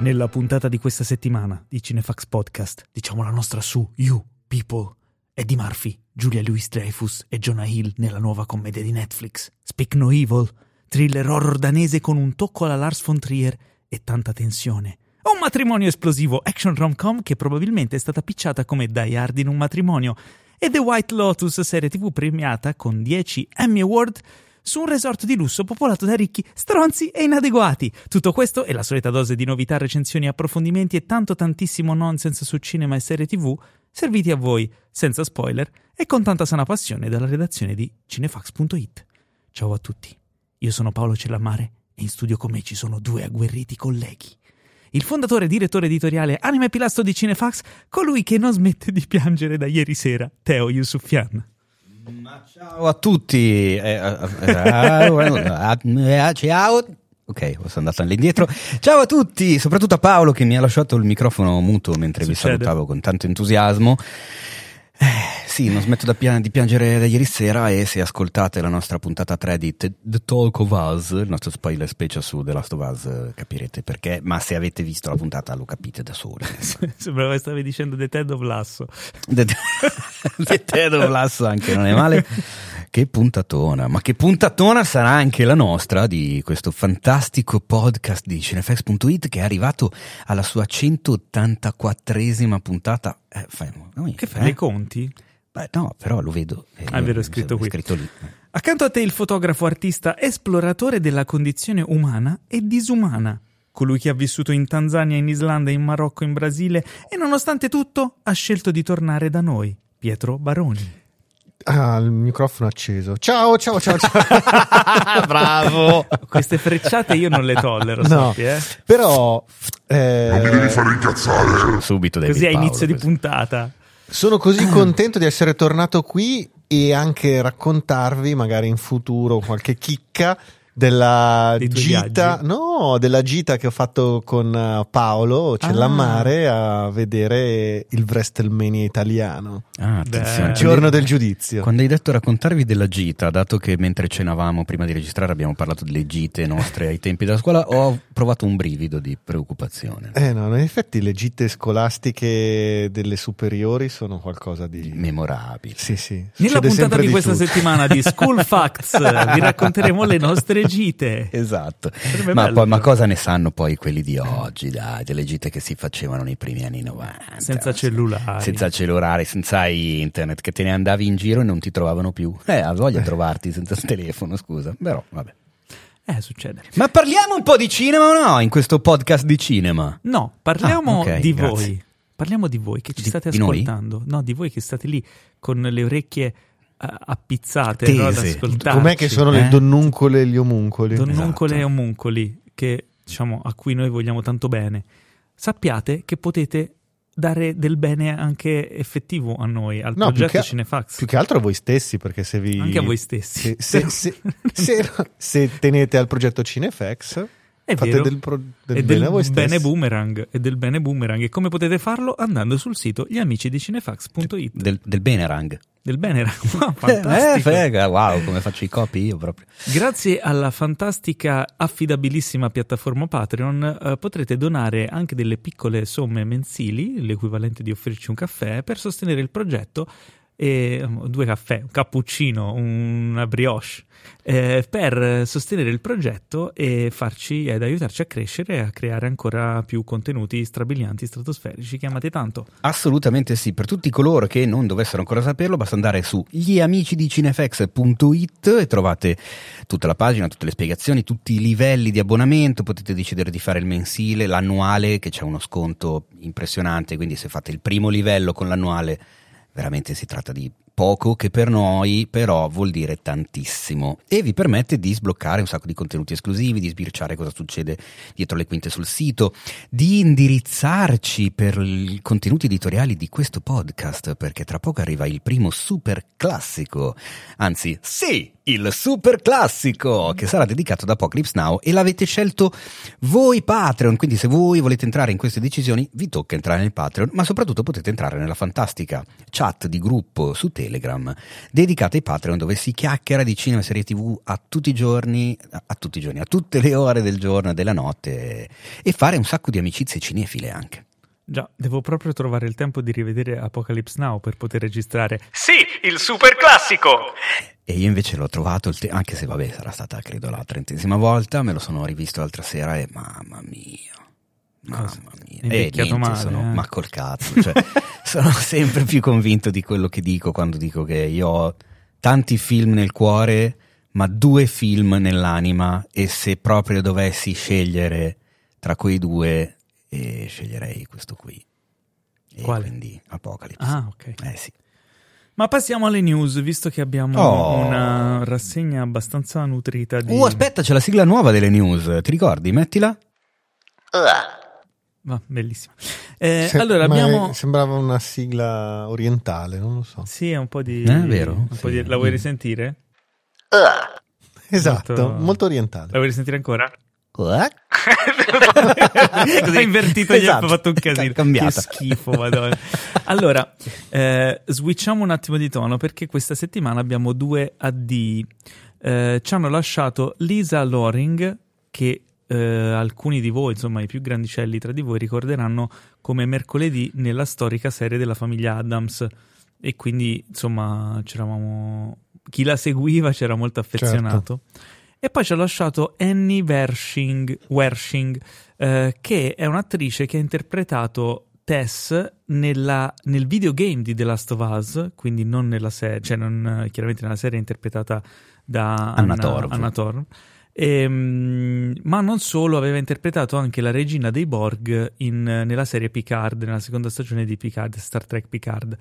Nella puntata di questa settimana di Cinefax Podcast diciamo la nostra su You People. Eddie Murphy, Julia Louis Dreyfus e Jonah Hill nella nuova commedia di Netflix. Speak No Evil, thriller horror danese con un tocco alla Lars von Trier e tanta tensione. Un matrimonio esplosivo, action rom-com che probabilmente è stata picciata come Die Hard in un matrimonio. E The White Lotus, serie tv premiata con 10 Emmy Award su un resort di lusso popolato da ricchi, stronzi e inadeguati. Tutto questo e la solita dose di novità, recensioni, approfondimenti e tanto tantissimo nonsense su cinema e serie tv serviti a voi, senza spoiler e con tanta sana passione dalla redazione di cinefax.it. Ciao a tutti, io sono Paolo Cellamare e in studio con me ci sono due agguerriti colleghi. Il fondatore e direttore editoriale Anime e Pilastro di Cinefax, colui che non smette di piangere da ieri sera, Teo Yusufian. Ma ciao a tutti. Ciao. Ok, sono andato all'indietro. Ciao a tutti, soprattutto a Paolo che mi ha lasciato il microfono muto mentre Succede. vi salutavo con tanto entusiasmo. Eh, sì, non smetto da pia- di piangere da ieri sera e se ascoltate la nostra puntata 3 di The, The Talk of Us, il nostro spoiler special su The Last of Us, eh, capirete perché, ma se avete visto la puntata lo capite da soli. Sembrava che stavi dicendo The Ted of Lasso. The, The Ted of Lasso anche non è male. Che puntatona, ma che puntatona sarà anche la nostra di questo fantastico podcast di Cinefx.it che è arrivato alla sua 184esima puntata. Eh, fai, Che fai, eh? dei conti? Beh, no, però lo vedo. Eh, Ah, vero, è scritto qui. scritto lì. Accanto a te il fotografo artista esploratore della condizione umana e disumana. Colui che ha vissuto in Tanzania, in Islanda, in Marocco, in Brasile e nonostante tutto ha scelto di tornare da noi. Pietro Baroni. Ah, il microfono acceso. Ciao, ciao, ciao, ciao. Bravo! Queste frecciate io non le tollero, no, sappi, eh? però eh, Non mi devi fare incazzare. Subito David Così a inizio di puntata. sono così contento di essere tornato qui e anche raccontarvi, magari in futuro, qualche chicca della gita, viaggi? no, della gita che ho fatto con eh, Paolo Cellammare Ah. a vedere il WrestleMania italiano. Ah, attenzione. Beh. Giorno del giudizio. Quando hai detto raccontarvi della gita, dato che mentre cenavamo prima di registrare abbiamo parlato delle gite nostre ai tempi della scuola, ho provato un brivido di preoccupazione. Eh no, in effetti le gite scolastiche delle superiori sono qualcosa di... Memorabile. Sì, sì. Nella puntata sempre di questa tutto. settimana di School Facts vi racconteremo le nostre gite. Esatto. Ma, poi, ma cosa ne sanno poi quelli di oggi, dai, delle gite che si facevano nei primi anni 90? Senza cellulari. Senza cellulare, senza internet, che te ne andavi in giro e non ti trovavano più. Eh, ha voglia di trovarti senza telefono, scusa. Però, vabbè. Eh, succede. Ma parliamo un po' di cinema o no in questo podcast di cinema? No, parliamo Ah, ok, di grazie. voi. Parliamo di voi che ci Di- state di ascoltando. No, di voi che state lì con le orecchie eh, appizzate Tese. no, ad ascoltarci. Com'è che sono Eh? le donnuncole e gli omuncoli? Donnuncole Esatto. e omuncoli che, diciamo, a cui noi vogliamo tanto bene. Sappiate che potete dare del bene anche effettivo a noi, al No, più progetto che- Cinefax. Più che altro a voi stessi, perché se vi... Anche a voi stessi. Se, se- se- se- se tenete al progetto Cinefx, È fate vero. del, pro- del e bene del bene boomerang e del bene boomerang e come potete farlo andando sul sito gliamicidicinefax.it Del, del Benerang. del bene Eh, fantastico fega, wow, come faccio i copi io proprio. Grazie alla fantastica, affidabilissima piattaforma Patreon eh, potrete donare anche delle piccole somme mensili, l'equivalente di offrirci un caffè, per sostenere il progetto. E, due caffè, un cappuccino, una brioche, eh, per sostenere il progetto e farci ed aiutarci a crescere e a creare ancora più contenuti strabilianti, stratosferici che amate tanto. Assolutamente sì, per tutti coloro che non dovessero ancora saperlo basta andare su gliamicidicinefax.it e trovate tutta la pagina, tutte le spiegazioni, tutti i livelli di abbonamento, potete decidere di fare il mensile, l'annuale che c'è uno sconto impressionante, quindi se fate il primo livello con l'annuale veramente si tratta di poco che per noi però vuol dire tantissimo. E vi permette di sbloccare un sacco di contenuti esclusivi, di sbirciare cosa succede dietro le quinte sul sito, di indirizzarci per i contenuti editoriali di questo podcast perché tra poco arriva il primo super classico, anzi sì, il super classico che sarà dedicato ad Apocalypse Now e l'avete scelto voi Patreon, quindi se voi volete entrare in queste decisioni vi tocca entrare nel Patreon, ma soprattutto potete entrare nella fantastica chat di gruppo su Telegram Telegram dedicata ai Patreon dove si chiacchiera di cinema e serie tv a tutti i giorni, a, tutti i giorni, a tutte le ore del giorno e della notte e fare un sacco di amicizie cinefile anche. Già, devo proprio trovare il tempo di rivedere Apocalypse Now per poter registrare. Sì, il super classico! E io invece l'ho trovato, il te- anche se vabbè sarà stata credo la trentesima volta, me lo sono rivisto l'altra sera e mamma mia. Mamma mia, Eh, niente, male, sono, eh. ma col cazzo, cioè, sono sempre più convinto di quello che dico quando dico che io ho tanti film nel cuore, ma due film nell'anima e se proprio dovessi scegliere tra quei due, eh, sceglierei questo qui. E Quale? Quindi Apocalypse. Ah, ok. Eh sì. Ma passiamo alle news, visto che abbiamo Oh. una rassegna abbastanza nutrita di... Uh, aspetta, c'è la sigla nuova delle news, ti ricordi? Mettila? Va, bellissima. Eh, Se- allora ma abbiamo... sembrava una sigla orientale, non lo so. Sì, è un po' di... Eh, è vero? un po' di- Sì. La vuoi risentire? Esatto, Molto- molto, La orientale. vuoi risentire ancora? Così. Ha invertito gli Esatto. ha fatto un casino. È cambiata. Che schifo, madonna. Allora, eh, switchiamo un attimo di tono perché questa settimana abbiamo due addii. Eh, ci hanno lasciato Lisa Loring, che eh, alcuni di voi, insomma i più grandicelli tra di voi, ricorderanno come mercoledì nella storica serie della famiglia Adams. E quindi, insomma, c'eravamo... Chi la seguiva c'era molto affezionato. E poi ci ha lasciato Annie Wershing, Wershing eh, che è un'attrice che ha interpretato Tess nella- nel videogame di The Last of Us, quindi non nella serie, cioè non, chiaramente nella serie interpretata da Anna Anna, Torv. Anna Torv. Ehm, ma non solo, aveva interpretato anche la regina dei Borg in- nella serie Picard, nella seconda stagione di Picard, Star Trek Picard.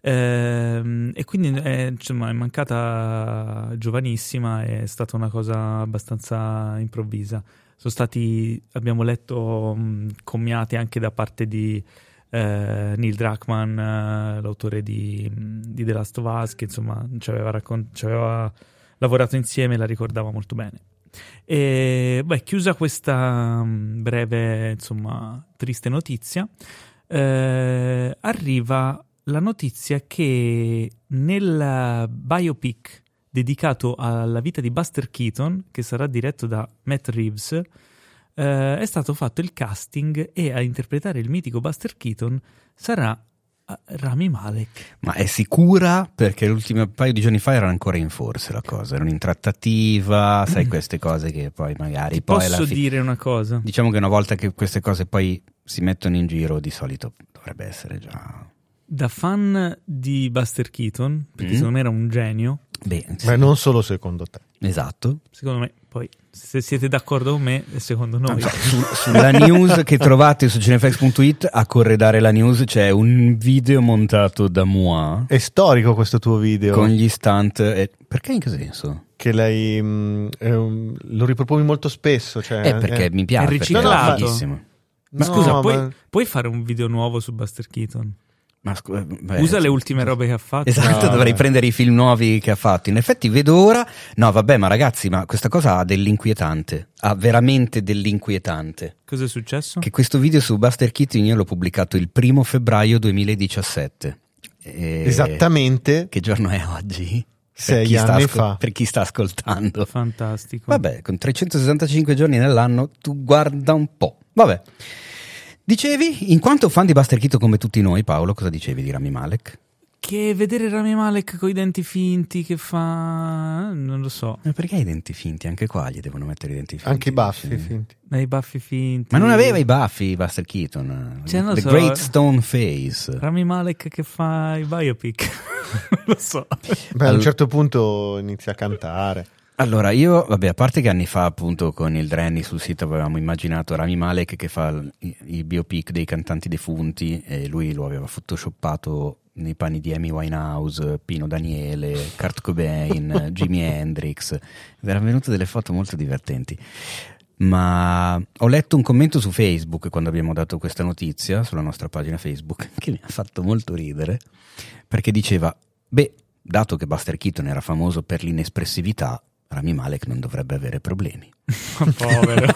Ehm, e quindi è, insomma, è mancata giovanissima, è stata una cosa abbastanza improvvisa. Sono stati, abbiamo letto, mh, commiati anche da parte di eh, Neil Druckmann, eh, l'autore di, di The Last of Us, che insomma ci aveva, raccon- ci aveva lavorato insieme e la ricordava molto bene. E beh, chiusa questa mh, breve, insomma, triste notizia, eh, arriva la notizia che nel biopic dedicato alla vita di Buster Keaton, che sarà diretto da Matt Reeves, eh, è stato fatto il casting e a interpretare il mitico Buster Keaton sarà Rami Malek. Ma è sicura? Perché l'ultimo paio di giorni fa era ancora in forse la cosa, erano in trattativa, sai queste cose che poi magari poi alla Posso fi- dire una cosa? Diciamo che una volta che queste cose poi si mettono in giro, di solito dovrebbe essere già... Da fan di Buster Keaton, perché Mm. secondo me era un genio, Beh, sì. Beh, non solo secondo te. esatto. secondo me, poi se siete d'accordo con me, secondo noi, Su- sulla news che trovate su cinefx.it a corredare la news c'è un video montato da Moi È storico questo tuo video. con gli stunt. e- perché in che senso? Che lei mh, è un- lo riproponi molto spesso. Cioè, Eh, perché mi piace, perché riciclato. fighissimo. Ma No, scusa, puoi, ma- puoi fare un video nuovo su Buster Keaton? Ma scu- beh, Usa le ultime robe che ha fatto. Esatto, No, dovrei beh. prendere i film nuovi che ha fatto. In effetti vedo ora. No, vabbè, ma ragazzi, ma questa cosa ha dell'inquietante. Ha veramente dell'inquietante. Cosa è successo? Che questo video su Buster Keaton io l'ho pubblicato il primo febbraio 2017. E- Esattamente Che giorno è oggi? Per sei chi sta anni ascol- fa. Per chi sta ascoltando. Fantastico. Vabbè, con 365 giorni nell'anno tu guarda un po'. Vabbè. Dicevi, in quanto fan di Buster Keaton come tutti noi, Paolo, cosa dicevi di Rami Malek? Che vedere Rami Malek con i denti finti che fa... non lo so. Ma perché i denti finti? Anche qua gli devono mettere i denti finti. anche i baffi Sì. finti. Nei baffi finti. Ma non aveva i baffi Buster Keaton. Cioè, non lo The so, Great eh. Stone Face. Rami Malek che fa i biopic. non lo so. Beh, a un certo punto inizia a cantare. Allora, io, vabbè, a parte che anni fa, appunto, con il Drenny sul sito avevamo immaginato Rami Malek che fa il- biopic dei cantanti defunti e lui lo aveva photoshoppato nei panni di Amy Winehouse, Pino Daniele, Kurt Cobain, Jimi Hendrix. Ed erano venute delle foto molto divertenti. Ma ho letto un commento su Facebook quando abbiamo dato questa notizia sulla nostra pagina Facebook che mi ha fatto molto ridere perché diceva: Beh, dato che Buster Keaton era famoso per l'inespressività, Rami Malek non dovrebbe avere problemi. Povero.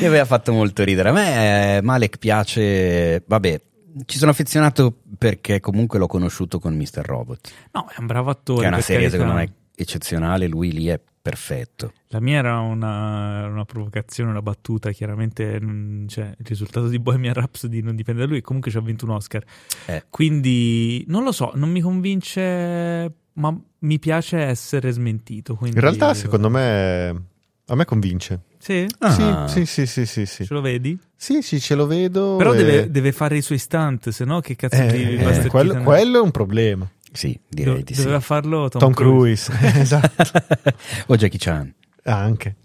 Mi aveva fatto molto ridere. A me eh, Malek piace, vabbè, ci sono affezionato perché comunque l'ho conosciuto con Mr. Robot, No, è un bravo attore. che è una serie carità. secondo me eccezionale, lui lì è perfetto. La mia era una, una provocazione, una battuta. Chiaramente mm, cioè, il risultato di Bohemian Rhapsody non dipende da lui. Comunque ci ha vinto un Oscar. Eh. Quindi non lo so, non mi convince, ma mi piace essere smentito. quindi- In realtà, secondo me, a me convince. Sì? Ah. Sì, sì, sì, sì, sì. Ce lo vedi? Sì, sì, ce lo vedo. Però e- deve, deve fare i suoi stunt, se no che cazzo Eh, di eh, quello, quello è un problema. Sì, direi Dove- di sì. Doveva farlo Tom, Tom Cruise, esatto. o Jackie Chan, Anche.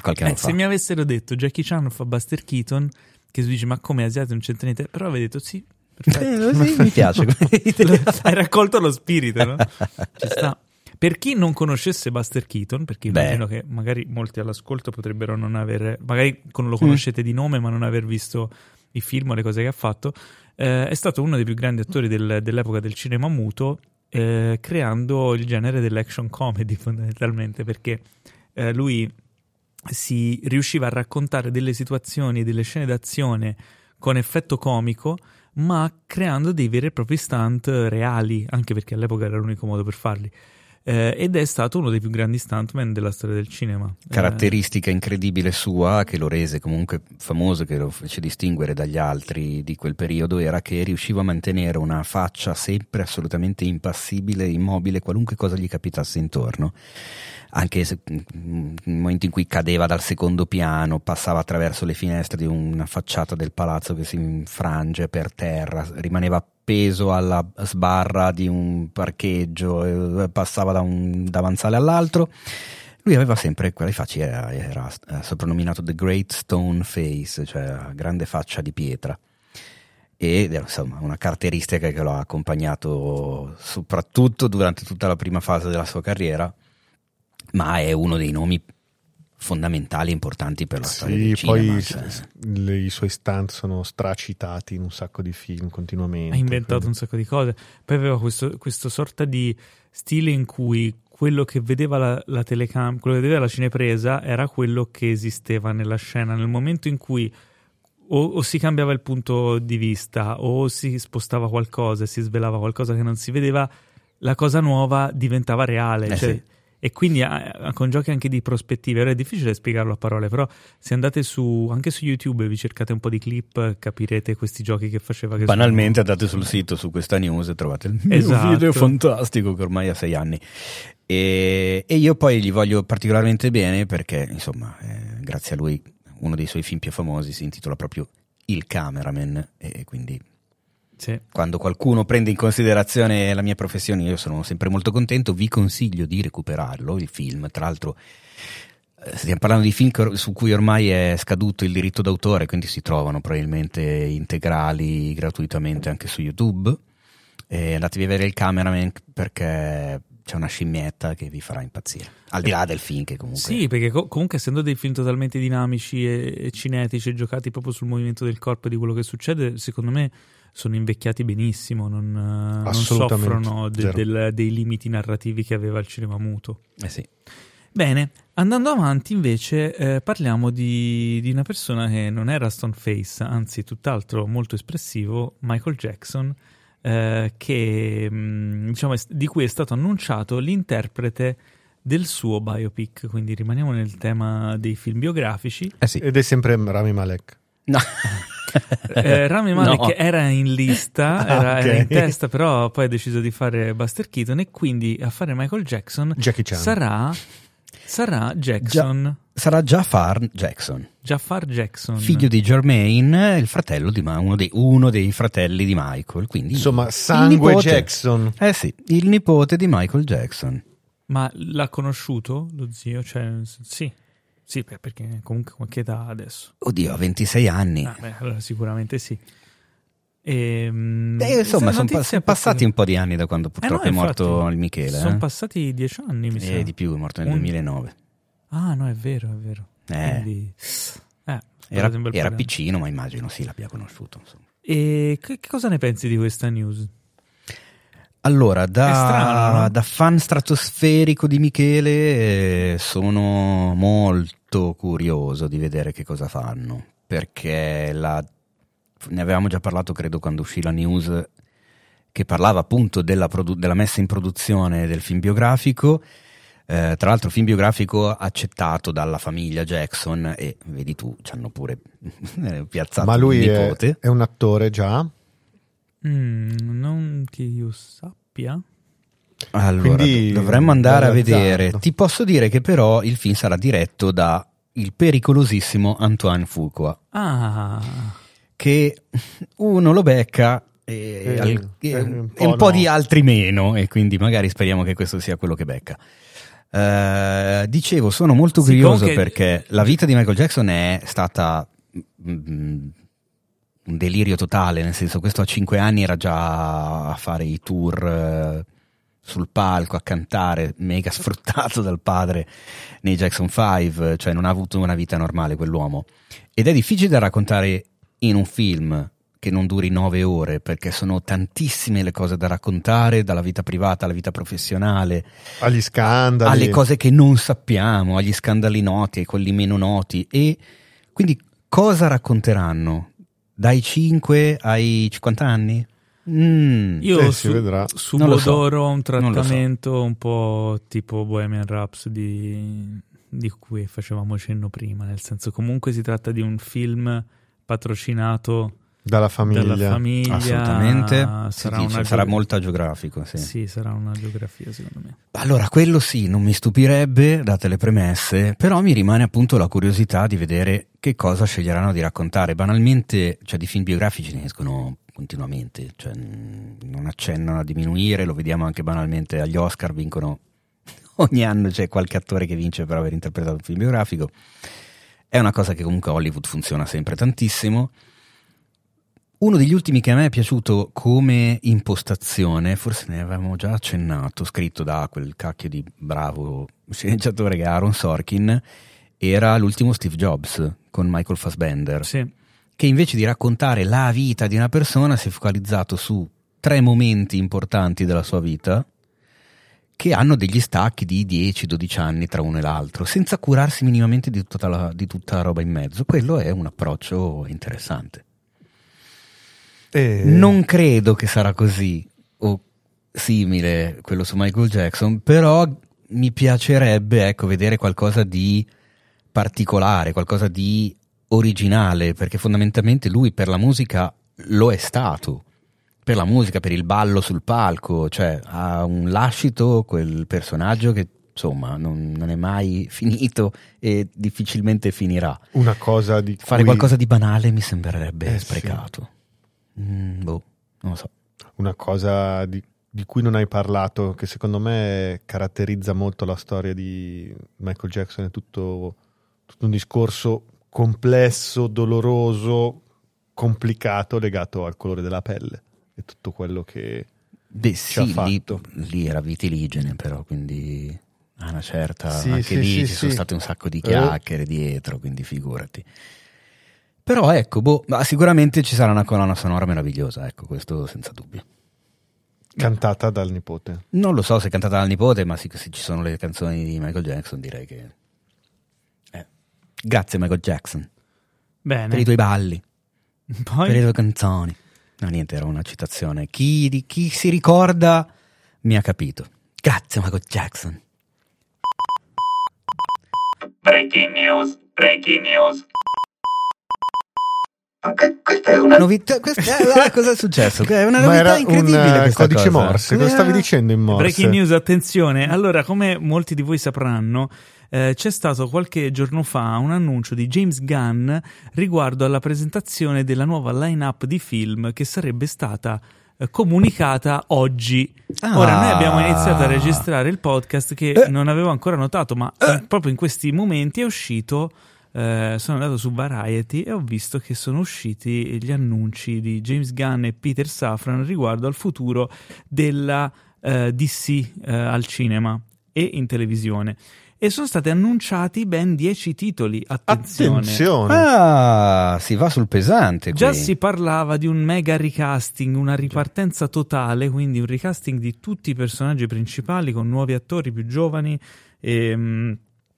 qualche Eh, anno fa. se mi avessero detto Jackie Chan fa Buster Keaton, che tu dici ma come asiatico non c'entra niente, però avevi detto sì. Eh, sì, mi piace. Hai raccolto lo spirito, no? Ci sta. Per chi non conoscesse Buster Keaton, perché Beh. immagino che magari molti all'ascolto potrebbero non aver, magari con- Mm. lo conoscete di nome, ma non aver visto i film o le cose che ha fatto, eh, è stato uno dei più grandi attori del- dell'epoca del cinema muto, eh, creando il genere dell'action comedy fondamentalmente, perché eh, lui si riusciva a raccontare delle situazioni e delle scene d'azione con effetto comico, ma creando dei veri e propri stunt reali, anche perché all'epoca era l'unico modo per farli. Eh, ed è stato uno dei più grandi stuntman della storia del cinema. Eh, Caratteristica incredibile sua che lo rese comunque famoso, che lo fece distinguere dagli altri di quel periodo, era che riusciva a mantenere una faccia sempre assolutamente impassibile, immobile, qualunque cosa gli capitasse intorno. Anche se, mm, nel momento in cui cadeva dal secondo piano, passava attraverso le finestre di una facciata del palazzo che si infrange per terra, rimaneva appeso alla sbarra di un parcheggio, eh, passava da un davanzale all'altro. Lui aveva sempre quelle facce, era, era eh, soprannominato The Great Stone Face, cioè grande faccia di pietra. Ed era insomma una caratteristica che lo ha accompagnato soprattutto durante tutta la prima fase della sua carriera, ma è uno dei nomi fondamentali e importanti per la storia Sì, del cinema. poi cioè. le- i suoi stunt sono stracitati in un sacco di film continuamente. ha inventato quindi- un sacco di cose. Poi aveva questo, questo sorta di stile in cui quello che vedeva la, la telecamera, quello che vedeva la cinepresa era quello che esisteva nella scena. Nel momento in cui o, o si cambiava il punto di vista o si spostava qualcosa e si svelava qualcosa che non si vedeva, la cosa nuova diventava reale. Eh cioè- sì. E quindi ah, con giochi anche di prospettive, ora è difficile spiegarlo a parole, però se andate su, anche su YouTube e vi cercate un po' di clip capirete questi giochi che faceva. Che Banalmente andate sul sito su questa news e trovate il mio Esatto. video fantastico che ormai ha sei anni. E, e io poi gli voglio particolarmente bene perché, insomma, eh, grazie a lui, uno dei suoi film più famosi si intitola proprio Il Cameraman e quindi Sì. quando qualcuno prende in considerazione la mia professione io sono sempre molto contento, vi consiglio di recuperarlo, il film, tra l'altro eh, stiamo parlando di film su cui ormai è scaduto il diritto d'autore, quindi si trovano probabilmente integrali gratuitamente anche su YouTube. E andatevi a vedere il cameraman perché c'è una scimmietta che vi farà impazzire. Al di là del film che comunque... Sì, perché co- comunque essendo dei film totalmente dinamici e, e cinetici e giocati proprio sul movimento del corpo e di quello che succede, secondo me sono invecchiati benissimo, non, eh, non soffrono de- del- dei limiti narrativi che aveva il cinema muto. Eh sì. Bene, andando avanti invece eh, parliamo di, di una persona che non era stone face, anzi tutt'altro molto espressivo, Michael Jackson, eh, che, mh, diciamo, di cui è stato annunciato l'interprete del suo biopic, quindi rimaniamo nel tema dei film biografici. Eh sì. Ed è sempre Rami Malek. No. Eh, Rami Malek No. era in lista, Ah, era, era ok. in testa, però poi ha deciso di fare Buster Keaton e quindi a fare Michael Jackson Jackie Chan. sarà, sarà Jackson, Sarà Jafar Jackson. Jafar Jackson. figlio di Jermaine, il fratello di Ma- uno dei, uno dei fratelli di Michael. Quindi Insomma, sangue nipote. Jackson. Eh sì, il nipote di Michael Jackson. Ma l'ha conosciuto lo zio? Cioè, sì, sì, beh, perché comunque qualche età adesso. Oddio, ha 26 anni. Ah, beh, allora sicuramente sì. Ehm, Eh, insomma, sono notizia passati un po' di anni da quando Eh no, purtroppo è morto infatti, il Michele. Sono eh. passati dieci anni, mi sa. E di più, è morto nel Un- 2009. Ah, no, è vero, è vero. Eh. Quindi, eh, Era, era piccino, ma immagino sì l'abbia conosciuto. insomma. E che, che cosa ne pensi di questa news? Allora, da, strano, no? da fan stratosferico di Michele eh, sono molto curioso di vedere che cosa fanno, perché la- ne avevamo già parlato credo quando uscì la news che parlava appunto della, produ- della messa in produzione del film biografico. Eh, tra l'altro, film biografico accettato dalla famiglia Jackson e vedi tu, ci hanno pure piazzato Ma lui è, è un attore già? Mm, non che io sappia. Allora, Quindi, dovremmo andare a vedere. Ti posso dire che però il film sarà diretto da il pericolosissimo Antoine Fuqua, Ah, che uno lo becca e, Eh, al- eh, e un un po' po' no. di altri meno, e quindi magari speriamo che questo sia quello che becca. Eh, dicevo, sono molto Sì, curioso comunque- perché la vita di Michael Jackson è stata mm, un delirio totale, nel senso questo a cinque anni era già a fare i tour eh, sul palco, a cantare, mega sfruttato dal padre nei Jackson 5, cioè non ha avuto una vita normale quell'uomo. Ed è difficile da raccontare in un film che non duri nove ore, perché sono tantissime le cose da raccontare, dalla vita privata alla vita professionale, Agli scandali. alle cose che non sappiamo, agli scandali noti, ai quelli meno noti. E quindi cosa racconteranno? Dai 5 ai 50 anni? Mm. io Eh, si su, lo so. subodoro un lo so. trattamento un po' tipo Bohemian Rhapsody di cui facevamo cenno prima, nel senso comunque si tratta di un film patrocinato Dalla famiglia. dalla famiglia. Assolutamente. Sarà, dice, una sarà molto geografico. Sì. Sì, sarà una geografia secondo me. Allora, quello sì, non mi stupirebbe, date le premesse, però mi rimane appunto la curiosità di vedere che cosa sceglieranno di raccontare. Banalmente, cioè di film biografici ne escono continuamente, cioè non accennano a diminuire, lo vediamo anche banalmente agli Oscar, vincono ogni anno c'è qualche attore che vince per aver interpretato un film biografico. È una cosa che comunque a Hollywood funziona sempre tantissimo. Uno degli ultimi che a me è piaciuto come impostazione, forse ne avevamo già accennato, scritto da quel cacchio di bravo sceneggiatore che è Aaron Sorkin, era l'ultimo Steve Jobs con Michael Fassbender, Sì. Che invece di raccontare la vita di una persona si è focalizzato su tre momenti importanti della sua vita che hanno degli stacchi di 10-12 anni tra uno e l'altro, senza curarsi minimamente di tutta la, di tutta la roba in mezzo. Quello è un approccio interessante. E- Non credo che sarà così o simile quello su Michael Jackson, però mi piacerebbe ecco, vedere qualcosa di particolare, qualcosa di originale, perché fondamentalmente lui per la musica lo è stato. Per la musica, per il ballo sul palco, cioè ha un lascito quel personaggio che insomma non, non è mai finito e difficilmente finirà. Una cosa di Fare cui- qualcosa di banale mi sembrerebbe Eh, sì. sprecato. Mm, boh, non lo so. una cosa di, di cui non hai parlato, che secondo me caratterizza molto la storia di Michael Jackson, è tutto, tutto un discorso complesso, doloroso, complicato, legato al colore della pelle e tutto quello che... Beh, sì, lì, fatto. lì era vitiligene, però, quindi a una certa. Sì, anche sì, lì sì, ci sono state un sacco di Eh. chiacchiere dietro, quindi figurati. Però ecco, boh, sicuramente ci sarà una colonna sonora meravigliosa, ecco, questo senza dubbio. cantata dal nipote. Non lo so se è cantata dal nipote, ma se ci sono le canzoni di Michael Jackson, direi che. Grazie, Michael Jackson, per i Bene. tuoi balli. Poi per le tue canzoni. No, niente, era una citazione. Chi, di- chi si ricorda mi ha capito. Grazie, Michael Jackson. Breaking news, breaking news. Novità, questa, ah, cosa è successo? È una Ma novità era un incredibile. eh, questa codice cosa. Morse, cosa stavi dicendo in Morse? Breaking news, attenzione. Allora, come molti di voi sapranno, eh, c'è stato qualche giorno fa un annuncio di James Gunn riguardo alla presentazione della nuova line-up di film che sarebbe stata eh, comunicata oggi. Ah. Ora, noi abbiamo iniziato a registrare il podcast che Eh. non avevo ancora notato, ma eh, proprio in questi momenti è uscito. eh, sono andato su Variety e ho visto che sono usciti gli annunci di James Gunn e Peter Safran riguardo al futuro della eh, DC al cinema e in televisione. E sono stati annunciati ben 10 titoli. Attenzione. Attenzione. Ah, si va sul pesante. Già qui. si parlava di un mega recasting, una ripartenza totale, quindi un recasting di tutti i personaggi principali con nuovi attori più giovani. E, mm,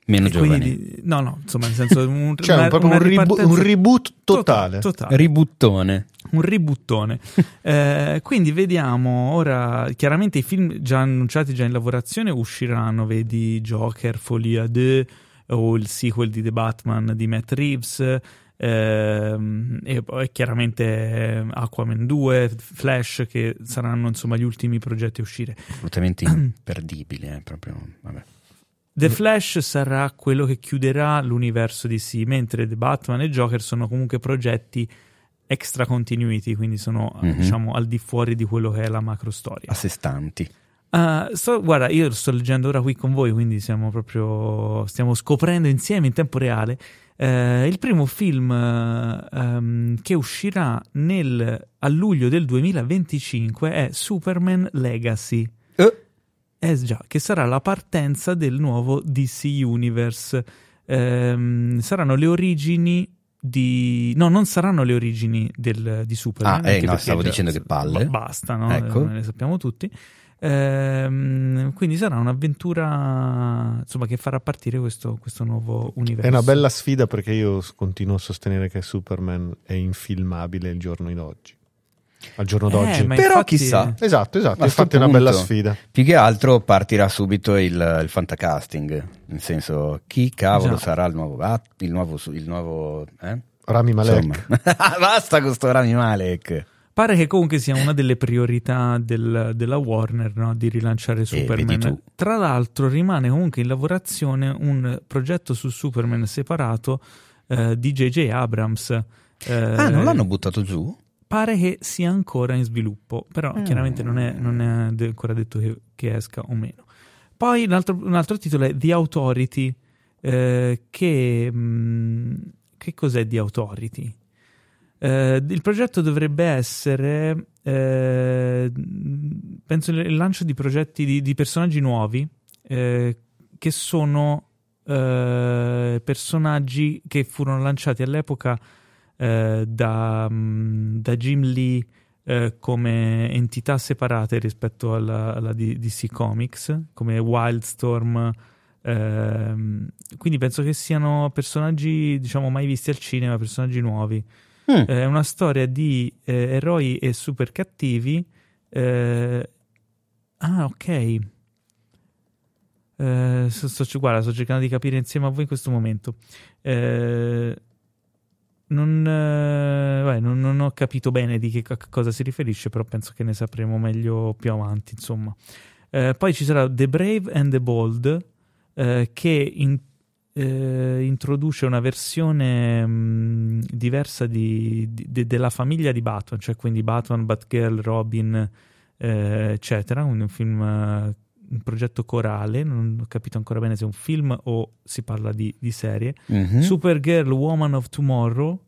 Meno e giovani. quindi- no, no, insomma, nel senso un, Cioè, una- un, proprio una un, ribu- un reboot totale. totale. Ributtone. Un ributtone. Eh, quindi vediamo ora, chiaramente i film già annunciati, già in lavorazione usciranno, vedi Joker, Folia 2 o il sequel di The Batman di Matt Reeves. ehm, e poi chiaramente eh, Aquaman 2, Flash, che saranno insomma gli ultimi progetti a uscire. Assolutamente imperdibile, eh, proprio, vabbè. The Flash sarà quello che chiuderà l'universo DC, mentre The Batman e Joker sono comunque progetti extra continuity, quindi sono Mhm. diciamo al di fuori di quello che è la macro storia. A sé stanti. Ah, sto- guarda, io sto leggendo ora qui con voi, quindi siamo proprio stiamo scoprendo insieme in tempo reale. Eh, il primo film eh, ehm, che uscirà nel- a luglio del 2025 è Superman Legacy. Eh già, che sarà la partenza del nuovo DC Universe. Ehm, saranno le origini di... No, non saranno le origini del- di Superman. Ah, eh, anche no, stavo già- dicendo che palle. ba- basta, no? Ecco. Eh, ne sappiamo tutti. Ehm, quindi sarà un'avventura insomma, che farà partire questo, questo nuovo universo. È una bella sfida perché io continuo a sostenere che Superman è infilmabile il giorno d'oggi. Al giorno Eh, d'oggi. ma Però infatti- chissà. Esatto, esatto. Infatti è una bella sfida. Più che altro partirà subito il, il fantacasting, nel senso chi cavolo Già. sarà il nuovo il nuovo, il nuovo eh? Rami Malek. Basta con sto Rami Malek. Pare che comunque sia una delle priorità del- della Warner no? di rilanciare vedi Superman. tu. Tra l'altro, rimane comunque in lavorazione un progetto su Superman separato eh, di J.J. Abrams. Eh, Ah, non l'hanno buttato giù? Pare che sia ancora in sviluppo, però Mm. chiaramente non è, non è ancora detto che, che esca o meno. Poi un altro, un altro titolo è The Authority, eh, che... mh, che cos'è The Authority? Eh, il progetto dovrebbe essere, eh, penso, il lancio di progetti di, di personaggi nuovi eh, che sono eh, personaggi che furono lanciati all'epoca eh, da, mm, da Jim Lee eh, come entità separate rispetto alla, alla DC Comics, come Wildstorm. ehm, quindi penso che siano personaggi, diciamo, mai visti al cinema, personaggi nuovi. Mm. Eh, È una storia di eh, eroi e super cattivi. eh, ah, ok. Eh, sto, sto- guarda, sto cercando di capire insieme a voi in questo momento. Eh, non, eh, beh, non- non ho capito bene di che a cosa si riferisce, però penso che ne sapremo meglio più avanti. Insomma, Eh, poi ci sarà The Brave and the Bold, eh, che in- eh, introduce una versione mh, diversa di- di- de- della famiglia di Batman, cioè quindi Batman, Batgirl, Robin, eh, eccetera. Quindi un film, un progetto corale. Non ho capito ancora bene se è un film o si parla di, di serie. Mhm. Supergirl Woman of Tomorrow,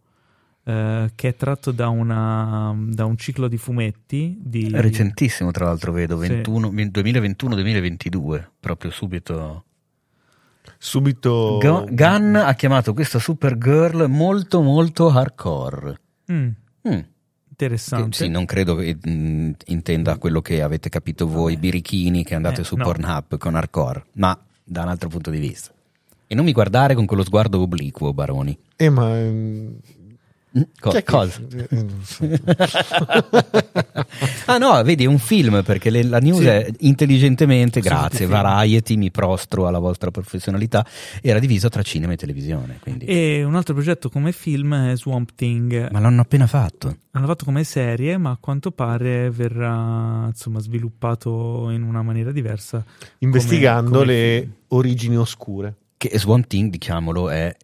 eh, che è tratto da, una- da un ciclo di fumetti di recentissimo, tra l'altro, vedo, Sì. 21 2021-2022, proprio subito. Subito. Gu- Gunn ha chiamato questa Supergirl molto molto hardcore. Mm, Mm. Che, interessante. sì, non credo che mm, intenda quello che avete capito voi, birichini che andate Eh, su no. Pornhub con hardcore, ma da un altro punto di vista. E non mi guardare con quello sguardo obliquo, Baroni. Eh, ma. Co- che- cosa? eh, so. ah no, vedi, è un film perché le- la news Sì. è intelligentemente, grazie, film. Variety, mi prostro alla vostra professionalità, era diviso tra cinema e televisione. Quindi. E un altro progetto come film è Swamp Thing. Ma l'hanno appena fatto. L'hanno fatto come serie, ma a quanto pare verrà insomma sviluppato in una maniera diversa. Investigando come le film. origini oscure. Che Swamp Thing, diciamolo, è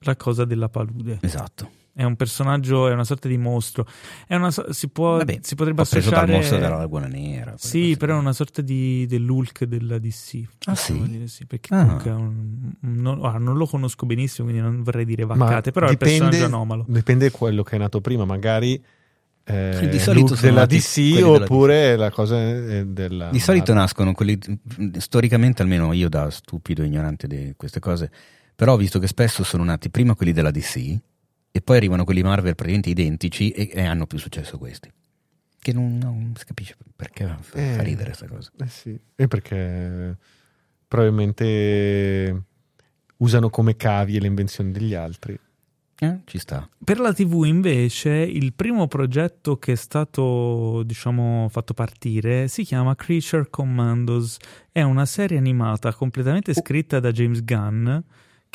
La cosa della palude. esatto. È un personaggio, è una sorta di mostro. È una si, può, Vabbè, si potrebbe ho preso associare. dal mostro della Laguna Nera. Sì, però è una sorta di, dell'Hulk della DC. Ah, sì? dire sì, perché Ah. un- non, ah, non lo conosco benissimo, quindi non vorrei dire vaccate, però è un dipende, personaggio anomalo. dipende da quello che è nato prima, magari eh, Di solito della nati DC quelli della oppure la cosa eh, della Di solito Marvel. nascono quelli, storicamente almeno io da stupido e ignorante di queste cose, però ho visto che spesso sono nati prima quelli della DC e poi arrivano quelli Marvel praticamente identici e, e hanno più successo questi. Che non, non si capisce perché fa, Eh. fa ridere questa cosa. Eh sì, e perché probabilmente usano come cavie le invenzioni degli altri. Eh, ci sta. Per la TV invece il primo progetto che è stato diciamo fatto partire si chiama Creature Commandos, è una serie animata completamente scritta da James Gunn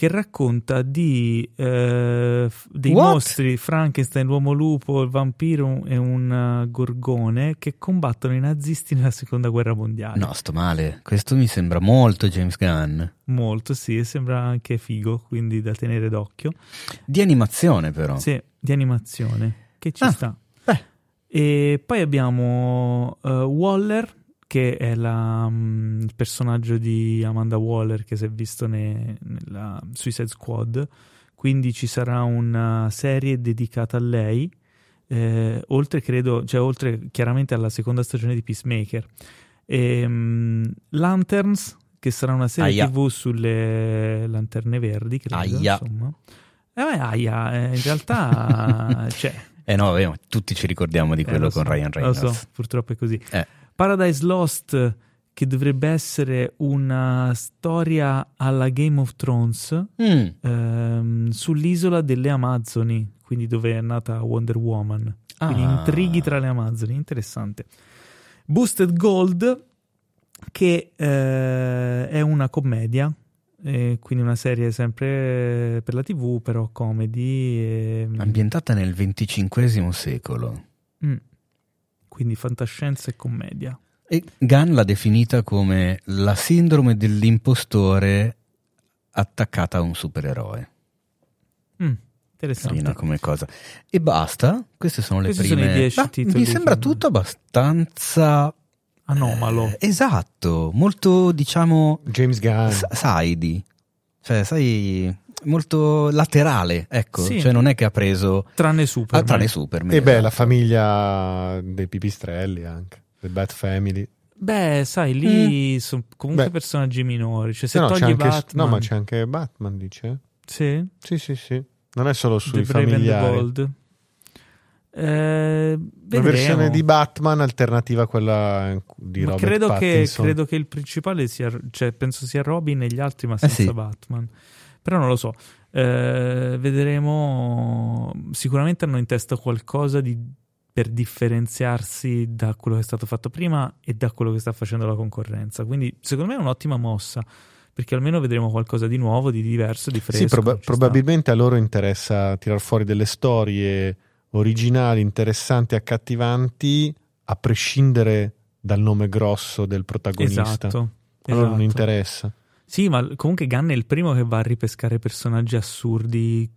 che racconta di eh, dei What? mostri, Frankenstein, l'uomo lupo, il vampiro e un uh, gorgone che combattono i nazisti nella seconda guerra mondiale. No, sto male. Questo mi sembra molto James Gunn. Molto, sì, e sembra anche figo, quindi da tenere d'occhio. Di animazione, però. Sì, di animazione, che ci Ah, sta. beh. E poi abbiamo uh, Waller, che è la, mm, il personaggio di Amanda Waller che si è visto ne- nella Suicide Squad. Quindi ci sarà una serie dedicata a lei. eh, oltre, credo, cioè, oltre chiaramente alla seconda stagione di Peacemaker. E, mm, Lanterns, che sarà una serie Aia. TV sulle lanterne verdi, credo. Aia. Insomma. Eh, beh, aia, eh, in realtà cioè, Eh no, tutti ci ricordiamo di eh, quello lo con so, Ryan Reynolds. Lo so, purtroppo è così. Eh. Paradise Lost, che dovrebbe essere una storia alla Game of Thrones Mm. ehm, sull'isola delle Amazzoni, quindi dove è nata Wonder Woman. Quindi Ah. intrighi tra le Amazzoni, interessante. Boosted Gold, che eh, è una commedia, eh, quindi una serie sempre per la TV, però comedy. e- Ambientata nel XXV secolo. Mm. Quindi fantascienza e commedia. E Gunn l'ha definita come la sindrome dell'impostore attaccata a un supereroe. Mm, interessante. Carina come cosa. E basta, queste sono le Questi sono prime. i dieci titoli mi sembra che- tutto abbastanza Anomalo. eh, esatto, molto diciamo James Gunn. s- side. Cioè, sai, molto laterale, ecco, Sì. cioè non è che ha preso Tranne Superman. ah, tranne Superman. e beh, la famiglia dei pipistrelli anche, del Bat Family. Beh, sai, lì sono comunque Beh. personaggi minori. Cioè, se No, no, togli anche, Batman... no, ma c'è anche Batman, dice. Sì, Sì, sì, sì. Non è solo sui The Brave and the familiari. Bold. Eh, Una vedremo. versione di Batman alternativa a quella di Ma Robert credo che, credo che il principale sia, cioè penso sia Robin e gli altri, ma Eh senza sì. Batman. Però non lo so. Eh, vedremo. Sicuramente hanno in testa qualcosa di- per differenziarsi da quello che è stato fatto prima e da quello che sta facendo la concorrenza. Quindi, secondo me, è un'ottima mossa. Perché almeno vedremo qualcosa di nuovo, di diverso, di fresco. Sì, proba- probabilmente a loro interessa tirar fuori delle storie originali, interessanti, accattivanti, a prescindere dal nome grosso del protagonista. Esatto. A loro non esatto. interessa. Sì, ma comunque Gunn è il primo che va a ripescare personaggi assurdi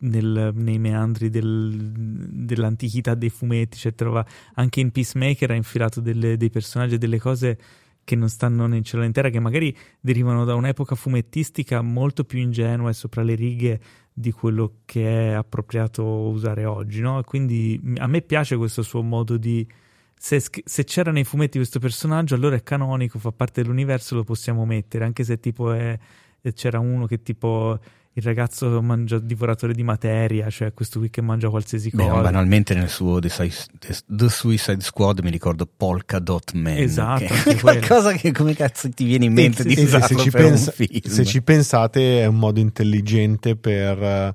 nel- nei meandri del- dell'antichità dei fumetti, cioè trova anche in Peacemaker ha infilato delle- dei personaggi e delle cose che non stanno nel cielo in terra, che magari derivano da un'epoca fumettistica molto più ingenua e sopra le righe di quello che è appropriato usare oggi, no? Quindi a me piace questo suo modo di se, se c'era nei fumetti questo personaggio, allora è canonico, fa parte dell'universo, lo possiamo mettere, anche se tipo è, c'era uno che tipo il ragazzo mangia divoratore di materia, cioè questo qui che mangia qualsiasi Beh, cosa. banalmente nel suo The, Sui- The Suicide Squad mi ricordo Polka Dot Man. Esatto, che qualcosa che come cazzo ti viene in mente sì, di sì, usarlo se, ci per un pensa- film? se ci pensate è un modo intelligente per eh,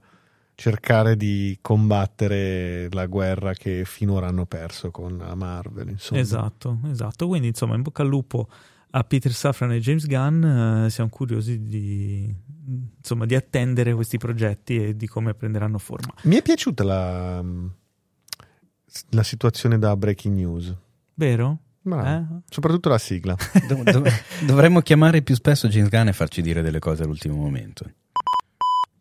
cercare di combattere la guerra che finora hanno perso con la Marvel. Insomma. Esatto, esatto. Quindi insomma, in bocca al lupo a Peter Safran e James Gunn, eh, siamo curiosi di, insomma, di attendere questi progetti e di come prenderanno forma. Mi è piaciuta la, la situazione da breaking news. Vero? Eh? Soprattutto la sigla. Dov- dov- dovremmo chiamare più spesso James Gunn e farci dire delle cose all'ultimo momento.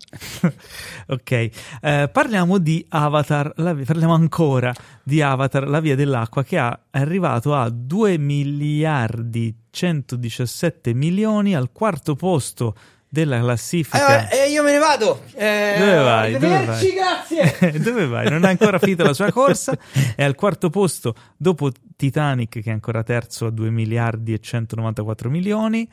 Ok, eh, parliamo di Avatar, la parliamo ancora di Avatar, la via dell'acqua, che ha, è arrivato a 2 miliardi 117 milioni al quarto posto della classifica. Eh, io me ne vado. Dove vai? Dove vai? grazie. Dove vai? Non ha ancora finito la sua corsa, è al quarto posto dopo Titanic che è ancora terzo a 2 miliardi e 194 milioni.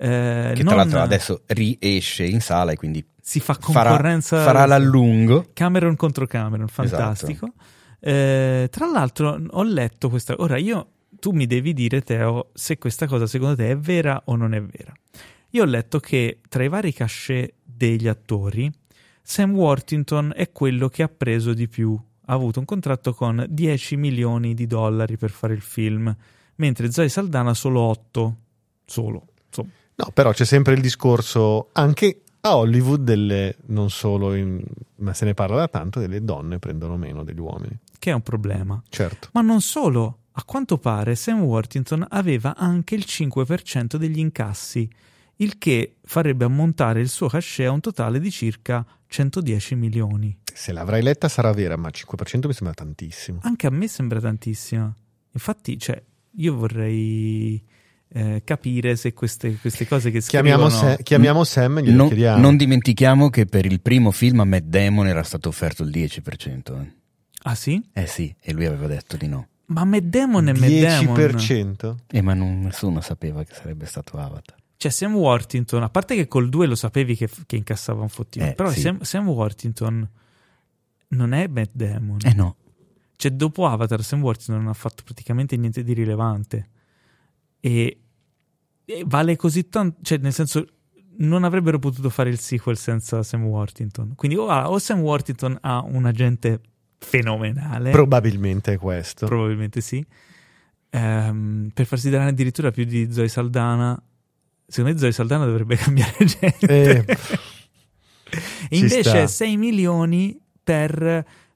Eh, Che non- tra l'altro adesso riesce in sala e quindi si fa farà, concorrenza farà l'allungo. Cameron contro Cameron, fantastico. Eh, tra l'altro, ho letto questa. Ora, io tu mi devi dire, Teo, se questa cosa secondo te è vera o non è vera. Io ho letto che tra i vari cachet degli attori Sam Worthington è quello che ha preso di più. Ha avuto un contratto con 10 milioni di dollari per fare il film, mentre Zoe Saldana solo 8. Solo. Insomma, No, però c'è sempre il discorso anche a Hollywood delle non solo in- ma se ne parla da tanto delle donne prendono meno degli uomini. che è un problema. Certo. Ma non solo, a quanto pare Sam Worthington aveva anche il 5% degli incassi, il che farebbe ammontare il suo cachet a un totale di circa 110 milioni. Se l'avrai letta sarà vera, ma 5% mi sembra tantissimo. Anche a me sembra tantissimo. Infatti, cioè, io vorrei eh, capire se queste, queste cose che Chiamiamo, scrivono... Chiamiamo Sam e glielo Non, chiediamo. non dimentichiamo che per il primo film a Matt Damon era stato offerto il 10%. eh. Ah sì? Eh sì, e lui aveva detto di no. Ma Matt Damon è Matt Damon. 10%? Eh, ma non- nessuno sapeva che sarebbe stato Avatar. Cioè Sam Worthington, a parte che col 2 lo sapevi che, che incassava un fottino, Eh, però sì. Sam, Sam Worthington non è Matt Damon. Eh no, Cioè, dopo Avatar, Sam Worthington non ha fatto praticamente niente di rilevante. E, e vale così tanto. Cioè, nel senso, non avrebbero potuto fare il sequel senza Sam Worthington. Quindi, o, ah, o Sam Worthington ha un agente fenomenale, Probabilmente questo. probabilmente sì, ehm, per farsi dare addirittura più di Zoe Saldana. Secondo me, Zoe Saldana dovrebbe cambiare agente. Eh, invece sta. 6 milioni per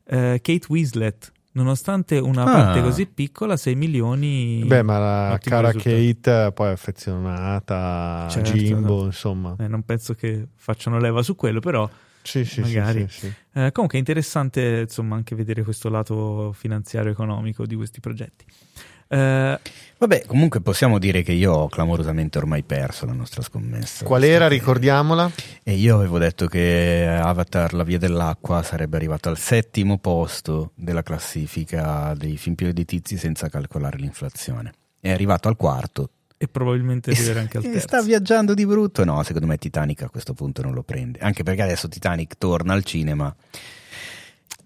eh, Kate Winslet. Nonostante una Ah. parte così piccola, 6 milioni. Beh, ma la cara risultato. Kate poi è affezionata a Certo, Jimbo, no. insomma. Eh, non penso che facciano leva su quello, però Sì, sì, magari. sì, sì, sì. eh, comunque è interessante insomma anche vedere questo lato finanziario economico di questi progetti. Eh, Vabbè, comunque possiamo dire che io ho clamorosamente ormai perso la nostra scommessa. Qual era, ricordiamola? E io avevo detto che Avatar, la via dell'acqua, sarebbe arrivato al settimo posto della classifica dei film più redditizi senza calcolare l'inflazione. È arrivato al quarto. e probabilmente arriverà anche al e terzo. sta viaggiando di brutto. No, secondo me Titanic a questo punto non lo prende. Anche perché adesso Titanic torna al cinema.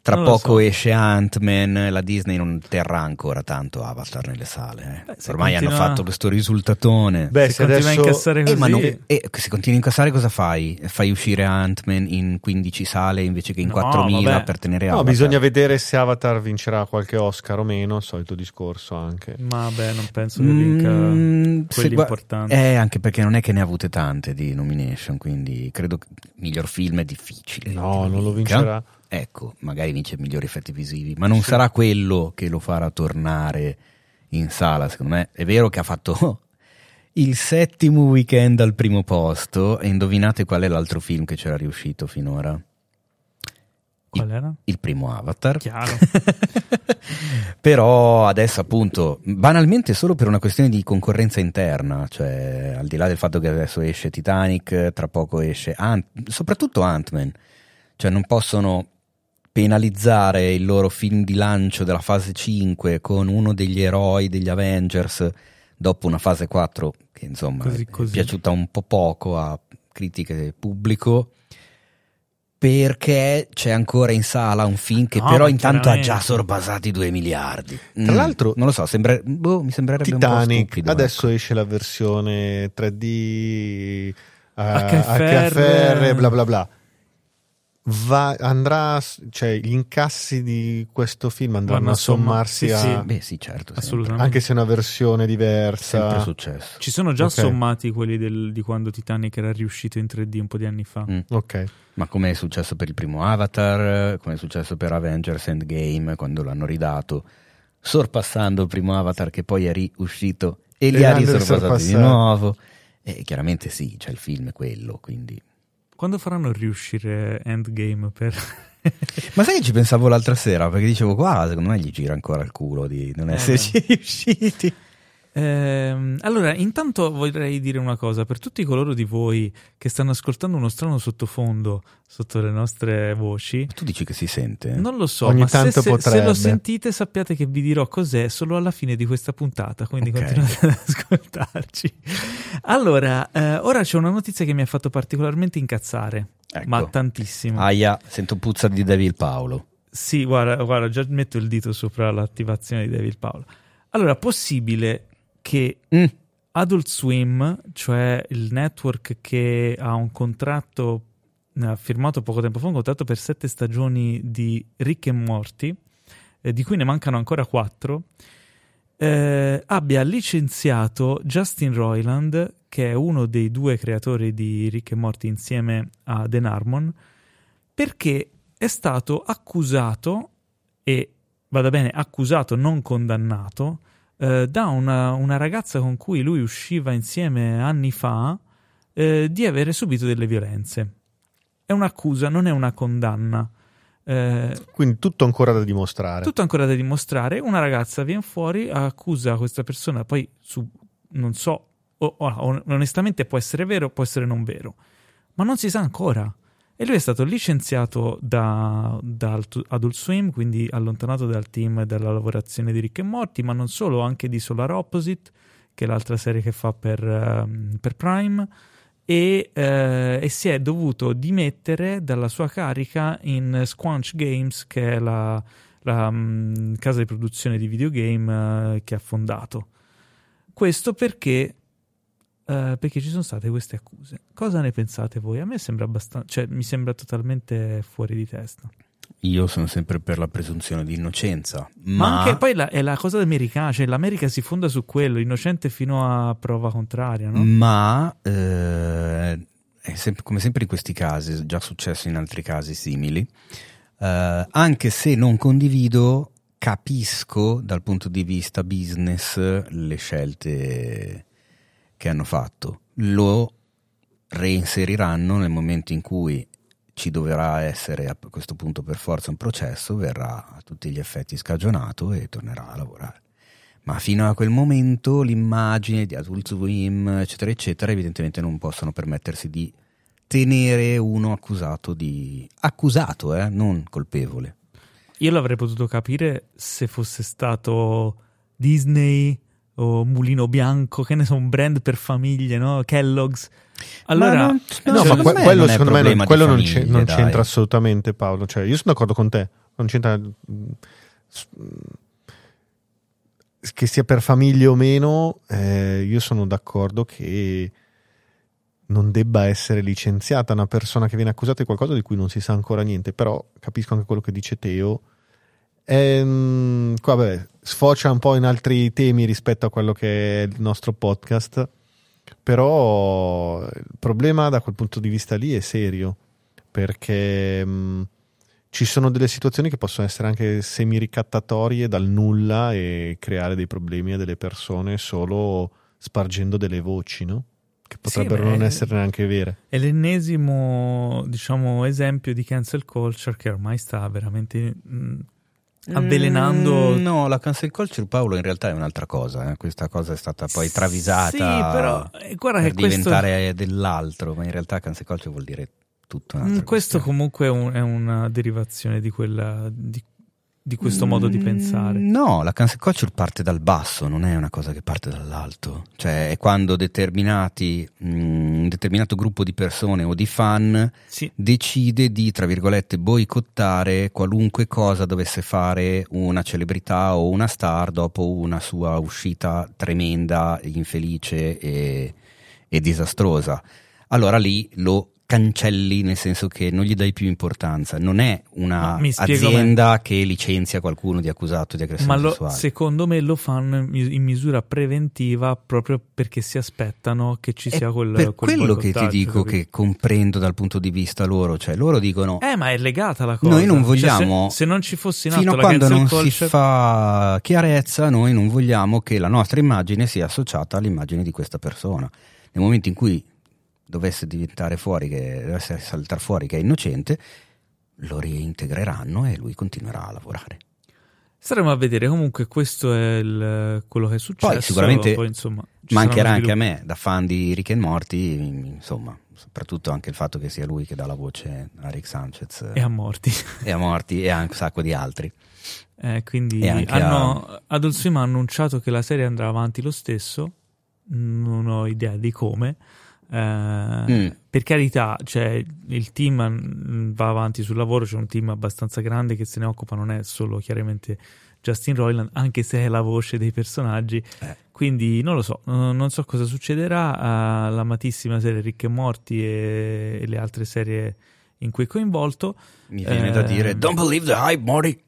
Tra poco so. esce Ant-Man, la Disney non terrà ancora tanto Avatar nelle sale. eh. Beh, Ormai hanno continua- fatto questo risultatone. Beh, se se continua a adesso... incassare così, Eh, ma non- eh, se continui a incassare cosa fai? Fai uscire Ant-Man in 15 sale invece che in No, 4000 vabbè. per tenere No, Avatar? bisogna vedere se Avatar vincerà qualche Oscar o meno, solito discorso anche. ma beh, non penso che vinca Mm, quelli gua- importanti. Eh, anche perché non è che ne ha avute tante di nomination, quindi credo che il miglior film è difficile. No, non lo vinca. vincerà. Ecco, magari vince migliori effetti visivi, ma non sarà quello che lo farà tornare in sala, secondo me. È vero che ha fatto il settimo weekend al primo posto e indovinate qual è l'altro film che c'era riuscito finora? Qual era? Il primo Avatar. Chiaro. Però adesso appunto, banalmente solo per una questione di concorrenza interna, cioè al di là del fatto che adesso esce Titanic, tra poco esce Ant- soprattutto Ant-Man, cioè non possono penalizzare il loro film di lancio della fase 5 con uno degli eroi degli Avengers dopo una fase 4 che insomma Così, è così. piaciuta un po' poco a critiche e pubblico perché c'è ancora in sala un film che No, però intanto ha già sorpasato i 2 miliardi. Tra l'altro- non lo so, sembra- boh, mi sembrerebbe un po' Titanic, stupido, adesso ecco. esce la versione 3D eh, HFR. HFR, bla bla bla. Va, andrà, cioè gli incassi di questo film andranno Vanno a a somma- sommarsi sì, a, sì. Beh, sì, certo, sempre. Assolutamente. anche se è una versione sempre diversa. successo. Ci sono già Ok. sommati quelli del- di quando Titanic era riuscito in 3D un po' di anni fa. Mm. Ok. Ma come è successo per il primo Avatar, come è successo per Avengers Endgame quando l'hanno ridato, sorpassando il primo Avatar che poi è riuscito e li E ha risorpassati di nuovo. E chiaramente sì, c'è il film è quello, quindi... Quando faranno riuscire Endgame per... Ma sai che ci pensavo l'altra sera? Perché dicevo, qua secondo me gli gira ancora il culo di non Eh, esserci riusciti. Ehm, allora, intanto vorrei dire una cosa, per tutti coloro di voi che stanno ascoltando uno strano sottofondo sotto le nostre voci, Tu dici che si sente? non lo so, Ogni ma se, tanto se- se lo sentite sappiate che vi dirò cos'è solo alla fine di questa puntata, quindi Ok. continuate ad ascoltarci. Allora, eh, ora c'è una notizia che mi ha fatto particolarmente incazzare, Ecco. ma tantissimo. Aia, sento puzza di Devil Paolo. Sì, guarda, guarda, già metto il dito sopra l'attivazione di David Paolo. Allora, possibile che Mm. Adult Swim, cioè il network che ha un contratto ha firmato poco tempo fa un contratto per sette stagioni di Rick e Morty, eh, di cui ne mancano ancora quattro, eh, abbia licenziato Justin Roiland, che è uno dei due creatori di Rick e Morty insieme a Dan Harmon, perché è stato accusato e vada bene, accusato, non condannato, eh, da una, una, ragazza con cui lui usciva insieme anni fa eh, di avere subito delle violenze. È un'accusa, non è una condanna. Eh, Quindi tutto ancora da dimostrare. Tutto ancora da dimostrare. Una ragazza viene fuori, accusa questa persona, poi su, non so, o, o, onestamente può essere vero, può essere non vero, ma non si sa ancora. E lui è stato licenziato da, da Adult Swim, quindi allontanato dal team della lavorazione di Rick e Morty, ma non solo, anche di Solar Opposite, che è l'altra serie che fa per, uh, per Prime, e, uh, e, si è dovuto dimettere dalla sua carica in Squanch Games, che è la, la um, casa di produzione di videogame uh, che ha fondato. Questo perché Uh, perché ci sono state queste accuse. Cosa ne pensate voi? A me sembra abbastanza, cioè mi sembra totalmente fuori di testa. Io sono sempre per la presunzione di innocenza. Ma, ma anche poi la, è la cosa americana, cioè l'America si fonda su quello, innocente fino a prova contraria, no? Ma eh, è sempre, come sempre in questi casi, è già successo in altri casi simili, eh, anche se non condivido, capisco dal punto di vista business le scelte che hanno fatto. Lo reinseriranno nel momento in cui ci dovrà essere a questo punto per forza un processo, verrà a tutti gli effetti scagionato e tornerà a lavorare. Ma fino a quel momento l'immagine di Adult Swim, eccetera, eccetera, evidentemente non possono permettersi di tenere uno accusato di... accusato, eh, non colpevole. Io l'avrei potuto capire se fosse stato Disney o Mulino Bianco, che ne so, un brand per famiglie, no? Kellogg's. Allora, non, no, no, ma que- quello secondo me non, quello non, famiglie, non c'entra assolutamente, Paolo. Cioè, io sono d'accordo con te, non c'entra che sia per famiglie o meno. Eh, io sono d'accordo che non debba essere licenziata una persona che viene accusata di qualcosa di cui non si sa ancora niente. Però capisco anche quello che dice Teo Ehm, qua, vabbè, sfocia un po' in altri temi rispetto a quello che è il nostro podcast, però il problema da quel punto di vista lì è serio, perché mh, mm, ci sono delle situazioni che possono essere anche semi-ricattatorie dal nulla e creare dei problemi a delle persone solo spargendo delle voci, no? Che potrebbero sì, non essere neanche vere. È l'ennesimo, diciamo, esempio di cancel culture che ormai sta veramente mh, mm, avvelenando. Mm, no, la cancel culture, Paolo, in realtà è un'altra cosa. Eh. Questa cosa è stata poi travisata sì, però, eh, guarda per che diventare questo... dell'altro, ma in realtà cancel culture vuol dire tutto. Mm, questo comunque è, un, è, una derivazione di quella. Di di questo modo di pensare. Mm, no, la cancel culture parte dal basso, non è una cosa che parte dall'alto. Cioè è quando determinati, mm, un determinato gruppo di persone o di fan sì. decide di, tra virgolette, boicottare qualunque cosa dovesse fare una celebrità o una star dopo una sua uscita tremenda, infelice e, e disastrosa. Allora lì lo cancelli nel senso che non gli dai più importanza. Non è un'azienda che licenzia qualcuno di accusato di aggressione ma lo, sessuale. secondo me lo fanno in misura preventiva proprio perché si aspettano che ci sia quel per quel quello che ti dico capito? che comprendo dal punto di vista loro. Cioè loro dicono eh ma è legata la cosa. Noi non vogliamo cioè, se, se, non ci fosse in fino a quando non culture... si fa chiarezza noi non vogliamo che la nostra immagine sia associata all'immagine di questa persona. Nel momento in cui dovesse diventare fuori, che, dovesse saltare fuori che è innocente, lo reintegreranno e lui continuerà a lavorare. Staremo a vedere, comunque questo è il, quello che è successo. Poi sicuramente Poi, insomma, mancherà anche a me, da fan di Rick and Morty, insomma, soprattutto anche il fatto che sia lui che dà la voce a Rick Sanchez. E a Morty. e a Morty e a un sacco di altri. Eh, quindi hanno, a... Adult Swim ha annunciato che la serie andrà avanti lo stesso, non ho idea di come, eh, mm. Per carità, cioè, il team mm, va avanti sul lavoro, c'è un team abbastanza grande che se ne occupa, non è solo chiaramente Justin Roiland, anche se è la voce dei personaggi. Eh. Quindi non lo so, non so cosa succederà. Uh, l'amatissima serie Ricche e Morti e, le altre serie in cui è coinvolto. Mi viene Eh, da dire, don't believe the hype, Morty.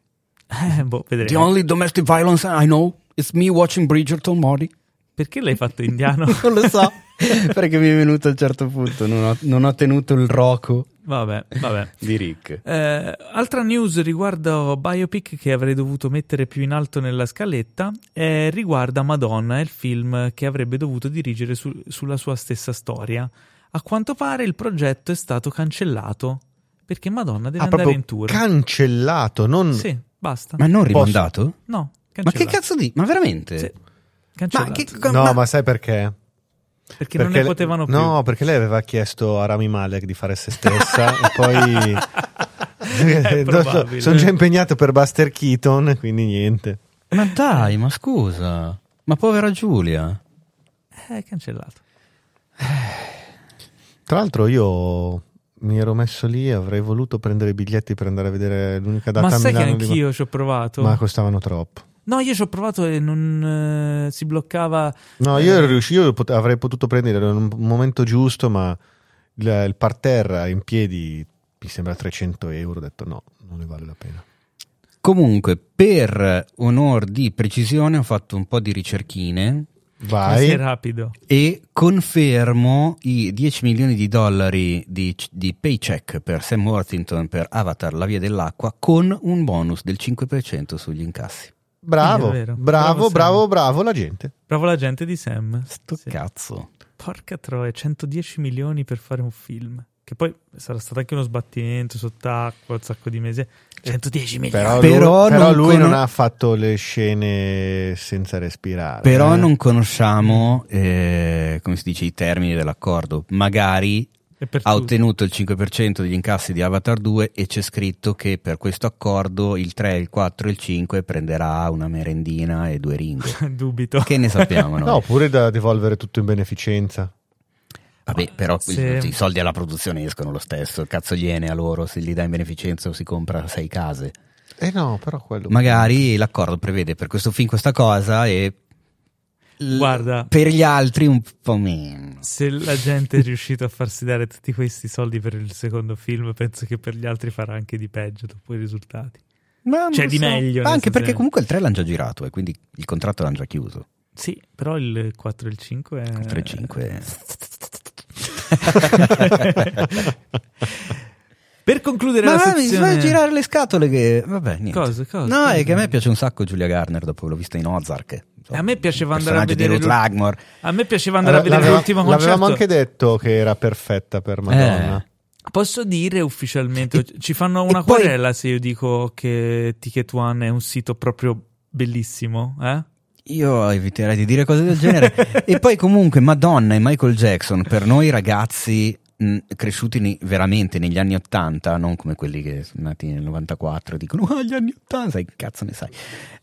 Eh, boh, The only domestic violence I know is me watching Bridgerton, Morty. Perché l'hai fatto indiano? non lo so, perché mi è venuto a un certo punto, non ho, non ho tenuto il roco vabbè, vabbè. di Rick. Eh, altra news riguardo biopic che avrei dovuto mettere più in alto nella scaletta eh, riguarda Madonna, il film che avrebbe dovuto dirigere su- sulla sua stessa storia. A quanto pare il progetto è stato cancellato perché Madonna deve Ah, andare proprio in tour. cancellato, non... sì, basta. Ma non Posso- rimandato? no, Ma cancellato. che cazzo di? Ma veramente? Sì, Ma cancellato. che No, ma sai perché? Perché, non ne potevano più. No, perché lei aveva chiesto a Rami Malek di fare se stessa e poi... Sono già impegnato per Buster Keaton, quindi niente. Ma dai, ma scusa. Ma povera Giulia. È cancellato. Tra l'altro io mi ero messo lì e avrei voluto prendere i biglietti per andare a vedere l'unica data Ma a sai che Milano di- anch'io ci ho provato? Ma costavano troppo. No, io ci ho provato e non eh, si bloccava. No, io ero riuscito, io pot- avrei potuto prendere un momento giusto, ma il, il parterre in piedi mi sembra 300 euro. Ho detto no, non ne vale la pena. Comunque, per onor di precisione, ho fatto un po' di ricerchine Vai. rapido. e confermo i 10 milioni di dollari di, di paycheck per Sam Worthington per Avatar La Via dell'Acqua con un bonus del 5% sugli incassi. Bravo, bravo, Bravo, bravo, bravo la gente. Bravo la gente di Sam. Sto Sì. cazzo. Porca troia, 110 milioni per fare un film. Che poi sarà stato anche uno sbattimento sott'acqua, un sacco di mesi. 110 milioni. Però, Però lui, però non lui non cono- ha fatto le scene senza respirare. Però eh. non conosciamo, eh, come si dice, i termini dell'accordo. Magari ha ottenuto il 5% degli incassi di Avatar 2 e c'è scritto che per questo accordo il 3, il 4 e il 5 prenderà una merendina e due ringhe. Dubito. che ne sappiamo noi? No, oppure da devolvere tutto in beneficenza. Vabbè, però Sì. i, soldi alla produzione escono lo stesso. Cazzo gliene a loro se li dai in beneficenza o si compra sei case. Eh no, però quello... Magari l'accordo prevede per questo film questa cosa e Guarda. per gli altri un po' meno. Se la gente è riuscita a farsi dare tutti questi soldi per il secondo film, penso che per gli altri farà anche di peggio dopo i risultati. Ma Cioè, di meglio, Ma anche perché comunque il 3 l'hanno già girato e quindi il contratto l'hanno già chiuso. Sì, però il 4 e il 5 è... Il 3 5 Per concludere Ma la va, mi sezione... fai girare le scatole che vabbè, niente. Cosa, cosa? No, Cosa? è che a me piace un sacco Giulia Garner dopo l'ho vista in Ozark. A me piaceva andare a vedere di Ruth Lagmore. A me piaceva andare a vedere l'ultimo concerto. L'avevamo anche detto che era perfetta per Madonna. Posso dire ufficialmente, ci fanno una e poi- querela se io dico che Ticket One è un sito proprio bellissimo, eh? Io eviterei di dire cose del genere. e poi comunque Madonna e Michael Jackson per noi ragazzi mh, cresciuti ne- veramente negli anni 80, non come quelli che sono nati nel 94 e dicono ah gli anni 80, sai che cazzo ne sai.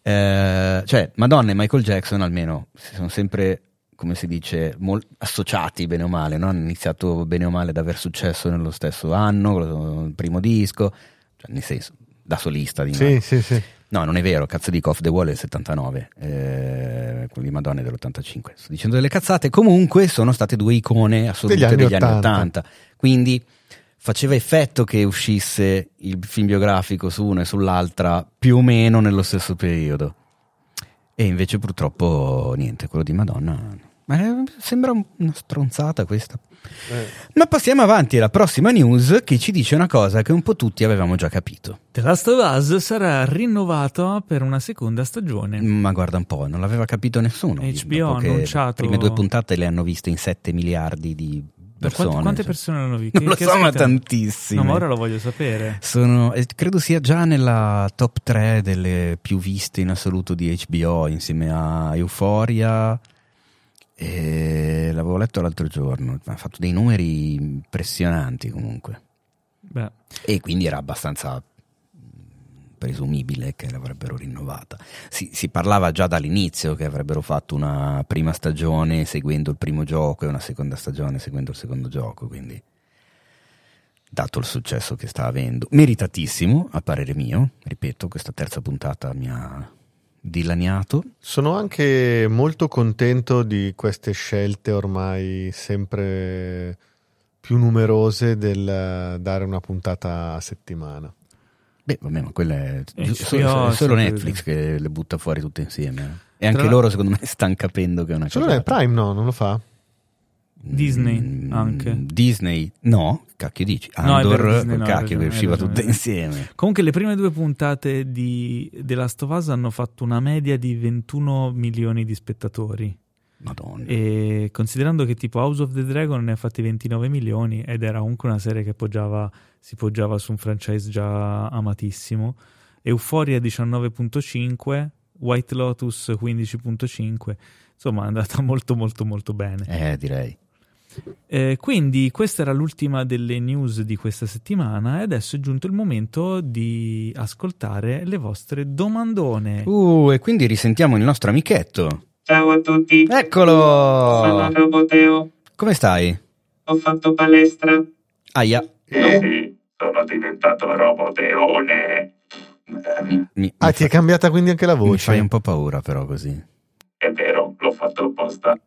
Eh, cioè Madonna e Michael Jackson almeno si sono sempre come si dice, mol- associati bene o male, no? hanno iniziato bene o male ad aver successo nello stesso anno, il primo disco, cioè, nel senso, da solista di Sì, sì, sì. No, non è vero, cazzo dico, Off the Wall è del 79, eh, quello di Madonna è dell'85. Sto dicendo delle cazzate. Comunque sono state due icone assolute Degli degli anni anni, 80. 80. Quindi faceva effetto che uscisse il film biografico su una e sull'altra più o meno nello stesso periodo. E invece purtroppo niente, quello di Madonna. Ma eh, sembra un- una stronzata questa. Ma passiamo avanti alla prossima news che ci dice una cosa che un po' tutti avevamo già capito. The Last of Us sarà rinnovato per una seconda stagione. Ma guarda un po', non l'aveva capito nessuno. HBO ha annunciato- Le prime due puntate le hanno viste in 7 miliardi di Per persone. quante, quante cioè. persone l'hanno visto? Non lo so, ma tantissime. No, ma ora lo voglio sapere. Sono, eh, credo sia già nella top 3 delle più viste in assoluto di HBO, insieme a Euphoria. E l'avevo letto l'altro giorno, ha fatto dei numeri impressionanti comunque. Beh, E quindi era abbastanza presumibile che l'avrebbero rinnovata. Si, si parlava già dall'inizio che avrebbero fatto una prima stagione seguendo il primo gioco e una seconda stagione seguendo il secondo gioco, quindi dato il successo che sta avendo, meritatissimo a parere mio, ripeto, questa terza puntata mi ha dilaniato. Sono anche molto contento di queste scelte ormai sempre più numerose del dare una puntata a settimana. Beh, vabbè, ma quella è, Eh, solo, sì, è solo Netflix che le butta fuori tutte insieme. eh. E anche Tra- loro, secondo me, stanno capendo che è una Solo cosa. nel Prime no, non lo fa? Disney anche. Mm, Disney, no, cacchio dici? No, Andor, vero, Disney no, cacchio, che usciva tutte insieme. Comunque le prime due puntate di The Last of Us hanno fatto una media di 21 milioni di spettatori. Madonna. E considerando che tipo House of the Dragon ne ha fatti 29 milioni ed era comunque una serie che poggiava, si poggiava su un franchise già amatissimo, Euphoria 19.5, White Lotus 15.5, insomma è andata molto molto molto bene. Eh, direi. Eh, quindi questa era l'ultima delle news di questa settimana e adesso è giunto il momento di ascoltare le vostre domandone. Uh, e quindi risentiamo il nostro amichetto. Ciao a tutti, sono Eccolo! Roboteo. Come stai? Ho fatto palestra. Aia. Sì, sono diventato roboteone. Mi, Ah, mi ti è fa- cambiata quindi anche la mi voce? fai un po' paura però così. È vero, l'ho fatto apposta.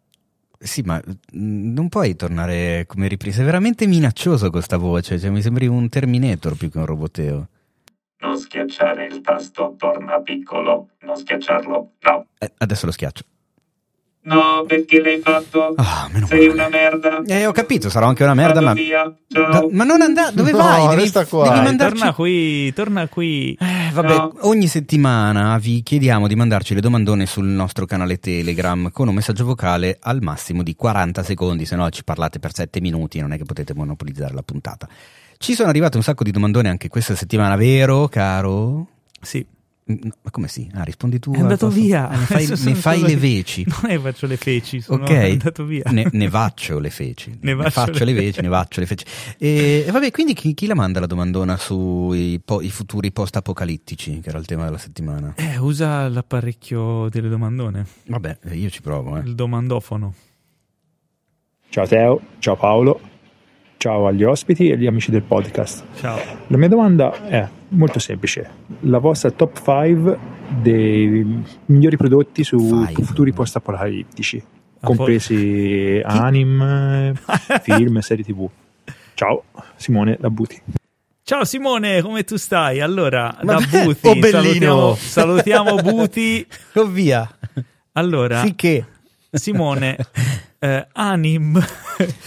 Sì, ma mm, non puoi tornare come ripresa. È veramente minaccioso questa voce. Cioè, mi sembri un Terminator più che un roboteo. Non schiacciare il tasto torna piccolo. Non schiacciarlo. No. Eh, adesso lo schiaccio. No, perché l'hai fatto? Ah, meno Sei male. una merda. Eh, ho capito, sarò anche una merda, Vado ma. via. Ciao. Da- ma non andare. Dove No, vai? Devi, resta qua. devi mandarci. Torna qui, torna qui. Eh, vabbè, No. ogni settimana vi chiediamo di mandarci le domandone sul nostro canale Telegram con un messaggio vocale al massimo di 40 secondi, se no ci parlate per 7 minuti, non è che potete monopolizzare la puntata. Ci sono arrivate un sacco di domandone anche questa settimana, vero, caro? Sì, ma come sì? Ah, rispondi tu. è andato via. Ah, ne fai, ne fai le veci. Non è faccio le feci, sono Ok, è andato via. Ne, ne faccio le feci, Ne ne, faccio le le veci, ne faccio le feci. E, e vabbè, quindi chi, chi la manda la domandona sui po- i futuri post-apocalittici, che era il tema della settimana? Eh, usa l'apparecchio delle domandone, Vabbè, io ci provo, eh. il domandofono. Ciao Teo, ciao Paolo, ciao agli ospiti e agli amici del podcast. Ciao. La mia domanda è molto semplice. La vostra top 5 dei migliori prodotti su Five. futuri post-apocalittici, compresi anime, film e serie tv. Ciao, Simone Labuti. Ciao Simone, come tu stai? Allora, Ma da beh, Buti, oh, bellino. salutiamo, salutiamo Buti. Oh via! Allora, Sì che... Simone, eh, anim.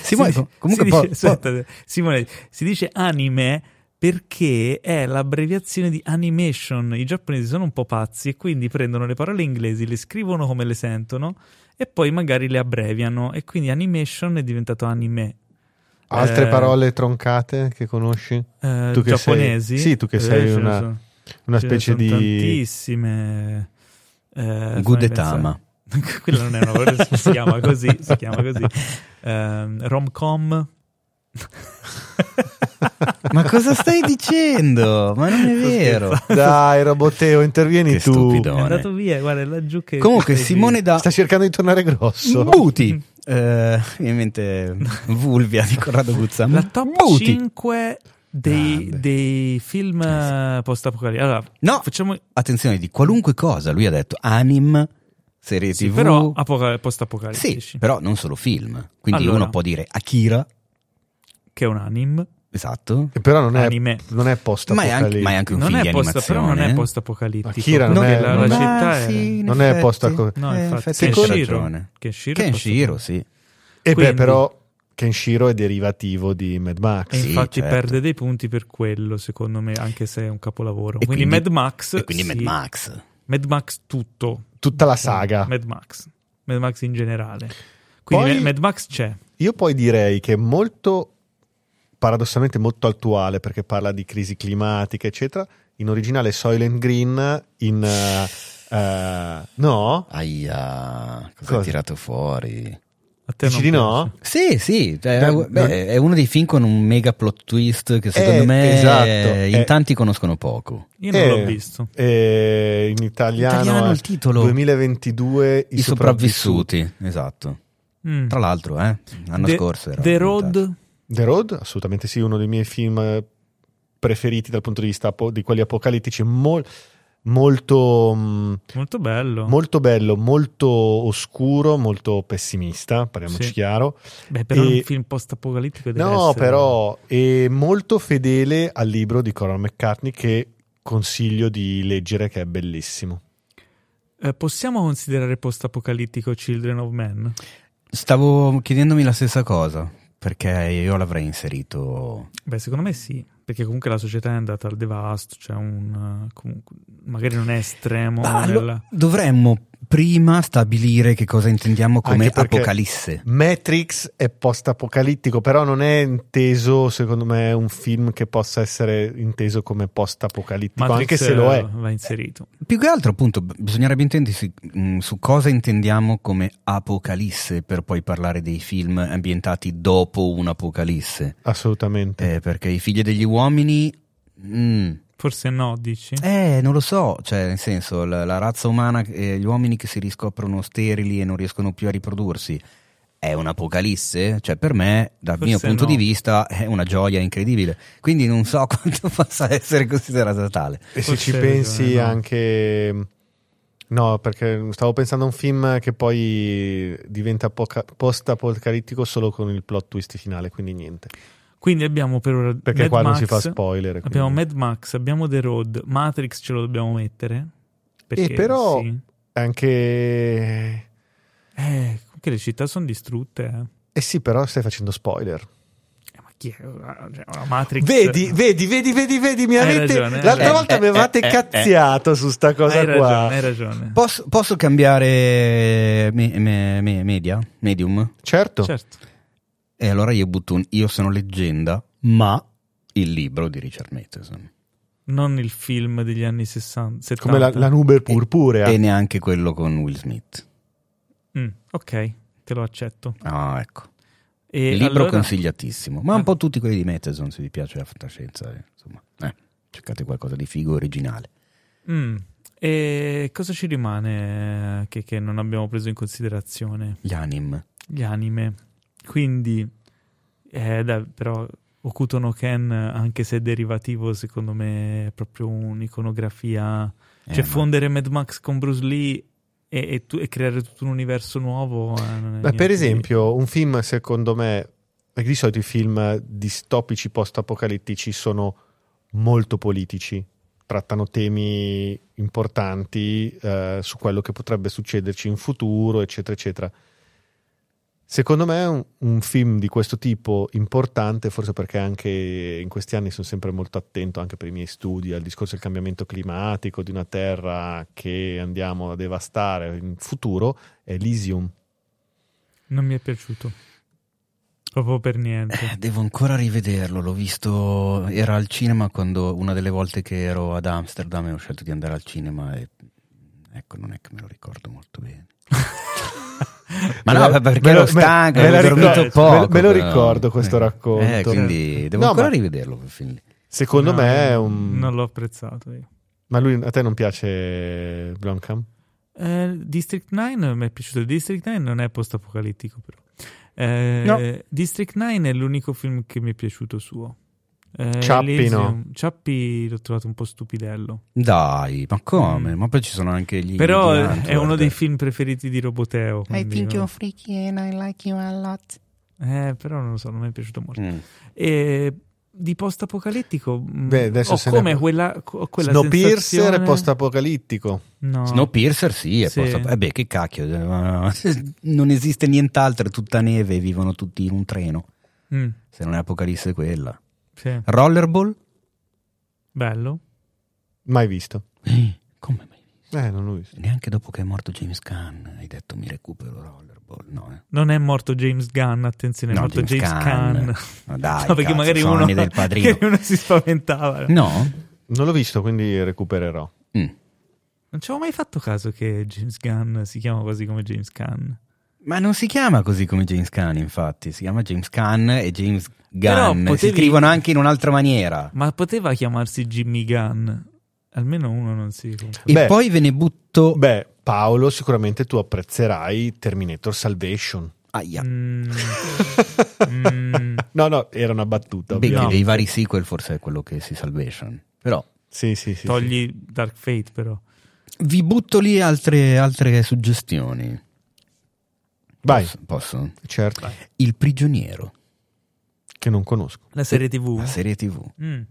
Simone, Si- comunque si po- dice- aspetta, Simone, si dice anime perché è l'abbreviazione di animation. I giapponesi sono un po' pazzi e quindi prendono le parole inglesi, le scrivono come le sentono e poi magari le abbreviano e quindi animation è diventato anime. Altre Eh, parole troncate che conosci? eh, Tu che sei- giapponesi? sì, tu che Eh, sei una- sono- Una specie sono di... tantissime. Eh, Gudetama. Quella non è una parola, si chiama così, si chiama così. Ehm, rom-com. Ma cosa stai dicendo? Ma non è vero. Dai, Roboteo, intervieni Che tu. stupido. È andato via, guarda, laggiù che... Comunque Simone da... Sta cercando di tornare grosso. Buti! Eh, mi viene in mente Vulvia di Corrado Guzza. La top Buti! 5 dei, dei film post-apocalittici. Allora, No, facciamo... attenzione, di qualunque cosa. Lui ha detto anim, serie Sì, tv. però apoca- post-apocalittici. Sì, però non solo film. Quindi Allora. uno può dire Akira, Che è un anime. esatto. Che però non è, Anime. non è post Ma è, anche, ma è anche un Non film è di post, animazione. però non è eh. post-apocalittico. Akira non perché è- la, la non è- città è... sì, non è effetti. post-apo- No, Eh, infatti. Kenshiro è Kenshiro, post-apocalittico. E beh, però Kenshiro è derivativo di Mad Max. E Sì, infatti certo. perde dei punti per quello, secondo me, anche se è un capolavoro. E quindi, quindi- Mad Max. E quindi sì. Mad Max. Mad Max tutto. Tutta la saga. Mad Max. Mad Max in generale. Quindi Poi- Ma- Mad Max c'è. Io poi direi che è molto, paradossalmente molto attuale perché parla di crisi climatica, eccetera. In originale Soylent Green, in... eh, no? Aia, cosa, Cosa? hai tirato fuori? A te Dici di no? Sì, sì, cioè, Da- beh, non- è uno dei film con un mega plot twist che secondo Eh, me esatto, in eh. tanti conoscono poco. Io non Eh, l'ho visto. E in italiano, Italiano il titolo. 2022 I, I sopravvissuti, esatto. Mm. Tra l'altro, eh, l'anno The- scorso era The. Road. The Road, assolutamente sì, uno dei miei film eh, preferiti dal punto di vista di quelli apocalittici. Mol- molto, mh, Molto bello. molto bello, molto oscuro, molto pessimista, parliamoci Sì. chiaro. Beh, però e- un film post-apocalittico No, essere- però è molto fedele al libro di Coral McCartney che consiglio di leggere, che è bellissimo. Eh, possiamo considerare post-apocalittico Children of Men? Stavo chiedendomi la stessa cosa, perché io l'avrei inserito... Beh, secondo me sì, perché comunque la società è andata al devasto, cioè un... eh, comunque, magari non è estremo. Ah, nella- dovremmo prima stabilire che cosa intendiamo come apocalisse. Matrix è post-apocalittico, però non è inteso, secondo me, un film che possa essere inteso come post-apocalittico, Matrix, anche se lo eh, è. Va inserito. Più che altro, appunto, bisognerebbe intendersi mh, su cosa intendiamo come apocalisse per poi parlare dei film ambientati dopo un'apocalisse. Assolutamente. Eh, perché i figli degli uomini... mm, Forse no, dici? Eh, non lo so, cioè, nel senso, la, la razza umana, eh, gli uomini che si riscoprono sterili e non riescono più a riprodursi, è un'apocalisse? Cioè, per me, dal Forse mio punto no. di vista, è una gioia incredibile. Quindi non so quanto possa essere considerata tale. E se ci pensi no. anche... No, perché stavo pensando a un film che poi diventa apoca- post-apocalittico solo con il plot twist finale, quindi niente. Quindi abbiamo per ora Perché Mad qua non Max, si fa spoiler. quindi- Abbiamo Mad Max, abbiamo The Road, Matrix ce lo dobbiamo mettere. Perché, E però- sì. Anche... Eh, comunque le città sono distrutte. Eh. Eh sì, però stai facendo spoiler. Eh, ma chi è? Cioè, Matrix... Vedi, vedi, vedi, vedi, vedi, mi avete... ragione, L'altra ragione. volta mi Eh, avevate eh, eh, cazziato su sta cosa hai qua. ragione, hai ragione. Posso, posso cambiare me- me- me- media? Medium? Certo. Certo. E allora io butto un Io sono leggenda, ma il libro di Richard Matheson. Non il film degli anni 60, 70. Come la, la nube purpurea. E neanche quello con Will Smith. Mm, ok, te lo accetto. Ah, ecco. E il libro allora- consigliatissimo, ma un Eh. po' tutti quelli di Matheson, se vi piace la fantascienza, eh, insomma, eh, cercate qualcosa di figo originale. Mm, E cosa ci rimane eh, che, che non abbiamo preso in considerazione? Gli anim. Gli anime. Quindi, eh, dai, però, Okuto no Ken, anche se è derivativo, secondo me è proprio un'iconografia. Eh, cioè, ma- fondere Mad Max con Bruce Lee e, e tu- e creare tutto un universo nuovo. eh, per di- esempio, un film, secondo me, perché di solito i film distopici post-apocalittici sono molto politici, trattano temi importanti eh, su quello che potrebbe succederci in futuro, eccetera, eccetera. Secondo me un, un film di questo tipo importante, forse perché anche in questi anni sono sempre molto attento, anche per i miei studi, al discorso del cambiamento climatico, di una terra che andiamo a devastare in futuro, è Elysium. Non mi è piaciuto. Proprio per niente. Eh, devo ancora rivederlo, l'ho visto, era al cinema quando una delle volte che ero ad Amsterdam e ho scelto di andare al cinema e ecco, non è che me lo ricordo molto bene. Ma no, Me perché me ero lo- me- stanco, me avevo dormito poco. me- me lo però. ricordo questo Eh, racconto. Eh, quindi devo No, ancora ma- rivederlo quel film lì. Secondo No, me è un... Non l'ho apprezzato io. Ma lui, a te non piace Blomkamp? Eh, District 9 mi è piaciuto. District 9 non è post-apocalittico, però. Eh, No. District 9 è l'unico film che mi è piaciuto suo. Eh, Ciappi, Elysium- no. Ciappi l'ho trovato un po' stupidello. Dai, ma come? Mm. Ma poi ci sono anche gli Però gli è- uno dei film preferiti di Roboteo. quindi no. freaky and I like you a lot. Eh, però non lo so, non mi è piaciuto molto. Mm. E di post-apocalittico mm, Beh, adesso ho se ne- come quella, ho quella Snowpiercer sensazione... è post-apocalittico. No. Snowpiercer sì, è Sì. post- eh beh, che cacchio, non esiste nient'altro, è tutta neve e vivono tutti in un treno, Mm, se non è Apocalisse quella. Sì. Rollerball? Bello. Mai visto. Eh, Come mai? Eh, non l'ho visto. Neanche dopo che è morto James Gunn hai detto mi recupero Rollerball, no eh. Non è morto James Gunn, attenzione, è No, morto James James. Caan. Ma dai, No, perché cazzo, magari uno, del uno si spaventava. No? Non l'ho visto, quindi recupererò. Mm. Non ci avevo mai fatto caso che James Gunn si chiama quasi come James Gunn. Ma non si chiama così come James Caan, infatti, si chiama James Caan e James Gunn. Si potevi- scrivono anche in un'altra maniera. Ma poteva chiamarsi Jimmy Gunn. Almeno uno non si... E Beh. poi ve ne butto... Beh, Paolo, sicuramente tu apprezzerai Terminator Salvation. Aia. Mm. Mm. No, no, era una battuta. Beh, che dei vari sequel forse è quello che si Salvation. Però Sì, sì, sì. Togli Dark Fate, però. Vi butto lì altre, altre suggestioni. Vai, Posso? Posso? certo, Il prigioniero, che non conosco. La serie TV. la serie TV. Mm.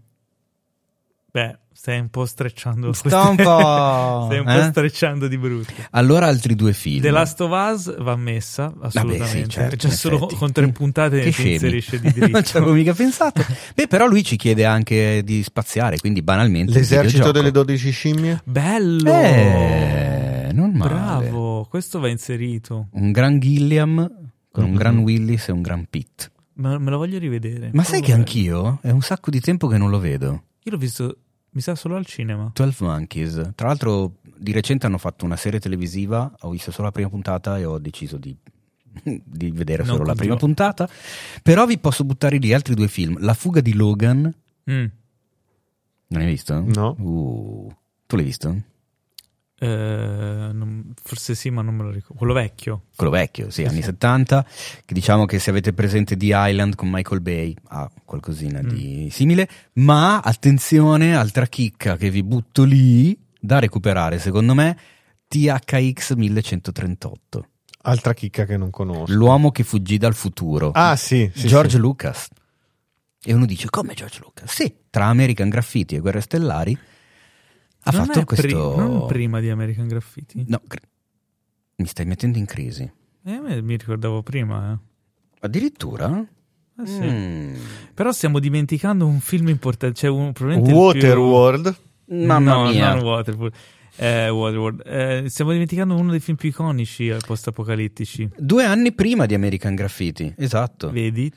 Beh, stai un po' strecciando. Sta un po'. Stai un po' eh? strecciando di brutto. Allora altri due film. The Last of Us va messa assolutamente. sì, certo, C'è in solo effetti. con tre puntate Che si inserisce di dritto. non ci avevo mica pensato. Beh, però lui ci chiede anche di spaziare, quindi banalmente. L'esercito delle 12 scimmie? Bello! Eh, non male. Bravo, questo va inserito. Un gran Gilliam con un Mhm. gran Willis e un gran Pitt. Me, me lo voglio rivedere. Ma sai che anch'io? È un sacco di tempo che non lo vedo. Io l'ho visto, mi sa, solo al cinema. 12 Monkeys. Tra l'altro, di recente hanno fatto una serie televisiva. Ho visto solo la prima puntata e ho deciso di, di vedere Non solo la prima puntata. Però vi posso buttare lì altri due film: La fuga di Logan. Mm. Non hai visto? No. Uh, tu l'hai visto? Non- forse sì, ma non me lo ricordo. Quello vecchio. Quello vecchio, sì, anni 70. Che diciamo che se avete presente The Island con Michael Bay ha qualcosina di simile. Ma attenzione, altra chicca che vi butto lì da recuperare, secondo me. THX 1138. Altra chicca che non conosco. L'uomo che fuggì dal futuro. Ah, sì, sì, George sì. Lucas. E uno dice: Come George Lucas? Sì, tra American Graffiti e Guerre Stellari ha non fatto è pri- questo. non prima di American Graffiti. No, cre- mi stai mettendo in crisi. Eh, mi ricordavo prima. Addirittura? Eh. Eh sì. Mm. Però stiamo dimenticando un film importante. Cioè un, probabilmente il più- Waterworld. Mamma no, mia. non Waterworld. Eh, Waterworld. Eh, stiamo dimenticando uno dei film più iconici eh, post-apocalittici. Due anni prima di American Graffiti, esatto. Vedi?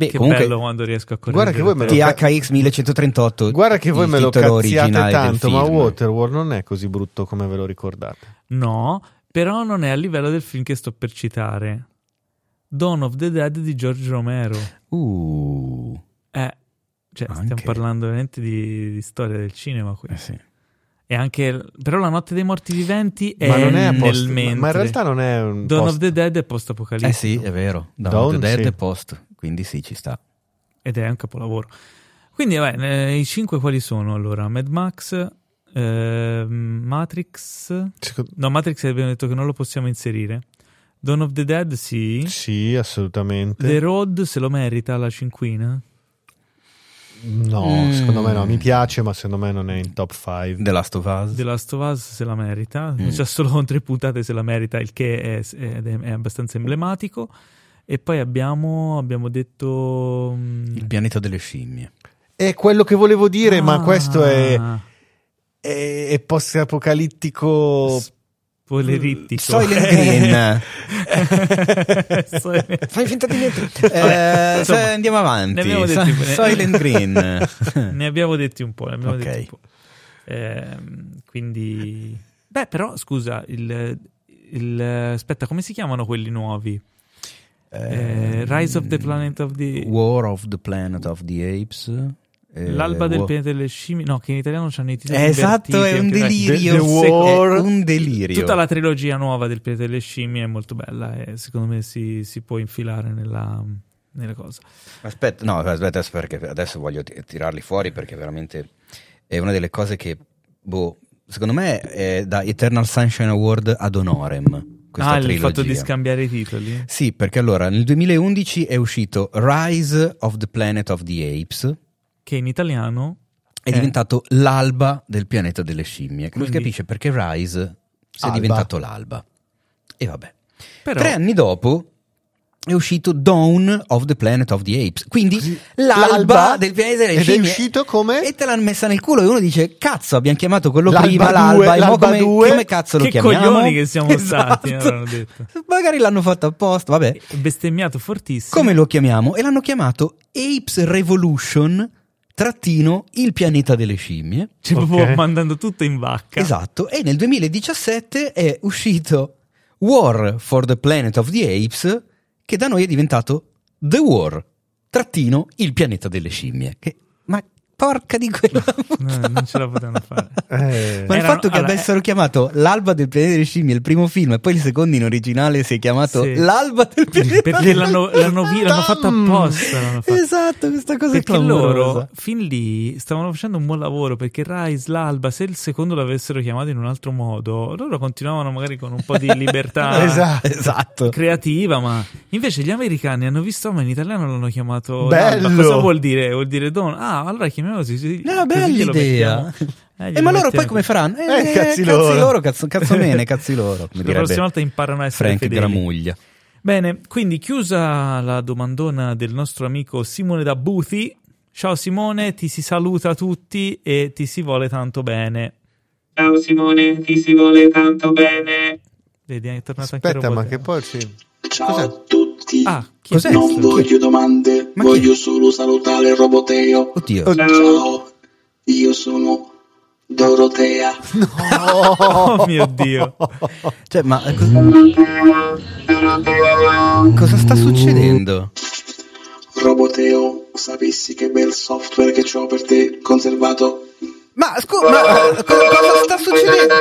Beh, che comunque bello quando riesco a correggere. Guarda che voi me lo- te. THX 1138. Guarda che voi me lo cazziate tanto, ma. Waterworld non è così brutto come ve lo ricordate. No, però non è a livello del film che sto per citare. Dawn of the Dead di George Romero. Uh, Eh, cioè, stiamo parlando veramente di, di storia del cinema qui. eh sì. E anche, però la notte dei morti viventi è, ma non è post, ma- mentre. ma in realtà non è un Dawn post- of the Dead è Eh post-apocalittico. sì, è vero. Dawn, Dawn, of the Dead sì. è post, quindi sì, ci sta. ed è un capolavoro. Quindi, vabbè, eh, i cinque quali sono allora? Mad Max, eh, Matrix. Secondo- No, Matrix abbiamo detto che non lo possiamo inserire. Dawn of the Dead, sì. Sì, assolutamente. The Road se lo merita la cinquina. No, Mm. secondo me no, mi piace, ma secondo me non è in top 5. The Last of Us. The Last of Us se la merita. Mm. C'è solo con tre puntate se la merita, il che è, è- è abbastanza emblematico. E poi abbiamo, abbiamo detto. mm, Il pianeta delle scimmie. È quello che volevo dire, ma ah, questo è, è, è post-apocalittico. Spoilerittico. Soylent Green. Soylent- Fai finta di niente. Eh, insomma, andiamo avanti. ne So- Soylent Green. ne abbiamo detti un po'. Ne abbiamo Ok. detti un po'. Ehm, quindi, beh, però scusa, il, il- aspetta, come si chiamano quelli nuovi? Eh, Rise of the Planet of the War of the Planet of the Apes. Eh, L'alba del War- pianeta delle scimmie, no, che in italiano c'hanno i titoli Eh, esatto, è un delirio. The- The War- È un delirio. Tutta la trilogia nuova del pianeta delle scimmie è molto bella e secondo me si, si può infilare nella, nella cosa. Aspetta, no, aspetta, adesso, perché adesso voglio ti- tirarli fuori perché veramente è una delle cose che, boh, secondo me è da Eternal Sunshine Award ad honorem. Questa ah, il trilogia. fatto di scambiare i titoli? Sì, perché allora nel 2011 è uscito Rise of the Planet of the Apes, Che in italiano è Eh. diventato l'alba del pianeta delle scimmie. Non si capisce perché Rise sia Alba. diventato l'alba. E vabbè. però Tre anni dopo è uscito Dawn of the Planet of the Apes, quindi l'alba, L'alba del pianeta delle ed è scimmie. uscito come? E te l'hanno messa nel culo e uno dice cazzo abbiamo chiamato quello L'alba prima due, l'alba e l'alba come, due. come cazzo lo che chiamiamo? coglioni che siamo Esatto. stati, avranno detto. Magari l'hanno fatto apposta, vabbè. Bestemmiato fortissimo. Come lo chiamiamo? E l'hanno chiamato Apes Revolution trattino il pianeta delle scimmie. Cioè, Ok. proprio mandando tutto in vacca. Esatto, e nel 2017 è uscito War for the Planet of the Apes, che da noi è diventato The War, trattino il pianeta delle scimmie. Che- porca di quella. No, non ce la potevano fare. Eh, Ma il fatto che allora, avessero chiamato L'alba del pianeta delle scimmie, il primo film, e poi il secondo in originale si è chiamato Sì. L'alba del pianeta Perché l'hanno, l'hanno, vi- l'hanno fatto apposta. L'hanno fatto. Esatto, questa cosa Perché è clamorosa. loro fin lì stavano facendo un buon lavoro perché Rise, l'Alba, se il secondo l'avessero chiamato in un altro modo, loro continuavano magari con un po' di libertà Esatto. Esatto. creativa, ma invece gli americani hanno visto, ma in italiano l'hanno chiamato Bello! l'Alba. Cosa vuol dire? Vuol dire don. Ah, allora chiamiamolo così. sì, Una così bella idea. Eh, E glielo ma loro poi come faranno? Eh, cazzi loro. cazzo, cazzo mene, cazzi loro. Come La prossima volta imparano a essere Frank fedeli. Gramuglia. Bene, quindi chiusa la domandona del nostro amico Simone da Buthi. Ciao Simone, ti si saluta tutti e ti si vuole tanto bene. Ciao Simone, ti si vuole tanto bene. Vedi, è tornato anche Aspetta, ma che poi sì. Ciao Cos'è? a tutti. Ah, chi Cos'è? non questo? voglio domande, Ma chi voglio solo salutare Roboteo. Oddio. Ciao, io sono Dorotea. Oh mio Dio. Cioè, ma eh, cosa, cosa sta succedendo? Roboteo, sapessi che bel software che ho per te conservato? Ma scusa, ma eh, co- cosa sta succedendo?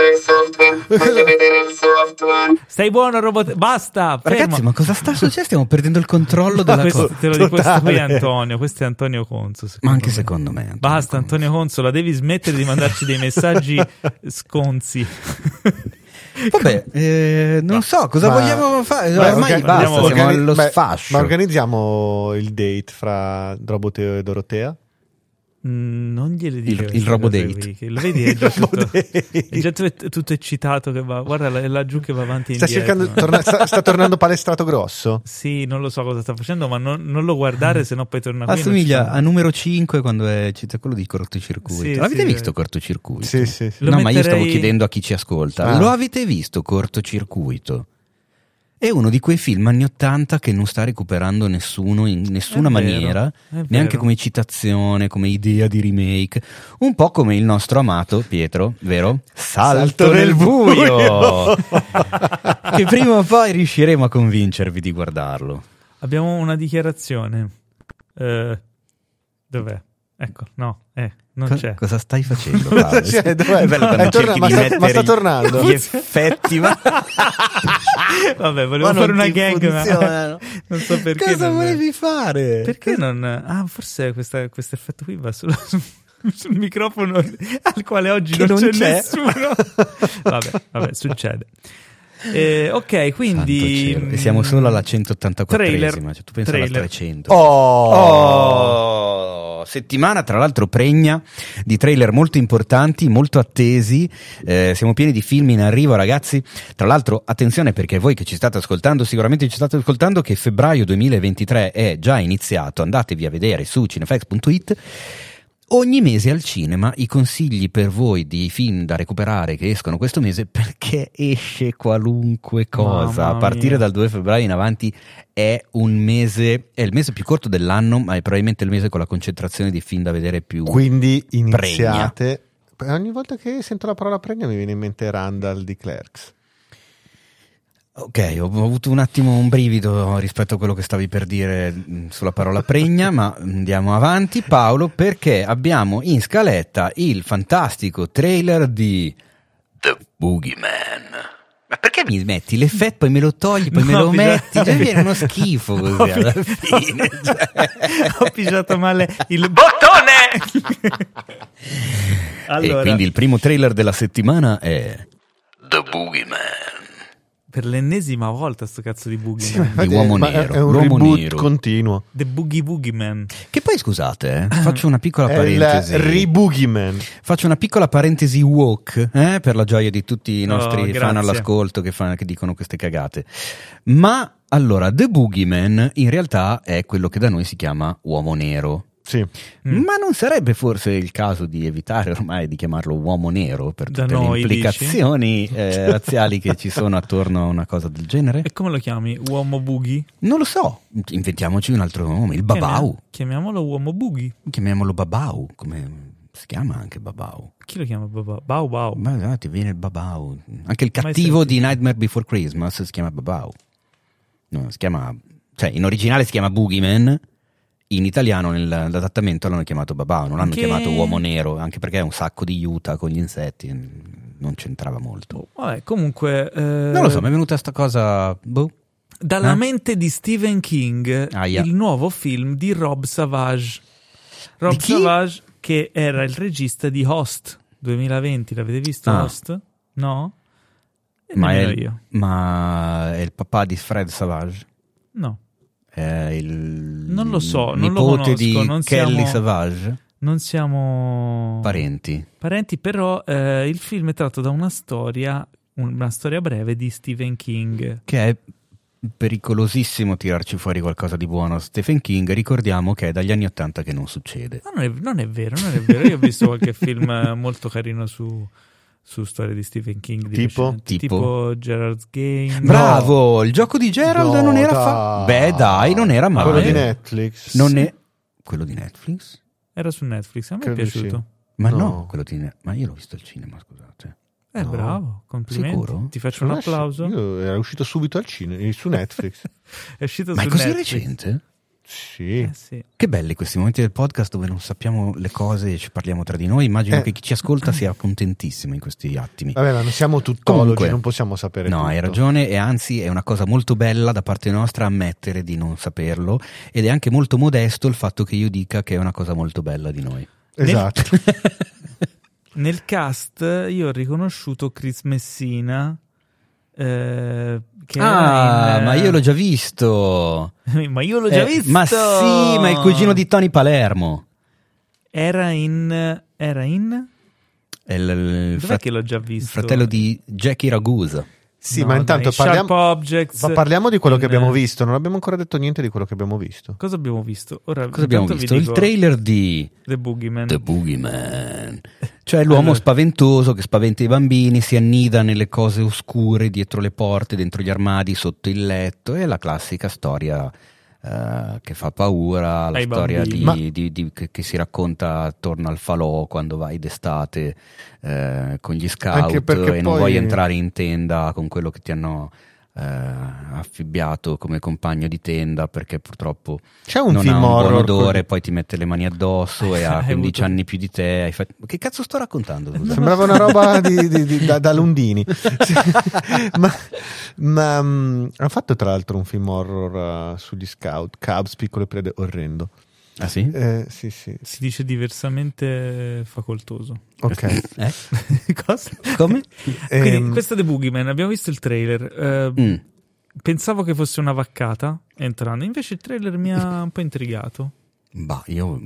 voglio vedere il software. Stai buono, robot. Basta, fermo. Ragazzi, ma cosa sta succedendo? Stiamo perdendo il controllo della questo, cosa. te lo dico, questo qui è. Antonio, questo è Antonio Conso. Ma anche me. secondo me. Antonio Basta, Conso. Antonio Consola, devi smettere di mandarci dei messaggi sconzi. Vabbè, eh, non so cosa Ma- vogliamo fare. Ormai orga- basta, andiamo- siamo organi- allo beh, sfascio. Ma organizziamo il date fra Roboteo e Dorotea? Mm, non gliele dico Il- il Robodate. Lo vedi, è già, tutto, è già tutto, tutto eccitato che va. Guarda, è laggiù che va avanti Sta, indietro. cercando, torna- sta, sta tornando palestrato grosso? Sì, non lo so cosa sta facendo, ma non, non lo guardare, se no poi torna qui. Assomiglia a numero 5 quando è cita quello di cortocircuito. Sì, L'avete sì, visto eh. cortocircuito? Sì, sì. sì. No, ma io stavo metterei- chiedendo a chi ci ascolta. Ah. Lo avete visto cortocircuito? È uno di quei film anni 80 che non sta recuperando nessuno in nessuna È vero, maniera, è neanche vero. come citazione, come idea di remake. Un po' come il nostro amato Pietro, vero? Salto, Salto nel nel buio! buio. che prima o poi riusciremo a convincervi di guardarlo. Abbiamo una dichiarazione. Eh, dov'è? Ecco, no, eh, non Co- c'è. Cosa stai facendo? Cosa c'è? Dov'è? È bello quando È torna- ma sta- ma sta tornando? Gli effetti, ma... Vabbè, volevo Ma fare una gag, funzionano. ma non so perché. Cosa non- volevi fare? Perché non. Ah, forse questo effetto qui va solo su- sul microfono al quale oggi non, non c'è, c'è. nessuno. vabbè, vabbè, succede. Eh, ok, quindi. Siamo solo alla 184esima, Trailer. cioè tu pensi alla Trailer. 300. Oh! Oh, settimana tra l'altro pregna di trailer molto importanti, molto attesi. Eh, siamo pieni di film in arrivo, ragazzi. Tra l'altro, attenzione perché voi che ci state ascoltando, sicuramente ci state ascoltando che febbraio 2023 è già iniziato. Andatevi a vedere su cinefax.it. Ogni mese al cinema i consigli per voi di film da recuperare che escono questo mese perché esce qualunque cosa. Mamma a partire mia. dal 2 febbraio in avanti è un mese, è il mese più corto dell'anno, ma è probabilmente il mese con la concentrazione di film da vedere più. Quindi iniziate. Ogni volta che sento la parola pregna mi viene in mente Randall di Clerks. Ok, ho avuto un attimo un brivido rispetto a quello che stavi per dire mh, sulla parola pregna, ma andiamo avanti, Paolo, perché abbiamo in scaletta il fantastico trailer di The Boogeyman. Ma perché mi metti l'effetto, poi me lo togli, poi me No, lo bisogna- metti? Già viene uno schifo così alla fine. cioè. Ho pigiato male il bottone. allora, E quindi il primo trailer della settimana è The Boogeyman. Per l'ennesima volta sto cazzo di Boogie Sì, Man. infatti Uomo ma Nero, È un l'uomo reboot nero. continuo. The Boogie Boogie Man. Che poi scusate, eh, faccio una piccola È il parentesi. Reboogie Faccio una piccola parentesi walk eh, per la gioia di tutti i nostri Oh, fan all'ascolto che, fa- che dicono queste cagate. Ma allora, The Boogeyman in realtà è quello che da noi si chiama Uomo Nero. Sì. Mm. Ma non sarebbe forse il caso di evitare ormai di chiamarlo uomo nero per tutte noi, le implicazioni eh, razziali che ci sono attorno a una cosa del genere? E come lo chiami? Uomo Boogie? Non lo so, inventiamoci un altro nome, il Babau. Chiamiamolo Uomo Boogie. Chiamiamolo Babau, come si chiama anche Babau. Chi lo chiama Babau? Bau Bau. Ma no, ti viene il Babau. Anche il cattivo di Nightmare Before Christmas si chiama Babau. No, si chiama, cioè in originale si chiama Boogeyman, in italiano nell'adattamento l'hanno chiamato Babà, non l'hanno Che- chiamato Uomo Nero, anche perché è un sacco di Utah con gli insetti, non c'entrava molto. Vabbè, comunque... eh, Non lo so, mi è venuta sta cosa... Boh. Dalla Eh? mente di Stephen King, Aia. il nuovo film di Rob Savage. Rob? Savage, che era il regista di Host 2020, l'avete visto Ah. Host? No? E Ma è, ma è il papà di Fred Savage? No, È il Non lo so, non lo conosco, di non Kelly siamo- Savage? non siamo Parenti. parenti, però eh, il film è tratto da una storia, una storia breve di Stephen King. Che è pericolosissimo tirarci fuori qualcosa di buono. Stephen King, ricordiamo che è dagli anni Ottanta che non succede. Ma non è, non è vero, non è vero. Io ho visto qualche film eh, molto carino su, su storie di Stephen King. di Tipo? Tipo? tipo Gerard's Game. Bravo! Il gioco di Gerald No, non era fa-. Beh, dai, non era male. Quello di Netflix. Non è quello di Netflix? Era su Netflix, a me Credo è di sì. piaciuto. Ma no, No. quello di Ne- Ma io l'ho visto al cinema, scusate. Eh, No. bravo, complimenti. Sicuro? Ti faccio un Non è sci- applauso. Io era uscito subito al cinema, su Netflix. È uscito Ma è su così Netflix. recente? Sì. Eh, sì. Che belli questi momenti del podcast dove non sappiamo le cose e ci parliamo tra di noi. Immagino Eh. che chi ci ascolta sia contentissimo in questi attimi. Vabbè, ma non siamo tuttologi, Comunque. non possiamo sapere No, tutto. hai ragione e anzi è una cosa molto bella da parte nostra ammettere di non saperlo ed è anche molto modesto il fatto che io dica che è una cosa molto bella di noi. Esatto. Nel cast io ho riconosciuto Chris Messina. Eh, ah, in, ma io l'ho già visto. ma io l'ho già Eh, visto. Ma sì, ma è il cugino di Tony Palermo. Era in. Era in. È il, il Dov'è frat- che l'ho già il visto? fratello di Jackie Ragusa. Sì, No, ma intanto dai, parliamo, Objects. ma parliamo di quello che in- abbiamo visto. Non abbiamo ancora detto niente di quello che abbiamo visto. Cosa abbiamo visto? Ora, Cosa abbiamo visto? vi Il trailer di The Boogeyman. The Boogeyman. Cioè l'uomo Allora. spaventoso che spaventa i bambini, si annida nelle cose oscure, dietro le porte, dentro gli armadi, sotto il letto. È la classica storia eh, che fa paura, la Ai storia di, bambini. di- di- che, che si racconta attorno al falò quando vai d'estate eh, con gli scout e non poi- vuoi entrare in tenda con quello che ti hanno eh, affibbiato come compagno di tenda perché purtroppo C'è un non film ha un buon horror. odore, poi ti mette le mani addosso e ha Hai 15 avuto- anni più di te. fatto- Che cazzo sto raccontando? scusa? Sembrava una roba di, di- di- da, da Lundini. ma ma, mm, hanno fatto tra l'altro un film horror uh, sugli scout, Cubs, piccole prede, orrendo. Ah sì? Eh, sì, sì. Si dice diversamente facoltoso. Ok. Eh? Cosa? Come? Quindi, questo è The Boogeyman. Abbiamo visto il trailer. Eh, Mm. Pensavo che fosse una vaccata entrando, invece il trailer mi ha un po' intrigato. Bah, io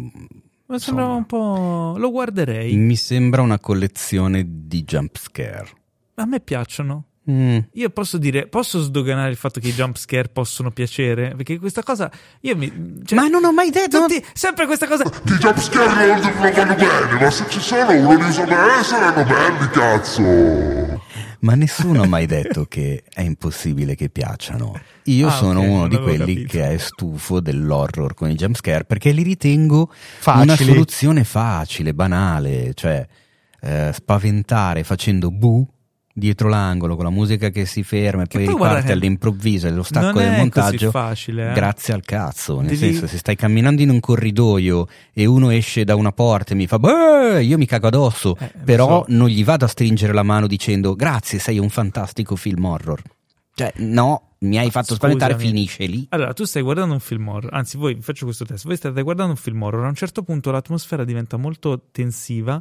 Ma sembrava Insomma. un po'. Lo guarderei. mi sembra una collezione di jump scare. A me piacciono. Mm. Io posso dire, posso sdoganare il fatto che i jump scare possono piacere? Perché questa cosa. Io mi. Cioè, Ma non ho mai detto. tutti, sempre questa cosa. Ti jumpscare non non vanno bene, ma se ci sono uno li usa bene, saranno belli, cazzo! Ma nessuno ha mai detto che è impossibile che piacciono. Io Ah, sono ok, uno non di quelli capito. che è stufo dell'horror con i jumpscare perché li ritengo Facili. una soluzione facile, banale, cioè eh, spaventare facendo bu dietro l'angolo con la musica che si ferma e Che poi poi riparte all'improvviso e lo stacco del montaggio. facile, eh. Grazie al cazzo, nel Devi- senso se stai camminando in un corridoio e uno esce da una porta e mi fa "Beh", io mi cago addosso, Eh, però so. non gli vado a stringere la mano dicendo grazie, sei un fantastico film horror. Cioè, no, mi hai fatto spaventare, Scusami. finisce lì. Allora, tu stai guardando un film horror, anzi, voi vi faccio questo test. Voi state guardando un film horror, a un certo punto l'atmosfera diventa molto tensiva,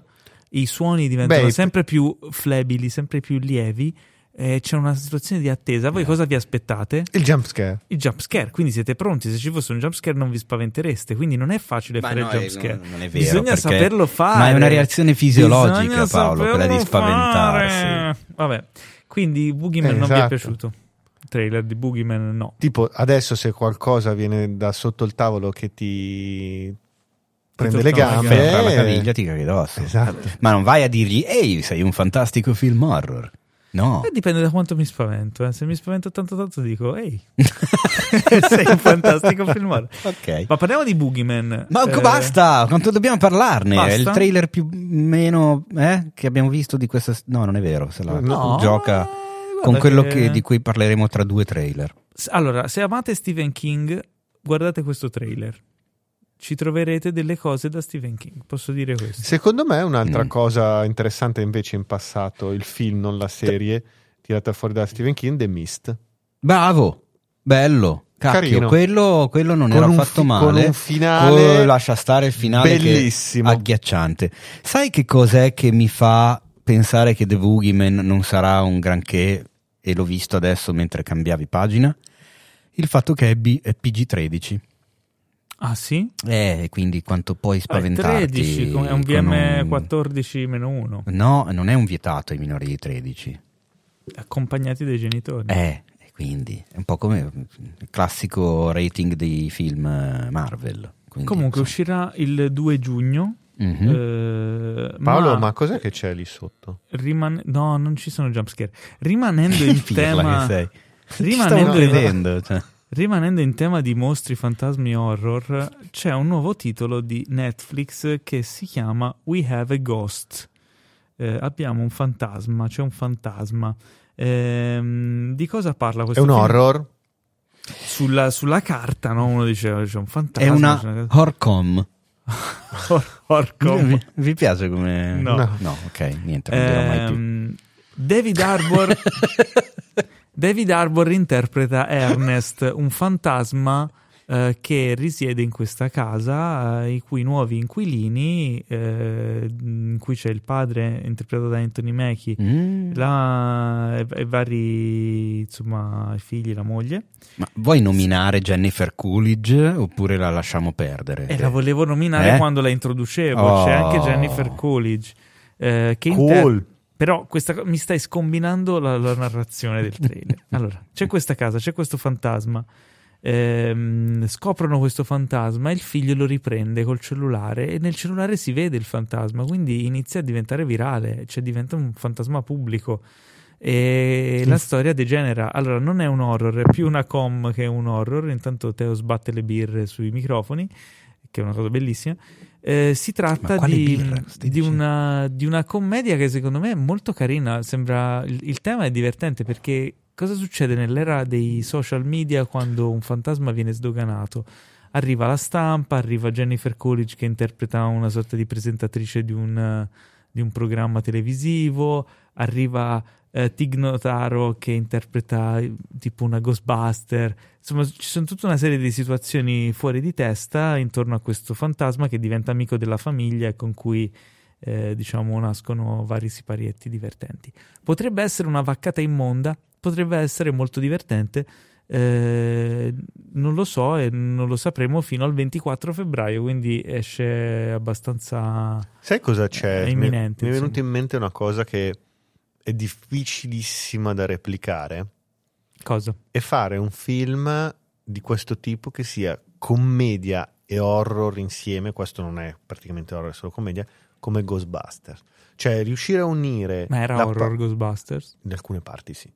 i suoni diventano Beh, sempre più flebili, sempre più lievi, e c'è una situazione di attesa. Eh. Voi cosa vi aspettate? il jump scare. Il jump scare, quindi siete pronti. Se ci fosse un jump scare non vi spaventereste, quindi non è facile Ma fare no, il jump eh, scare. non- non è vero, Bisogna perché- saperlo fare. Ma è una reazione fisiologica, Bisogna Paolo, quella di spaventarsi. fare. Vabbè, quindi Boogeyman Eh, non vi è esatto. piaciuto. Il trailer di Boogeyman no. Tipo, adesso se qualcosa viene da sotto il tavolo che ti prende le gambe. Per la caviglia ti caghi addosso. Esatto. Ma non vai a dirgli ehi, sei un fantastico film horror. No. Eh, dipende da quanto mi spavento. eh. Se mi spavento tanto tanto dico, ehi, sei un fantastico film horror. ok. Ma parliamo di Boogeyman. Ma Eh, basta, quanto dobbiamo parlarne? basta? È il trailer più meno eh, che abbiamo visto di questa. No, non è vero. Se la No, gioca eh, con quello che- che- di cui parleremo tra due trailer. Allora, se amate Stephen King, guardate questo trailer. Ci troverete delle cose da Stephen King, posso dire questo. Secondo me un'altra Mm. cosa interessante invece in passato, il film, non la serie, tirata fuori da Stephen King, The Mist. Bravo, bello. Cacchio, Carino. quello, quello non Con era affatto fi- male. con un finale Oh, lascia stare il finale che- bellissimo. agghiacciante. Sai che cos'è che mi fa pensare che The Boogeyman non sarà un granché e l'ho visto adesso mentre cambiavi pagina? Il fatto che è, B- è PG-13. Ah sì? Eh, quindi quanto puoi Ah, è spaventarti 13, come- è un con un- VM14 meno 1, No, non è un vietato ai minori di 13. accompagnati dai genitori. Eh, quindi è un po' come il classico rating dei film Marvel. Quindi, Comunque insomma. uscirà il 2 giugno. Mhm. eh, Paolo, ma, ma cos'è che c'è lì sotto? riman- no, non ci sono jumpscare. Rimanendo in tema che sei. Ci rimanendo stavo in- credendo. cioè. Rimanendo in tema di mostri, fantasmi, horror, c'è un nuovo titolo di Netflix che si chiama We Have a Ghost. Eh, abbiamo un fantasma, c'è un fantasma. Ehm, di cosa parla È questo un film? horror? Sulla, sulla carta, no? Uno dice c'è un fantasma. È una una- horcom. Hor- horcom. Vi, vi piace come... No. No, ok, niente, non dirò mai più. Ehm, David Arbor David Arbor interpreta Ernest, un fantasma eh, che risiede in questa casa, eh, i cui nuovi inquilini, eh, in cui c'è il padre interpretato da Anthony Mackie, Mm. la- e, e vari insomma i figli, la moglie. Ma vuoi nominare Jennifer Coolidge oppure la lasciamo perdere? E la volevo nominare Eh? quando la introducevo. Oh. C'è anche Jennifer Coolidge. eh, che inter-. Però questa mi stai scombinando la, la narrazione del trailer. Allora, c'è questa casa, c'è questo fantasma. ehm, scoprono questo fantasma e il figlio lo riprende col cellulare e nel cellulare si vede il fantasma, quindi inizia a diventare virale, cioè diventa un fantasma pubblico. E la storia degenera. Allora, non è un horror, è più una com che un horror. Intanto Teo sbatte le birre sui microfoni, che è una cosa bellissima. Eh, si tratta di, birra di una, di una commedia che secondo me è molto carina. Sembra il, il tema è divertente perché cosa succede nell'era dei social media quando un fantasma viene sdoganato? Arriva la stampa, arriva Jennifer Coolidge che interpreta una sorta di presentatrice di un, di un programma televisivo, arriva eh, Tig Notaro che interpreta eh, tipo una Ghostbuster. Insomma, ci sono tutta una serie di situazioni fuori di testa intorno a questo fantasma che diventa amico della famiglia e con cui eh, diciamo nascono vari siparietti divertenti. Potrebbe essere una vaccata immonda, potrebbe essere molto divertente. eh, non lo so e non lo sapremo fino al 24 febbraio, quindi esce abbastanza Sai cosa c'è? È Mi- imminente, Mi è venuta in mente una cosa che è difficilissima da replicare. cosa. È fare un film di questo tipo che sia commedia e horror insieme. Questo non è praticamente horror, è solo commedia. Come Ghostbusters. Cioè, riuscire a unire. Ma era horror pa- Ghostbusters? In alcune parti sì.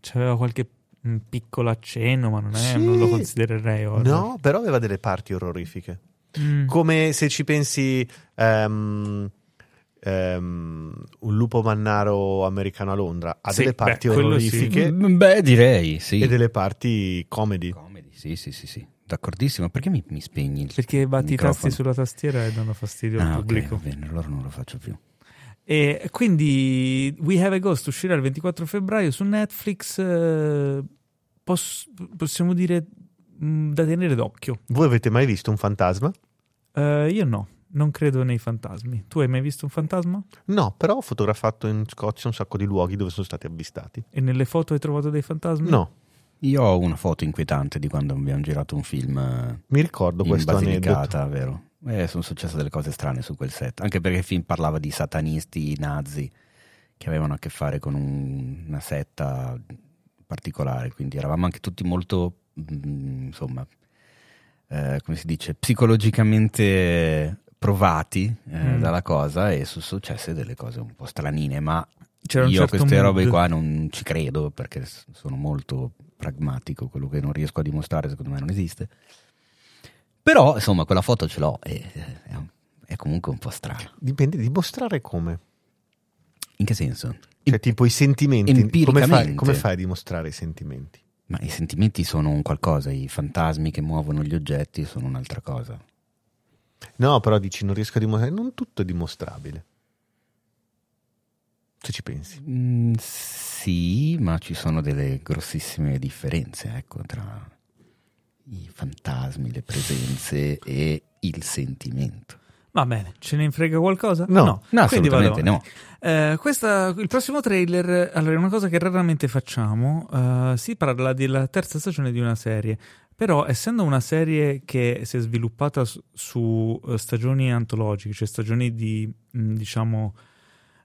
C'aveva qualche mm, piccolo accenno, ma non, è, Sì. non lo considererei horror. No, però aveva delle parti orrorifiche. Mm. Come se ci pensi ehm, ehm, un lupo mannaro americano a Londra, ha Sì, delle parti beh, quello sì. orrorifiche Mm, Beh, direi, sì. e delle parti comedy. Comedy, sì, sì, sì, sì. D'accordissimo. Perché mi, mi spegni il Perché batti i tasti sulla tastiera e danno fastidio al Ah, ok, pubblico. va bene, allora non lo faccio più. E quindi We Have a Ghost uscirà il 24 febbraio su Netflix. eh, poss- possiamo dire mm, da tenere d'occhio. Voi avete mai visto un fantasma? Eh, io no, non credo nei fantasmi. Tu hai mai visto un fantasma? No, però ho fotografato in Scozia un sacco di luoghi dove sono stati avvistati. E nelle foto hai trovato dei fantasmi? No, Io ho una foto inquietante di quando abbiamo girato un film eh, mi ricordo in questo aneddoto. Basilicata, vero? Eh, sono successe delle cose strane su quel set, anche perché il film parlava di satanisti nazi che avevano a che fare con un- una setta particolare, quindi eravamo anche tutti molto, mm, insomma, eh, come si dice, psicologicamente provati eh, Mm. dalla cosa e sono successe delle cose un po' stranine, ma C'era io certo a queste mood. robe qua non ci credo perché sono molto pragmatico, quello che non riesco a dimostrare secondo me non esiste. Però insomma quella foto ce l'ho e eh, è, è comunque un po' strano. Dipende, dimostrare come. In che senso? Cioè, tipo i sentimenti. Come fai, Empiricamente. come fai a dimostrare i sentimenti? Ma i sentimenti sono un qualcosa, i fantasmi che muovono gli oggetti sono un'altra cosa. No, però dici non riesco a dimostrare. Non tutto è dimostrabile. Se ci pensi. Mm, sì, ma ci sono delle grossissime differenze ecco, tra i fantasmi, le presenze e il sentimento. Va bene, ce ne infrega qualcosa? No, No, vado assolutamente no. Eh, questa- il prossimo trailer allora, è una cosa che raramente facciamo. eh, si parla della terza stagione di una serie. Però, essendo una serie che si è sviluppata su, su, eh, stagioni antologiche, cioè stagioni di mh, diciamo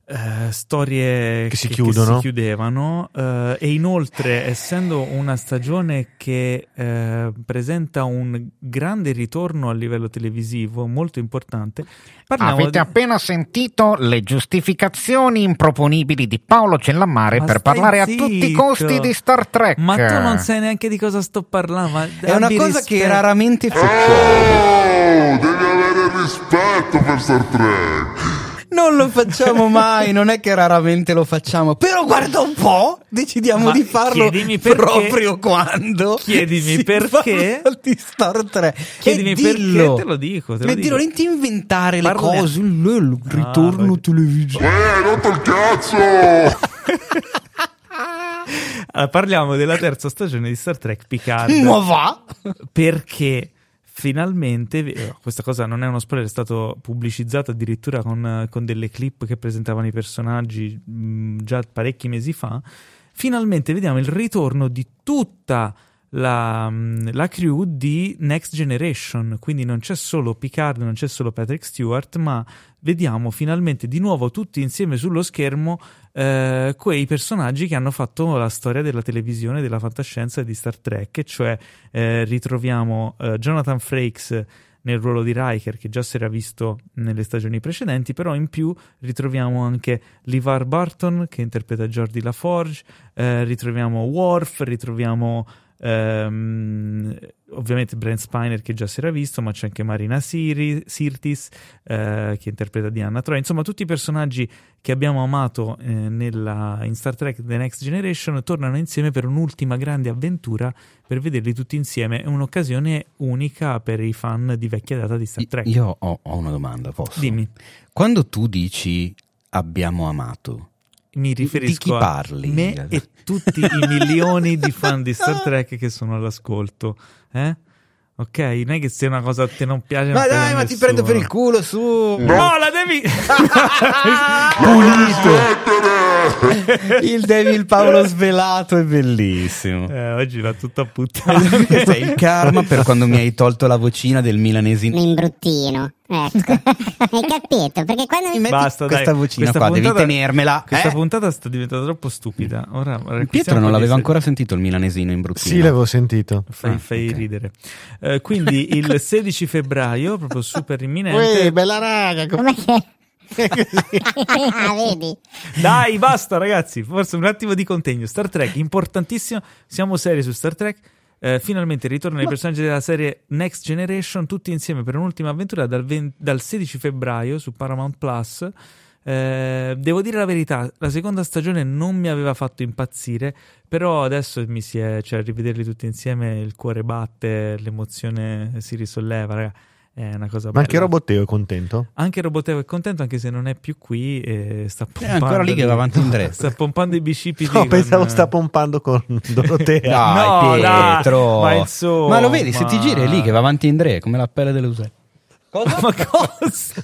eh, storie Che si chiudono. si chiudevano, eh, e inoltre, essendo una stagione che eh, presenta un grande ritorno a livello televisivo molto importante, Avete di- appena sentito le giustificazioni improponibili di Paolo Cellammare Ma per parlare a tutti i zitto. costi di Star Trek. Ma tu non sai neanche di cosa sto parlando. ma È una cosa che rispetto. raramente fa. Oh, devi avere rispetto per Star Trek. Non lo facciamo mai, non è che raramente lo facciamo, però guarda un po', decidiamo Ma di farlo perché- proprio quando Chiedimi si perché- di Star Trek. Chiedimi E perché, dillo. te lo dico, te lo dico. dillo, non ti inventare le Parla- cose, il il ritorno vai. televisivo. Eh, hai rotto il cazzo! Allora, parliamo della terza stagione di Star Trek Picard. Ma va? perché finalmente eh, questa cosa non è uno spoiler, è stato pubblicizzato addirittura con, con delle clip che presentavano i personaggi mh, già parecchi mesi fa. Finalmente vediamo il ritorno di tutta la, mh, la crew di Next Generation. Quindi non c'è solo Picard, non c'è solo Patrick Stewart, ma vediamo finalmente di nuovo tutti insieme sullo schermo eh, quei personaggi che hanno fatto la storia della televisione, della fantascienza e di Star Trek, cioè eh, ritroviamo eh, Jonathan Frakes nel ruolo di Riker che già si era visto nelle stagioni precedenti, però in più ritroviamo anche LeVar Barton che interpreta Jordi LaForge, eh, ritroviamo Worf, ritroviamo ehm, ovviamente Brent Spiner che già si era visto, ma c'è anche Marina Siri- Sirtis eh, che interpreta Diana Troy, insomma tutti i personaggi che abbiamo amato eh, nella- in Star Trek The Next Generation tornano insieme per un'ultima grande avventura per vederli tutti insieme. È un'occasione unica per i fan di vecchia data di Star Trek. Io ho, ho una domanda, posso? Dimmi, Quando tu dici abbiamo amato, mi riferisco chi parli? a me e tutti i milioni di fan di Star Trek che sono all'ascolto. Eh? Ok, non è che sia una cosa che te non piace. ma dai, ma ti nessuno. prendo per il culo su. No, la devi. Il Devil Paolo svelato è bellissimo. Eh, oggi va tutto a puttana. È il karma per quando mi hai tolto la vocina del milanesino. L'imbruttino. Ecco. Hai capito? Perché quando mi Metti Basta, questa dai. vocina Questa qua, devi puntata- tenermela. Questa eh? puntata sta diventando troppo stupida. Ora, Pietro non l'aveva ancora sentito il milanesino in bruttino. Sì, l'avevo sentito. Fai, Ah, fai ok. ridere. Eh, quindi il 16 febbraio, proprio super imminente. Uè, bella raga. Come che... ah, vedi? Dai, basta ragazzi, forse un attimo di contegno. Star Trek, importantissimo, siamo seri su Star Trek. Eh, finalmente ritornano i personaggi della serie Next Generation tutti insieme per un'ultima avventura dal, 20 dal 16 febbraio su Paramount Plus. Eh, devo dire la verità, la seconda stagione non mi aveva fatto impazzire, però adesso mi si è, cioè, rivederli tutti insieme il cuore batte, l'emozione si risolleva, raga. È una cosa Ma bella. anche Roboteo è contento? Anche Roboteo è contento, anche se non è più qui e sta pompando. ancora lì che va avanti in dretto. Sta pompando i bicipiti. No, con- pensavo sta pompando con Dorotea. Dai, No, dai, Pietro. ma insomma. Ma lo vedi, se ti giri è lì che va avanti in dre, come la pelle delle usette. Ma cosa?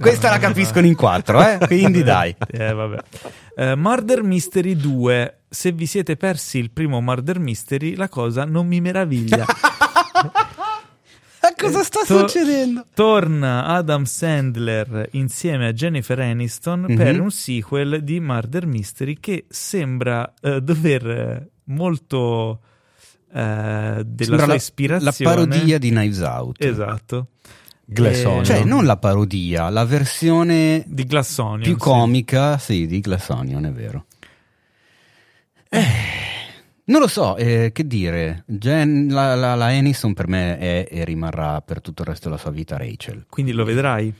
Questa la capiscono in quattro, eh? Quindi dai. Eh, vabbè. Eh, Murder Mystery 2. Se vi siete persi il primo Murder Mystery, la cosa non mi meraviglia. Cosa sta To- succedendo? Torna Adam Sandler insieme a Jennifer Aniston Mhm. per un sequel di Murder Mystery che sembra eh, dover eh, molto eh, della Sembra sua la, ispirazione. la parodia di Knives Out. Esatto. Glass Eh, Onion. Cioè, non la parodia, la versione di Glass Onion, più sì. comica, sì, di Glass Onion, è vero. Eh, non lo so, eh, che dire. Jen- la, la, la Aniston per me è e rimarrà per tutto il resto della sua vita Rachel. Quindi lo vedrai.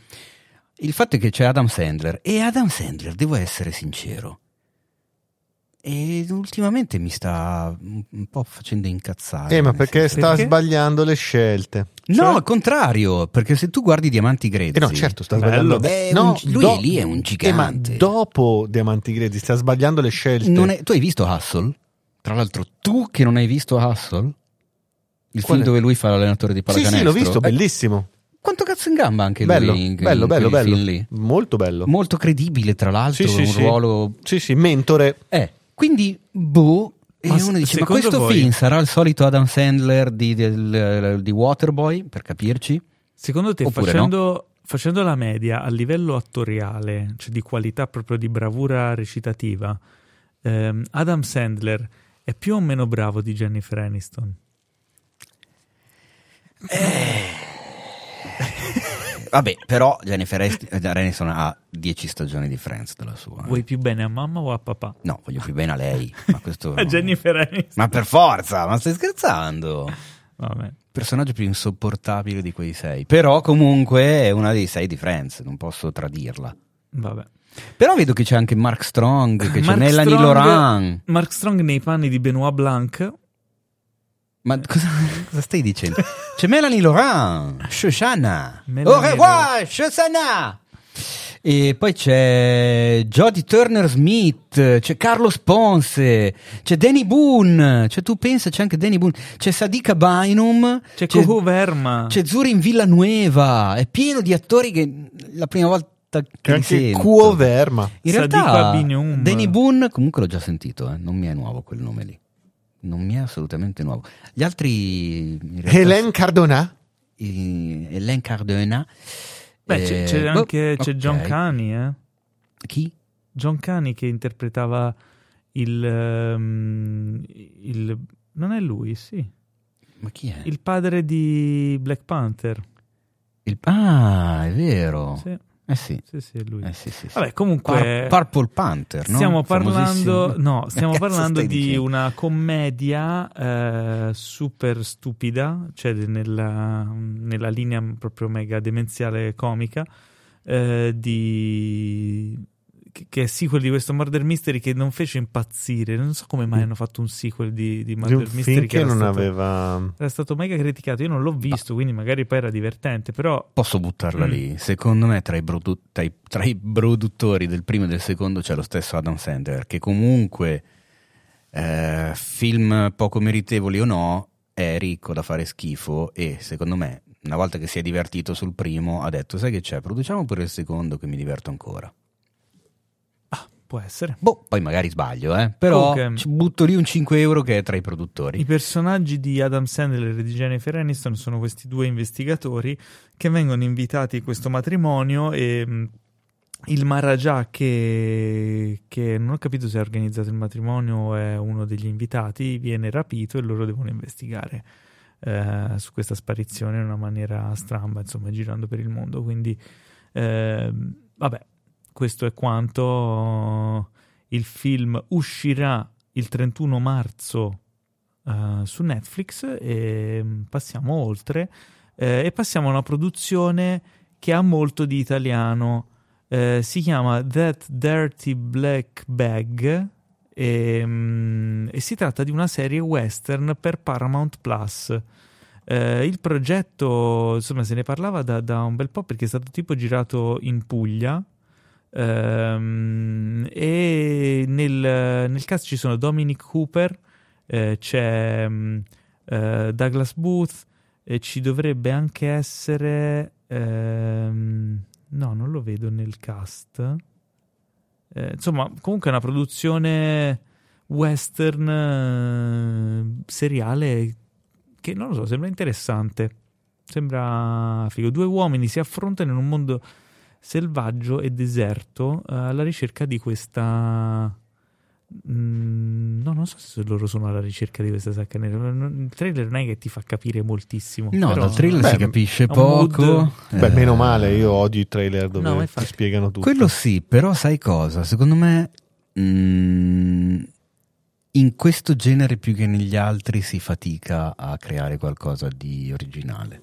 Il fatto è che c'è Adam Sandler e Adam Sandler, devo essere sincero, E ultimamente mi sta un po' facendo incazzare. Eh, ma perché senso- sta Perché? sbagliando le scelte. No, al contrario, perché se tu guardi Diamanti Grezzi... Eh no, certo, sta sbagliando. Beh, no, un- lui è lì, è un Eh, ma gigante. dopo Diamanti Grezzi sta sbagliando le scelte. Non è- tu hai visto Hustle? Tra l'altro, tu che non hai visto Hustle? Il Quale? film dove lui fa l'allenatore di sì, pallacanestro? sì, l'ho visto, Eh, bellissimo. Quanto cazzo in gamba anche Bello, lui in, bello, in bello, bello. film lì? Molto bello. Molto credibile, tra l'altro, Sì, sì, un sì. ruolo... Sì, sì, mentore. Eh, quindi, boh... E Ma uno dice, ma questo voi- film sarà il solito Adam Sandler di, del- di Waterboy, per capirci? Secondo te, facendo, facendo la media a livello attoriale, cioè di qualità proprio di bravura recitativa, ehm, Adam Sandler è più o meno bravo di Jennifer Aniston? Vabbè, però Jennifer eh, Aniston ha 10 stagioni di Friends dalla sua. eh. Vuoi più bene a mamma o a papà? No, voglio più bene a lei. Ma questo... A Jennifer Aniston. Ma per forza, ma stai scherzando? Vabbè. Personaggio più insopportabile di quei sei. Però comunque è una dei sei di Friends, non posso tradirla. Vabbè. Però vedo che c'è anche Mark Strong, che c'è Mark Melanie Strong- Laurent. Mark Strong nei panni di Benoit Blanc. Ma cosa, cosa stai dicendo? C'è Melanie Laurent, Shoshana. Melanie Au revoir, Shoshana. E poi c'è Jodie Turner Smith, c'è Carlos Ponce, c'è Danny Boone, cioè tu pensa c'è anche Danny Boone, c'è Sadika Bynum, C'è Kuhu Verma. c'è Zurin Villanueva, è pieno di attori che la prima volta che Anche sento. Quo Verma. In realtà. Danny Boone comunque l'ho già sentito, eh, non mi è nuovo quel nome lì. Non mi è assolutamente nuovo. Gli altri realtà, Hélène Cardona. Hélène Cardona. Beh, c'è, eh, c'è boh, anche c'è ok. John Cani, eh? Chi? John Cani che interpretava il, ehm, il- Non è lui, sì. Ma chi è? Il padre di Black Panther. Il- Ah, è vero. Sì, Eh sì. sì, sì, lui. Eh sì, sì, sì. Vabbè, comunque... Par- Purple Panther, no? Stiamo parlando, no, stiamo parlando di dicendo? una commedia eh, super stupida, cioè nella, nella linea proprio mega demenziale comica, eh, di, che, è sequel di questo Murder Mystery che non fece impazzire. Non so come mai hanno fatto un sequel di, di Di Murder un Mystery che non stato, aveva. era stato mega criticato. Io non l'ho visto, quindi magari poi era divertente, però Posso buttarla Mm. lì? Secondo me tra i, produ- tra, i, tra i produttori del primo e del secondo c'è lo stesso Adam Sandler, che comunque, eh, film poco meritevoli o no, è ricco da fare schifo e secondo me, una volta che si è divertito sul primo, ha detto, sai che c'è, produciamo pure il secondo che mi diverto ancora. Può essere. Boh, poi magari sbaglio, eh? però Comunque- ci butto lì un 5 euro che è tra i produttori. I personaggi di Adam Sandler e di Jennifer Aniston sono questi due investigatori che vengono invitati a questo matrimonio e mh, il Maharaja che, che non ho capito se ha organizzato il matrimonio o è uno degli invitati viene rapito e loro devono investigare eh, su questa sparizione in una maniera stramba, insomma, girando per il mondo. Quindi, ehm, vabbè, questo è quanto. Il film uscirà il 31 marzo eh, su Netflix e passiamo oltre eh, e passiamo a una produzione che ha molto di italiano. Eh, si chiama That Dirty Black Bag e, mm, e si tratta di una serie western per Paramount Plus. Eh, il progetto, insomma, se ne parlava da, da un bel po' perché è stato tipo girato in Puglia. Ehm, e nel, nel cast ci sono Dominic Cooper, eh, c'è mm, eh, Douglas Booth, e ci dovrebbe anche essere. ehm, no, non lo vedo nel cast. Eh, insomma, comunque è una produzione western eh, seriale che non lo so, sembra interessante. Sembra figo. Due uomini si affrontano in un mondo selvaggio e deserto eh, alla ricerca di questa. Mm, no, non so se loro sono alla ricerca di questa sacca nera. Il trailer non è che ti fa capire moltissimo. No, però- dal trailer Beh, si capisce poco. mood- Beh, Eh, meno male, io odio i trailer dove No, ti spiegano tutto. Quello sì, però sai cosa? Secondo me mm, in questo genere più che negli altri si fatica a creare qualcosa di originale.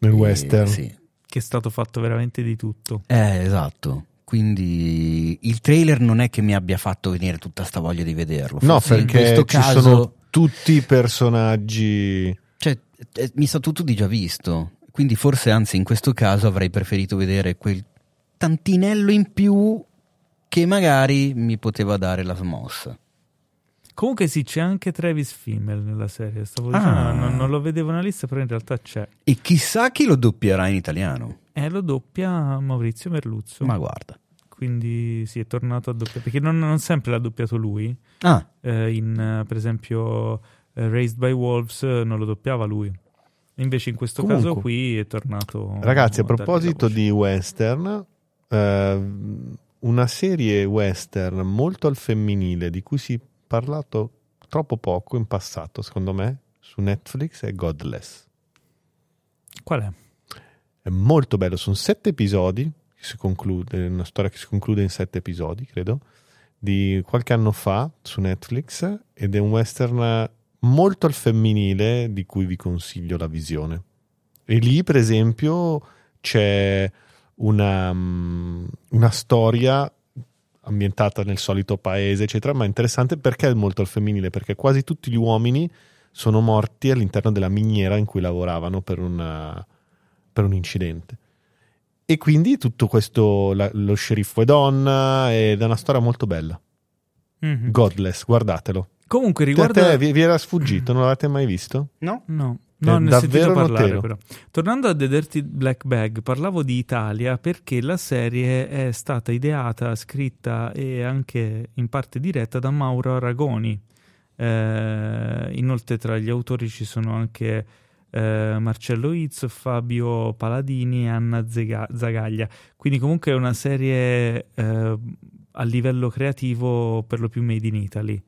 Nel E- western. Sì. Che è stato fatto veramente di tutto. Eh, esatto. quindi il trailer non è che mi abbia fatto venire tutta sta voglia di vederlo. No, Forse in perché questo ci caso, sono tutti i personaggi. cioè, eh, mi sa tutto di già visto. Quindi forse, anzi, in questo caso avrei preferito vedere quel tantinello in più che magari mi poteva dare la smossa. Comunque sì, c'è anche Travis Fimmel nella serie. Stavo Ah. dicendo, non, non lo vedevo nella lista, però in realtà c'è. E chissà chi lo doppierà in italiano. E lo doppia Maurizio Merluzzo. Ma guarda. Quindi sì, è tornato a doppiare. Perché non, non sempre l'ha doppiato lui. Ah, Eh, in, eh, per esempio, eh, Raised by Wolves eh, non lo doppiava lui. Invece in questo Comunque. caso qui è tornato... Ragazzi, a proposito di western, eh, una serie western molto al femminile di cui si parlato troppo poco in passato, secondo me, su Netflix è Godless. Qual è? È molto bello, sono sette episodi, che si conclude, una storia che si conclude in sette episodi, credo, di qualche anno fa su Netflix ed è un western molto al femminile di cui vi consiglio la visione. E lì, per esempio, c'è una, mm, una storia ambientata nel solito paese, eccetera, ma interessante perché è molto al femminile, perché quasi tutti gli uomini sono morti all'interno della miniera in cui lavoravano per, una- per un incidente. E quindi tutto questo, la- lo sceriffo è donna, ed è una storia molto bella. Mhm. Godless, guardatelo. Comunque Te- riguardo... te vi, vi era sfuggito, non l'avete mai visto? no? No, È no, ne ho sentito parlare notevole. però. Tornando a The Dirty Black Bag, parlavo di Italia perché la serie è stata ideata, scritta e anche in parte diretta da Mauro Aragoni. Eh, inoltre tra gli autori ci sono anche eh, Marcello Izzo, Fabio Paladini e Anna Zega- Zagaglia. Quindi comunque è una serie eh, a livello creativo per lo più made in Italy.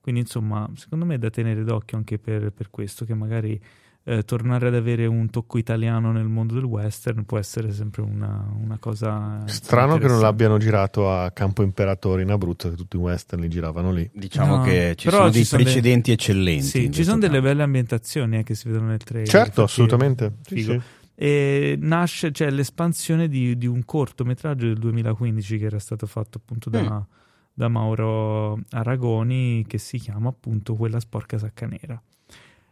Quindi insomma, secondo me è da tenere d'occhio anche per, per questo, che magari eh, tornare ad avere un tocco italiano nel mondo del western può essere sempre una, una cosa... Strano che non l'abbiano girato a Campo Imperatore in Abruzzo, che tutti i western li giravano lì. Diciamo No, che ci sono ci dei sono dei- precedenti eccellenti. Sì, ci sono delle belle ambientazioni eh, che si vedono nel trailer. Certo, assolutamente. Sì, sì. E nasce, cioè l'espansione di, di un cortometraggio del 2015 che era stato fatto appunto da, Mm. da Mauro Aragoni che si chiama appunto Quella sporca sacca nera.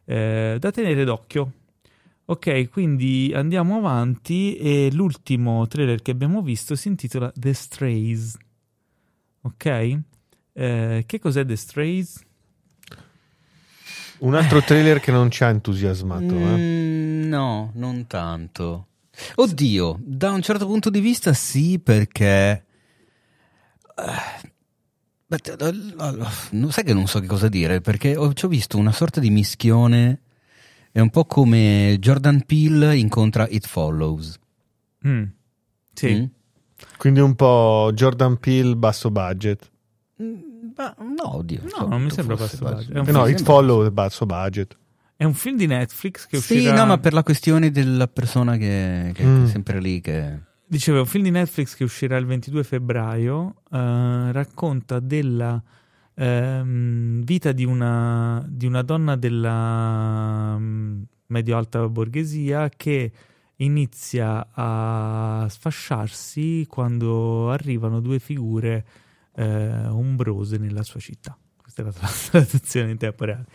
Eh, da tenere d'occhio. Ok, quindi andiamo avanti e l'ultimo trailer che abbiamo visto si intitola The Strays. Ok? Eh, che cos'è The Strays? Un altro trailer che non ci ha entusiasmato. eh. Mm, no, non tanto. Oddio, da un certo punto di vista sì, perché... eh, eh, non sai che non so che cosa dire, perché ho, ci ho visto una sorta di mischione, è un po' come Jordan Peele incontra It Follows. Mm. Sì. Mm? Quindi un po' Jordan Peele basso budget. Mm, ma no, oddio. No, non mi sembra basso budget. Un Eh no, It Follow è basso budget. È un film di Netflix che Sì, uscirà... no, ma per la questione della persona che, che Mm. è sempre lì che... Dicevo, un film di Netflix che uscirà il 22 febbraio, eh, racconta della ehm, vita di una, di una donna della mm, medio-alta borghesia che inizia a sfasciarsi quando arrivano due figure eh, ombrose nella sua città. Questa è la traduzione in tempo reale.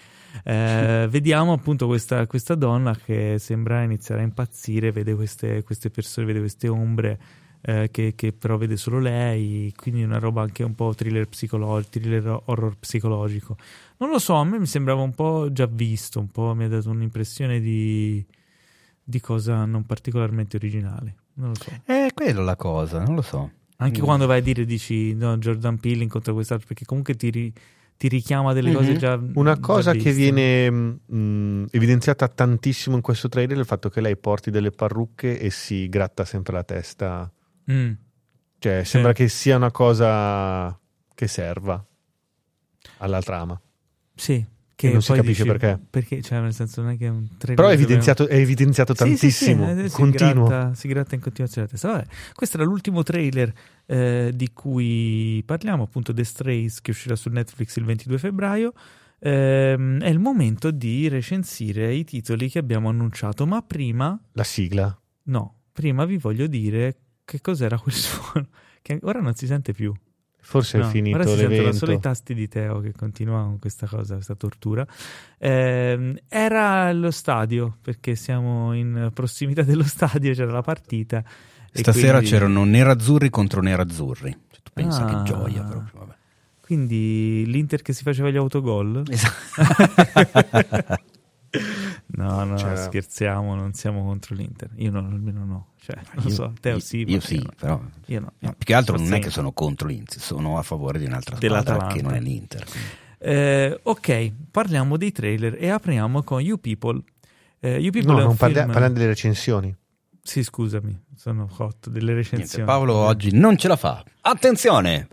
Eh, vediamo appunto questa, questa donna che sembra iniziare a impazzire, vede queste, queste persone, vede queste ombre eh, che, che però vede solo lei, quindi una roba anche un po' thriller psicologico, thriller horror psicologico. Non lo so, a me mi sembrava un po' già visto, un po' mi ha dato un'impressione di, di cosa non particolarmente originale. Non lo so. È quella la cosa, non lo so. Anche Mm. quando vai a dire, dici no, Jordan Peele incontra quest'altro, perché comunque ti, ri- ti richiama delle cose Mhm. già. Una già cosa che viste. viene mh, evidenziata tantissimo in questo trailer è il fatto che lei porti delle parrucche e si gratta sempre la testa. Mm. Cioè, sembra che sia una cosa che serva alla trama. Sì, che non si capisce dici, perché. Perché, cioè, nel senso, non è che è un trailer. Però è evidenziato, è evidenziato Sì, sì, sì, tantissimo. eh, si, continuo. gratta, si gratta in continuazione la testa. Vabbè, questo era l'ultimo trailer eh, di cui parliamo, appunto The Strays, che uscirà su Netflix il 22 febbraio. Ehm, è il momento di recensire i titoli che abbiamo annunciato, ma prima, La sigla. no, prima vi voglio dire che cos'era quel suono. che ora non si sente più. Forse No, è finito ora si l'evento. solo i tasti di Teo che continua con questa cosa, questa tortura. Ehm, era allo stadio, perché siamo in prossimità dello stadio, c'era la partita. Stasera quindi- c'erano nerazzurri contro nerazzurri. Cioè, tu pensa Ah. che gioia proprio. Vabbè. Quindi l'Inter che si faceva gli autogol? No, no, Cioè- scherziamo, non siamo contro l'Inter. Io non, almeno no. Cioè, non lo Io- so, Teo io- sì. Io sì, no. però. Io no. no, più che altro non è che sono contro l'Inter, sono a favore di un'altra squadra che non è l'Inter. Eh, ok, parliamo dei trailer e apriamo con You People. Eh, you People No, è un non parlia- film- parliamo delle recensioni. Sì, scusami, sono hot delle Niente, recensioni. Paolo oggi non ce la fa. Attenzione!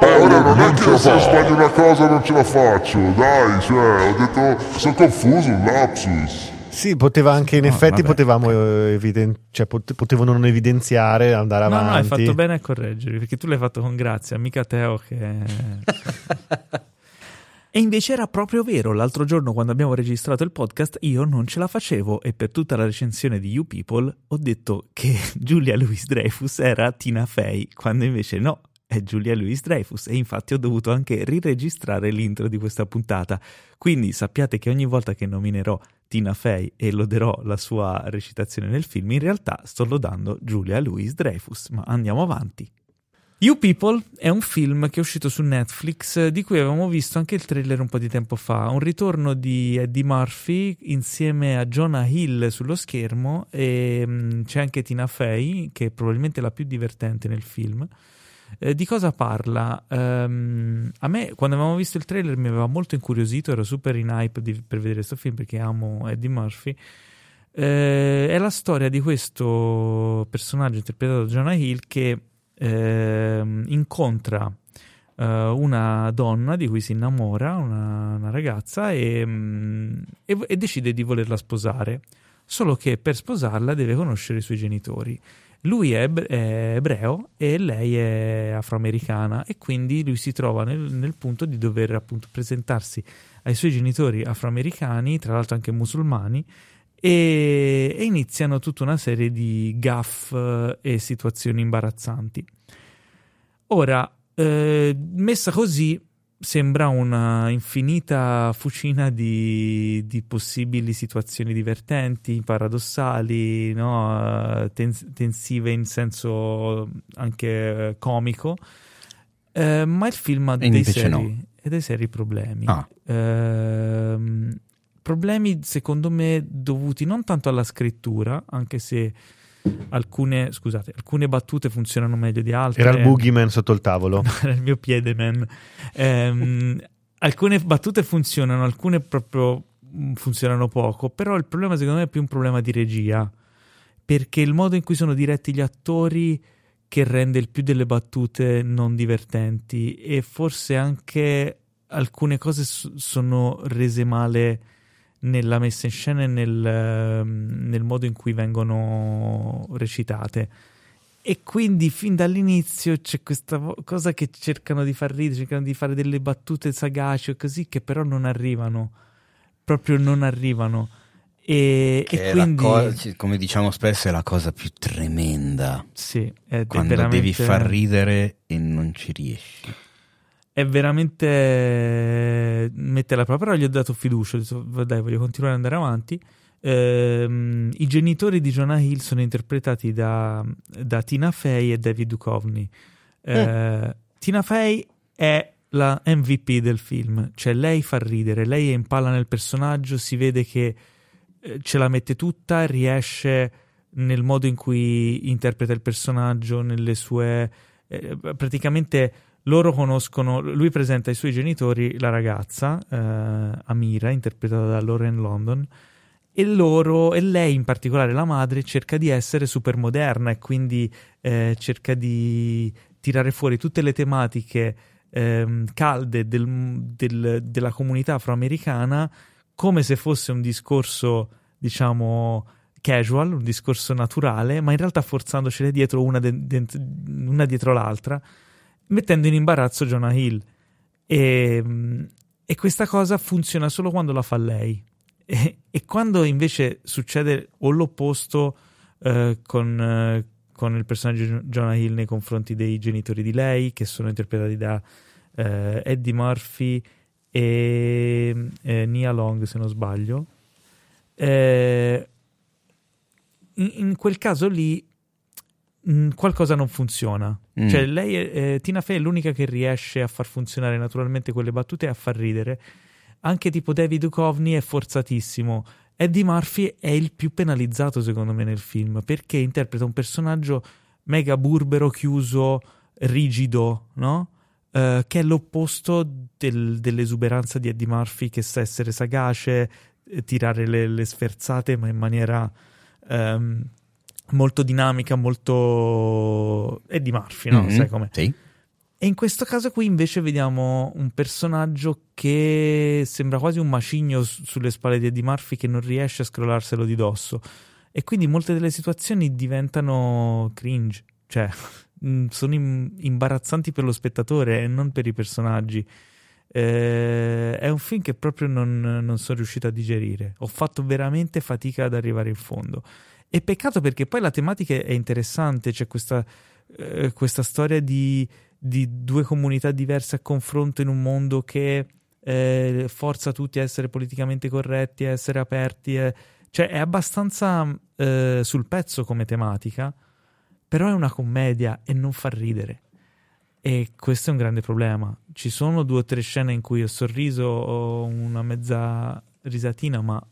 Ora non è che se sbaglio una cosa non ce la faccio, dai, cioè, ho detto, sono confuso, un lapsus. Sì, poteva anche, in No, effetti vabbè, potevamo eh, eviden- cioè, pot- potevano non evidenziare, andare No, no, hai avanti. fatto bene a correggermi perché tu l'hai fatto con grazia, mica Teo che... E invece era proprio vero, l'altro giorno quando abbiamo registrato il podcast io non ce la facevo e per tutta la recensione di You People ho detto che Giulia Louis Dreyfus era Tina Fey, quando invece no, è Giulia Louis Dreyfus e infatti ho dovuto anche riregistrare l'intro di questa puntata. Quindi sappiate che ogni volta che nominerò Tina Fey e loderò la sua recitazione nel film, in realtà sto lodando Giulia Louis Dreyfus, ma andiamo avanti. You People è un film che è uscito su Netflix di cui avevamo visto anche il trailer un po' di tempo fa, un ritorno di Eddie Murphy insieme a Jonah Hill sullo schermo e mm, c'è anche Tina Fey che è probabilmente la più divertente nel film. Eh, di cosa parla? Ehm, a me quando avevamo visto il trailer mi aveva molto incuriosito, ero super in hype di- per vedere questo film perché amo Eddie Murphy. Eh, è la storia di questo personaggio interpretato da Jonah Hill che ehm, incontra eh, una donna di cui si innamora, una, una ragazza, e, mm, e- e decide di volerla sposare. Solo che per sposarla deve conoscere i suoi genitori. Lui è, eb- è ebreo e lei è afroamericana e quindi lui si trova nel, nel punto di dover appunto presentarsi ai suoi genitori afroamericani, tra l'altro anche musulmani, e, e iniziano tutta una serie di gaff eh, e situazioni imbarazzanti. Ora, eh, messa così, sembra una infinita fucina di, di possibili situazioni divertenti, paradossali, no? Eh, tens- tensive in senso anche eh, comico. Eh, ma il film ha dei seri, no. dei seri problemi. Ah. Ehm, problemi secondo me dovuti non tanto alla scrittura, anche se alcune, scusate, alcune battute funzionano meglio di altre. Era il boogeyman sotto il tavolo. Era il mio piede, man. Ehm, alcune battute funzionano, alcune proprio mm, funzionano poco, però il problema secondo me è più un problema di regia, perché il modo in cui sono diretti gli attori che rende il più delle battute non divertenti e forse anche alcune cose sono rese male nella messa in scena e nel, ehm, nel modo in cui vengono recitate. E quindi fin dall'inizio c'è questa cosa che cercano di far ridere, cercano di fare delle battute sagaci o così, che però non arrivano, proprio non arrivano. E, e quindi, co- come diciamo spesso, è la cosa più tremenda. sì, è Quando veramente, devi far ridere e non ci riesci. È veramente mette la prova, però gli ho dato fiducia, ho detto, "Va- dai, voglio continuare ad andare avanti. Ehm, I genitori di Jonah Hill sono interpretati da, da Tina Fey e David Duchovny. Eh, Tina Fey è la MVP del film, cioè lei fa ridere, lei è in palla nel personaggio, si vede che eh, ce la mette tutta, riesce nel modo in cui interpreta il personaggio, nelle sue... eh, praticamente loro conoscono, lui presenta ai suoi genitori la ragazza, eh, Amira, interpretata da Lauren London, e loro, e lei in particolare la madre, cerca di essere super moderna e quindi eh, cerca di tirare fuori tutte le tematiche ehm, calde del- del- della comunità afroamericana come se fosse un discorso, diciamo, casual, un discorso naturale, ma in realtà forzandocele dietro una, de- dent- una dietro l'altra, mettendo in imbarazzo Jonah Hill. E, e questa cosa funziona solo quando la fa lei. E, e quando invece succede o l'opposto eh, con, eh, con il personaggio Jonah Hill nei confronti dei genitori di lei, che sono interpretati da eh, Eddie Murphy e eh, Nia Long, se non sbaglio. Eh, in, in quel caso lì mh, qualcosa non funziona. Mm. Cioè, lei, eh, Tina Fey è l'unica che riesce a far funzionare naturalmente quelle battute e a far ridere. Anche tipo David Duchovny è forzatissimo. Eddie Murphy è il più penalizzato, secondo me, nel film perché interpreta un personaggio mega burbero, chiuso, rigido, no? Eh, che è l'opposto del- dell'esuberanza di Eddie Murphy, che sa essere sagace, eh, tirare le, le sferzate, ma in maniera ehm, molto dinamica, molto Eddie Murphy, no? Mhm, Sai com'è? Sì. E in questo caso qui invece vediamo un personaggio che sembra quasi un macigno su- sulle spalle di Eddie Murphy che non riesce a scrollarselo di dosso. E quindi molte delle situazioni diventano cringe, cioè mh, sono im- imbarazzanti per lo spettatore e non per i personaggi. Eh, è un film che proprio non, non sono riuscito a digerire. Ho fatto veramente fatica ad arrivare in fondo. E peccato perché poi la tematica è interessante, c'è questa, eh, questa storia di, di due comunità diverse a confronto in un mondo che eh, forza tutti a essere politicamente corretti, a essere aperti. eh. Cioè è abbastanza eh, sul pezzo come tematica, però è una commedia e non fa ridere. E questo è un grande problema. Ci sono due o tre scene in cui ho sorriso o una mezza risatina, ma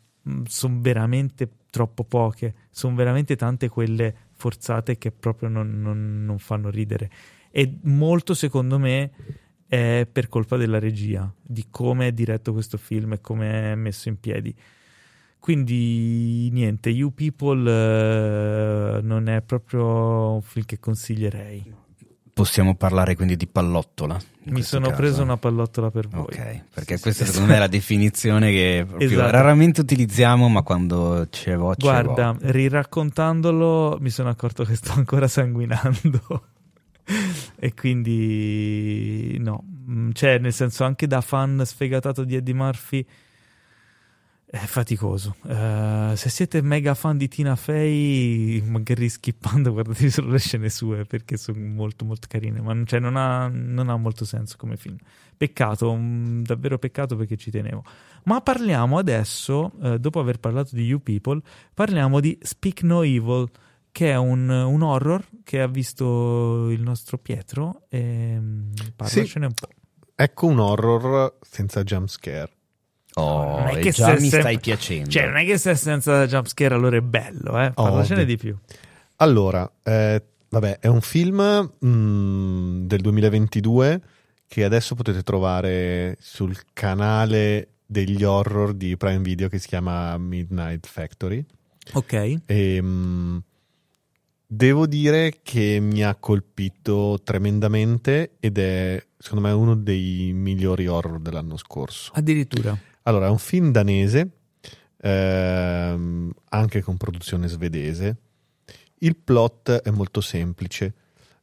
sono veramente troppo poche. Sono veramente tante quelle forzate che proprio non, non- non fanno ridere. E molto, secondo me, è per colpa della regia, di come è diretto questo film e come è messo in piedi. Quindi niente, You People eh, non è proprio un film che consiglierei. Possiamo parlare quindi di pallottola. Mi sono caso. preso una pallottola per voi. Ok, perché Sì, questa sì, secondo me è la definizione che Esatto. raramente utilizziamo, ma quando c'è voce Guarda, riraccontandolo mi sono accorto che sto ancora sanguinando. e quindi no, Mm, cioè nel senso anche da fan sfegatato di Eddie Murphy è faticoso. Eh, se siete mega fan di Tina Fey, magari skippando guardatevi solo le scene sue perché sono molto molto carine, ma cioè, non, ha, non ha molto senso come film. Peccato, mm, davvero peccato perché ci tenevo. Ma parliamo adesso, eh, dopo aver parlato di You People, parliamo di Speak No Evil, che è un, un horror che ha visto il nostro Pietro. E, mm, parlacene un po'. Ecco un horror senza jump scare. Oh, Non è che già se- mi se- stai piacendo. Cioè, non è che se è senza jumpscare allora è bello, eh? Parlacene Ovvio. di più. Allora, eh, vabbè, è un film mm, del 2022 che adesso potete trovare sul canale degli horror di Prime Video che si chiama Midnight Factory. Ok. E, mm, devo dire che mi ha colpito tremendamente ed è secondo me uno dei migliori horror dell'anno scorso. Addirittura. Allora, è un film danese, ehm, anche con produzione svedese. Il plot è molto semplice.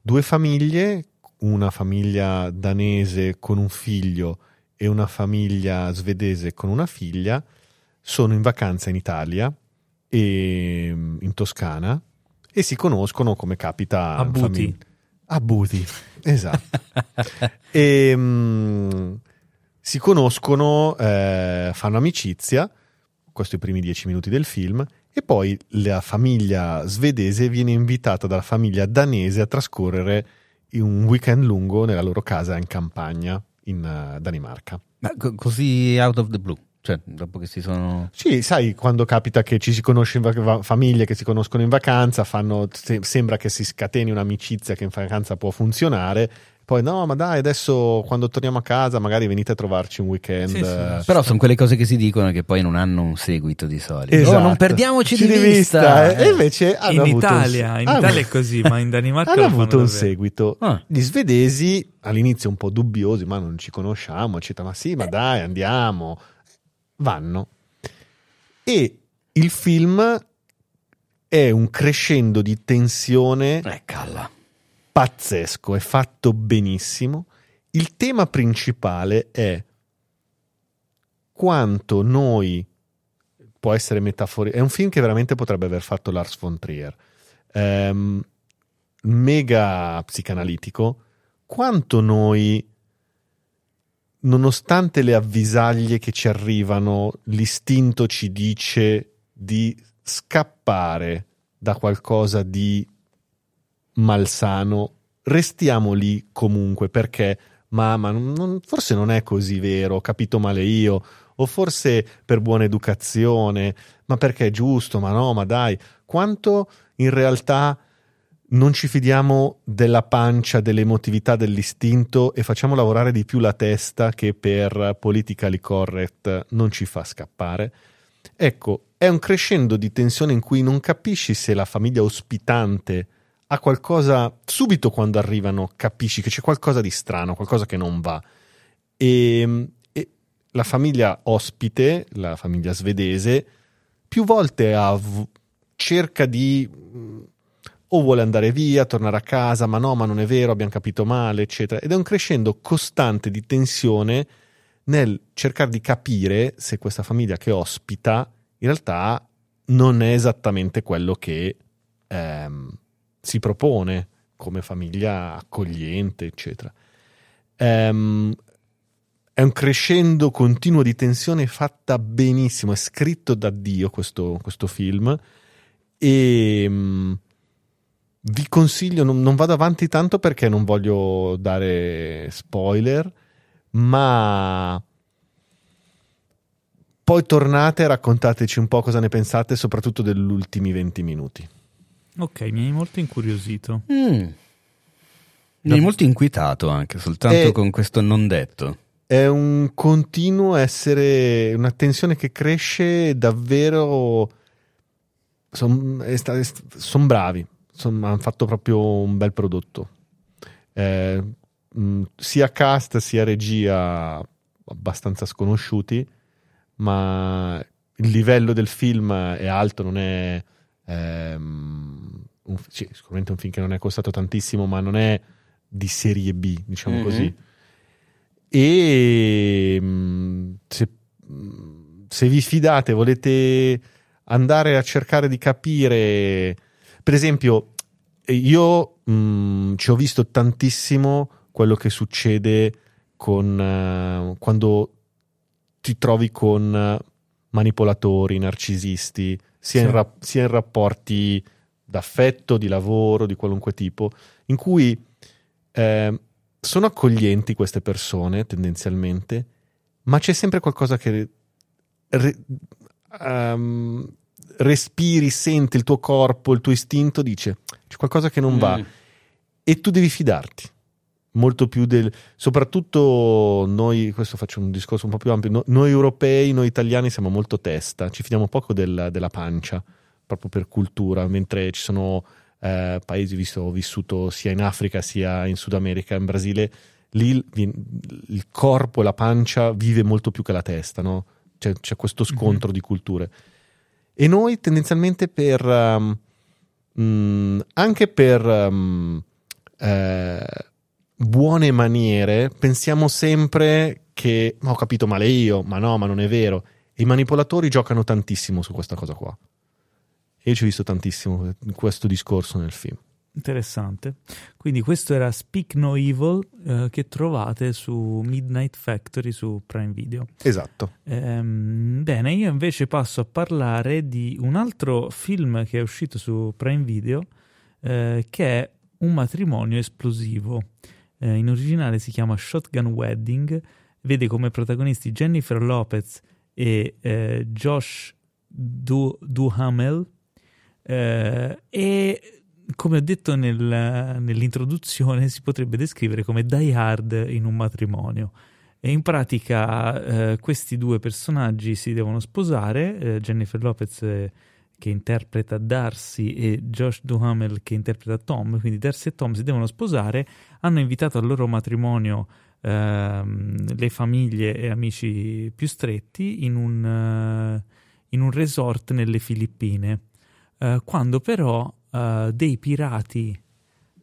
Due famiglie, una famiglia danese con un figlio e una famiglia svedese con una figlia, sono in vacanza in Italia e in Toscana e si conoscono come capita A Buti. famiglia. A Buti, esatto. e, mm, si conoscono, eh, fanno amicizia, questo i primi dieci minuti del film, e poi la famiglia svedese viene invitata dalla famiglia danese a trascorrere un weekend lungo nella loro casa in campagna in eh, Danimarca. Ma co- così out of the blue, cioè dopo che si sono... Sì, sai, quando capita che ci si conosce in va- va- famiglie che si conoscono in vacanza, fanno, se- sembra che si scateni un'amicizia che in vacanza può funzionare. Poi no, ma dai, adesso quando torniamo a casa magari venite a trovarci un weekend. Sì, sì. eh, Però sono quelle cose che si dicono che poi non hanno un seguito di solito. Esatto. Oh, non perdiamoci Ci di vista. E invece hanno in avuto un- Italia, in Italia è così, ma in Danimarca hanno avuto un davvero. seguito. Ah. Gli svedesi all'inizio un po' dubbiosi, ma non ci conosciamo, eccetera. Ma sì, ma dai, andiamo. Vanno. E il film è un crescendo di tensione Eh, calla. Pazzesco, è fatto benissimo. Il tema principale è quanto noi può essere metaforico. È un film che veramente potrebbe aver fatto Lars von Trier. Ehm, mega psicanalitico, quanto noi, nonostante le avvisaglie che ci arrivano, l'istinto ci dice di scappare da qualcosa di malsano, restiamo lì comunque perché, mamma, non- forse non è così vero, ho capito male io, o forse per buona educazione, ma perché è giusto, ma no, ma dai, quanto in realtà non ci fidiamo della pancia, dell'emotività, dell'istinto e facciamo lavorare di più la testa che per politically correct non ci fa scappare. Ecco, è un crescendo di tensione in cui non capisci se la famiglia ospitante ha qualcosa, subito quando arrivano capisci che c'è qualcosa di strano, qualcosa che non va. E, e la famiglia ospite, la famiglia svedese, più volte ha cerca di mh, o vuole andare via, tornare a casa, ma no, ma non è vero, abbiamo capito male, eccetera. Ed è un crescendo costante di tensione nel cercare di capire se questa famiglia che ospita in realtà non è esattamente quello che ehm, si propone come famiglia accogliente, eccetera. Ehm, è un crescendo continuo di tensione fatta benissimo, è scritto da Dio questo, questo film e mm, vi consiglio, non, non vado avanti tanto perché non voglio dare spoiler, ma poi tornate e raccontateci un po' cosa ne pensate, soprattutto degli ultimi 20 minuti. Ok, mi hai molto incuriosito. Mm. Mi hai molto inquietato anche, soltanto Eh, con questo non detto. È un continuo essere, una tensione che cresce davvero. Sono bravi, hanno fatto proprio un bel prodotto. Eh, mh, sia cast sia regia abbastanza sconosciuti, ma il livello del film è alto, non è. Ehm, un- sì, sicuramente un film che non è costato tantissimo, ma non è di serie B, diciamo Mhm. così. E mh, se, mh, se vi fidate, volete andare a cercare di capire, per esempio, io mh, ci ho visto tantissimo quello che succede con eh, quando ti trovi con eh, manipolatori, narcisisti, sia, Sì. in rap- sia in rapporti d'affetto, di lavoro, di qualunque tipo, in cui eh, sono accoglienti queste persone tendenzialmente, ma c'è sempre qualcosa che re- ehm, respiri, senti il tuo corpo, il tuo istinto dice c'è qualcosa che non va Mm. e tu devi fidarti molto più del soprattutto noi questo faccio un discorso un po' più ampio no- noi europei noi italiani siamo molto testa ci fidiamo poco del- della pancia proprio per cultura mentre ci sono eh, paesi visto, ho vissuto sia in Africa sia in Sud America in Brasile lì il, il corpo e la pancia vive molto più che la testa no? c'è, c'è questo scontro di culture e noi tendenzialmente per um, mh, anche per um, eh, buone maniere pensiamo sempre che "Ma ho capito male io, ma no, ma non è vero. I manipolatori giocano tantissimo su questa cosa qua. E io ci ho visto tantissimo questo discorso nel film. Interessante. Quindi questo era Speak No Evil eh, che trovate su Midnight Factory su Prime Video. Esatto. Ehm, bene, io invece passo a parlare di un altro film che è uscito su Prime Video eh, che è Un matrimonio esplosivo. Eh, in originale si chiama Shotgun Wedding, vede come protagonisti Jennifer Lopez e eh, Josh du- Duhamel eh, e come ho detto nel- nell'introduzione si potrebbe descrivere come Die Hard in un matrimonio. E in pratica eh, questi due personaggi si devono sposare, eh, Jennifer Lopez eh, che interpreta Darcy e Josh Duhamel che interpreta Tom, quindi Darcy e Tom si devono sposare, hanno invitato al loro matrimonio ehm, le famiglie e amici più stretti in un, eh, in un resort nelle Filippine, Eh, quando però eh, dei pirati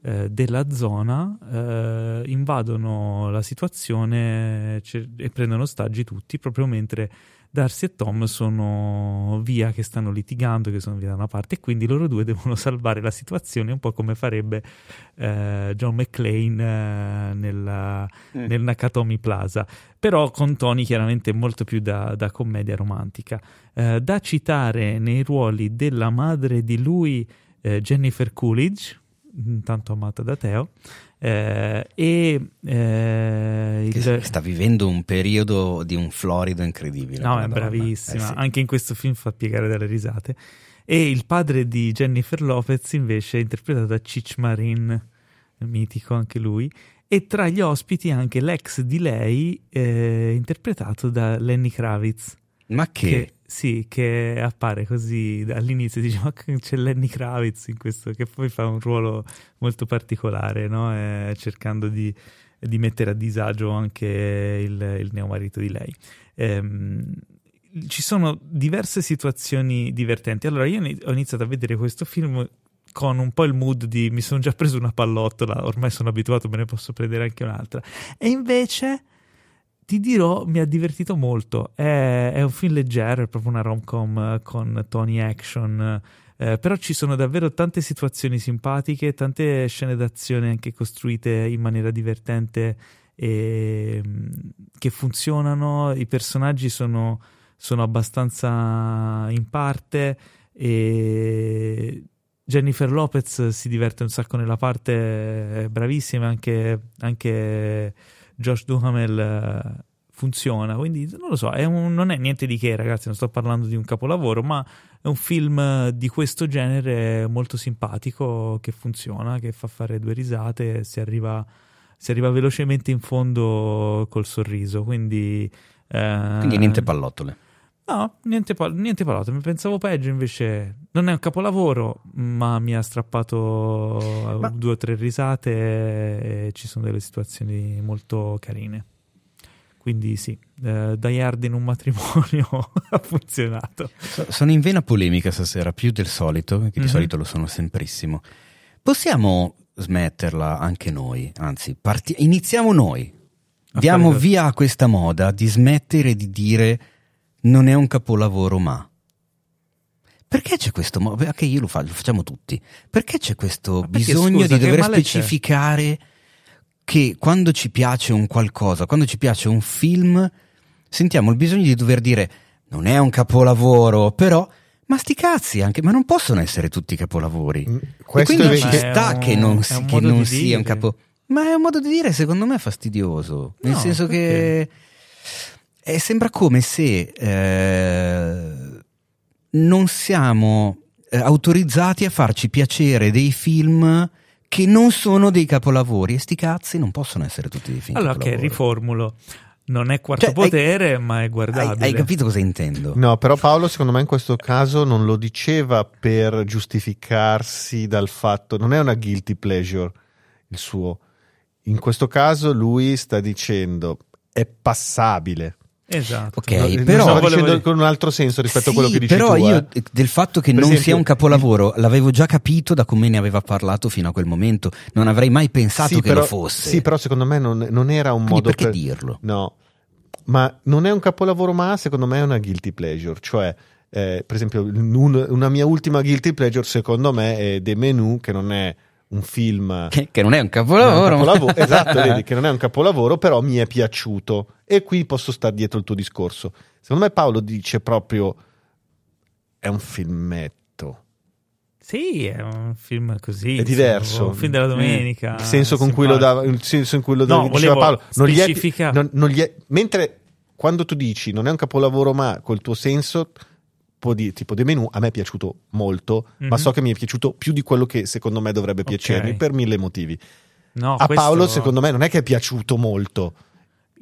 eh, della zona eh, invadono la situazione e prendono ostaggi tutti proprio mentre Darcy e Tom sono via che stanno litigando, che sono via da una parte, e quindi loro due devono salvare la situazione, un po' come farebbe eh, John McClane eh, nella- Mm. nel Nakatomi Plaza, però con toni chiaramente molto più da, da commedia romantica. Eh, da citare nei ruoli della madre di lui, eh, Jennifer Coolidge, tanto amata da Teo, eh, e eh, il- sta vivendo un periodo di un florido incredibile. No, è donna. bravissima. Eh sì. Anche in questo film fa piegare dalle risate. E il padre di Jennifer Lopez, invece, è interpretato da Cich Marin, mitico anche lui. E tra gli ospiti anche l'ex di lei, eh, interpretato da Lenny Kravitz. Ma che? sì, che appare così all'inizio, che c'è Lenny Kravitz in questo, che poi fa un ruolo molto particolare, no? Eh, cercando di, di mettere a disagio anche il, il neomarito di lei. Ehm, ci sono diverse situazioni divertenti. Allora, io ho iniziato a vedere questo film con un po' il mood di mi sono già preso una pallottola, ormai sono abituato, me ne posso prendere anche un'altra. E invece ti dirò, mi ha divertito molto. È, è un film leggero, è proprio una rom-com eh, con toni action. eh, però ci sono davvero tante situazioni simpatiche, tante scene d'azione anche costruite in maniera divertente e mm, che funzionano. I personaggi sono, sono abbastanza in parte e Jennifer Lopez si diverte un sacco nella parte, è bravissima, anche, anche Josh Duhamel eh, funziona, quindi non lo so, è un- non è niente di che ragazzi, non sto parlando di un capolavoro, ma è un film eh, di questo genere molto simpatico che funziona, che fa fare due risate, si arriva, si arriva velocemente in fondo col sorriso, quindi... eh, Quindi niente pallottole. No, niente, niente palate, mi pensavo peggio, invece non è un capolavoro, ma mi ha strappato Ma- due o tre risate e ci sono delle situazioni molto carine. Quindi sì, eh, Die Hard in un matrimonio ha funzionato. So- Sono in vena polemica stasera, più del solito, che di Mhm. solito lo sono semprissimo. Possiamo smetterla anche noi, anzi, parti- iniziamo noi. A Diamo fare via a questa moda di smettere di dire non è un capolavoro ma. Perché c'è questo modo? Anche io lo faccio, lo facciamo tutti. Perché c'è questo Ma perché, bisogno scusa, di dover c'è? specificare che quando ci piace un qualcosa, quando ci piace un film, sentiamo il bisogno di dover dire non è un capolavoro, però ma sti cazzi anche, ma non possono essere tutti capolavori. Mm, E Questo quindi è ci Ma sta un- che non, si- un che modo non di sia un dire. capo. Ma è un modo di dire, secondo me, fastidioso. Nel No, senso che eh, sembra come se eh, non siamo eh, autorizzati a farci piacere dei film che non sono dei capolavori. E sti cazzi non possono essere tutti dei film. Allora, che capolavori. riformulo. Non è quarto Cioè, hai- potere, ma è Hai, guardabile. hai capito cosa intendo? No, però Paolo secondo me in questo caso non lo diceva per giustificarsi dal fatto, non è una guilty pleasure il suo. In questo caso lui sta dicendo è passabile. Esatto. Ok, No, lo però- Volevo dicendo con un altro senso rispetto a quello Sì, che dici però tu. io eh. eh, del fatto che Per non esempio, sia un capolavoro l'avevo già capito da come ne aveva parlato fino a quel momento. Non avrei mai pensato Sì, che però, lo fosse. Sì, però secondo me non, non era un Quindi modo perché per dirlo? No, ma non è un capolavoro, ma secondo me è una guilty pleasure. Cioè, eh, per esempio, un- una mia ultima guilty pleasure, secondo me, è The Menu, che non è un film. Che, che non è un non è un capolavoro. capolavoro, esatto, vedi che non è un capolavoro, però mi è piaciuto. E qui posso stare dietro il tuo discorso. Secondo me Paolo dice proprio è un filmetto. Sì, è un film così. È diverso. Un film della domenica. il senso con cui lo dava, il senso in cui lo No, dava- diceva volevo Paolo. Non gli è- non- non gli è- mentre quando tu dici non è un capolavoro, ma col tuo senso, può dire tipo De Menù, a me è piaciuto molto, ma Mhm. so che mi è piaciuto più di quello che secondo me dovrebbe piacermi per mille motivi. No, a questo- Paolo, secondo me, non è che è piaciuto molto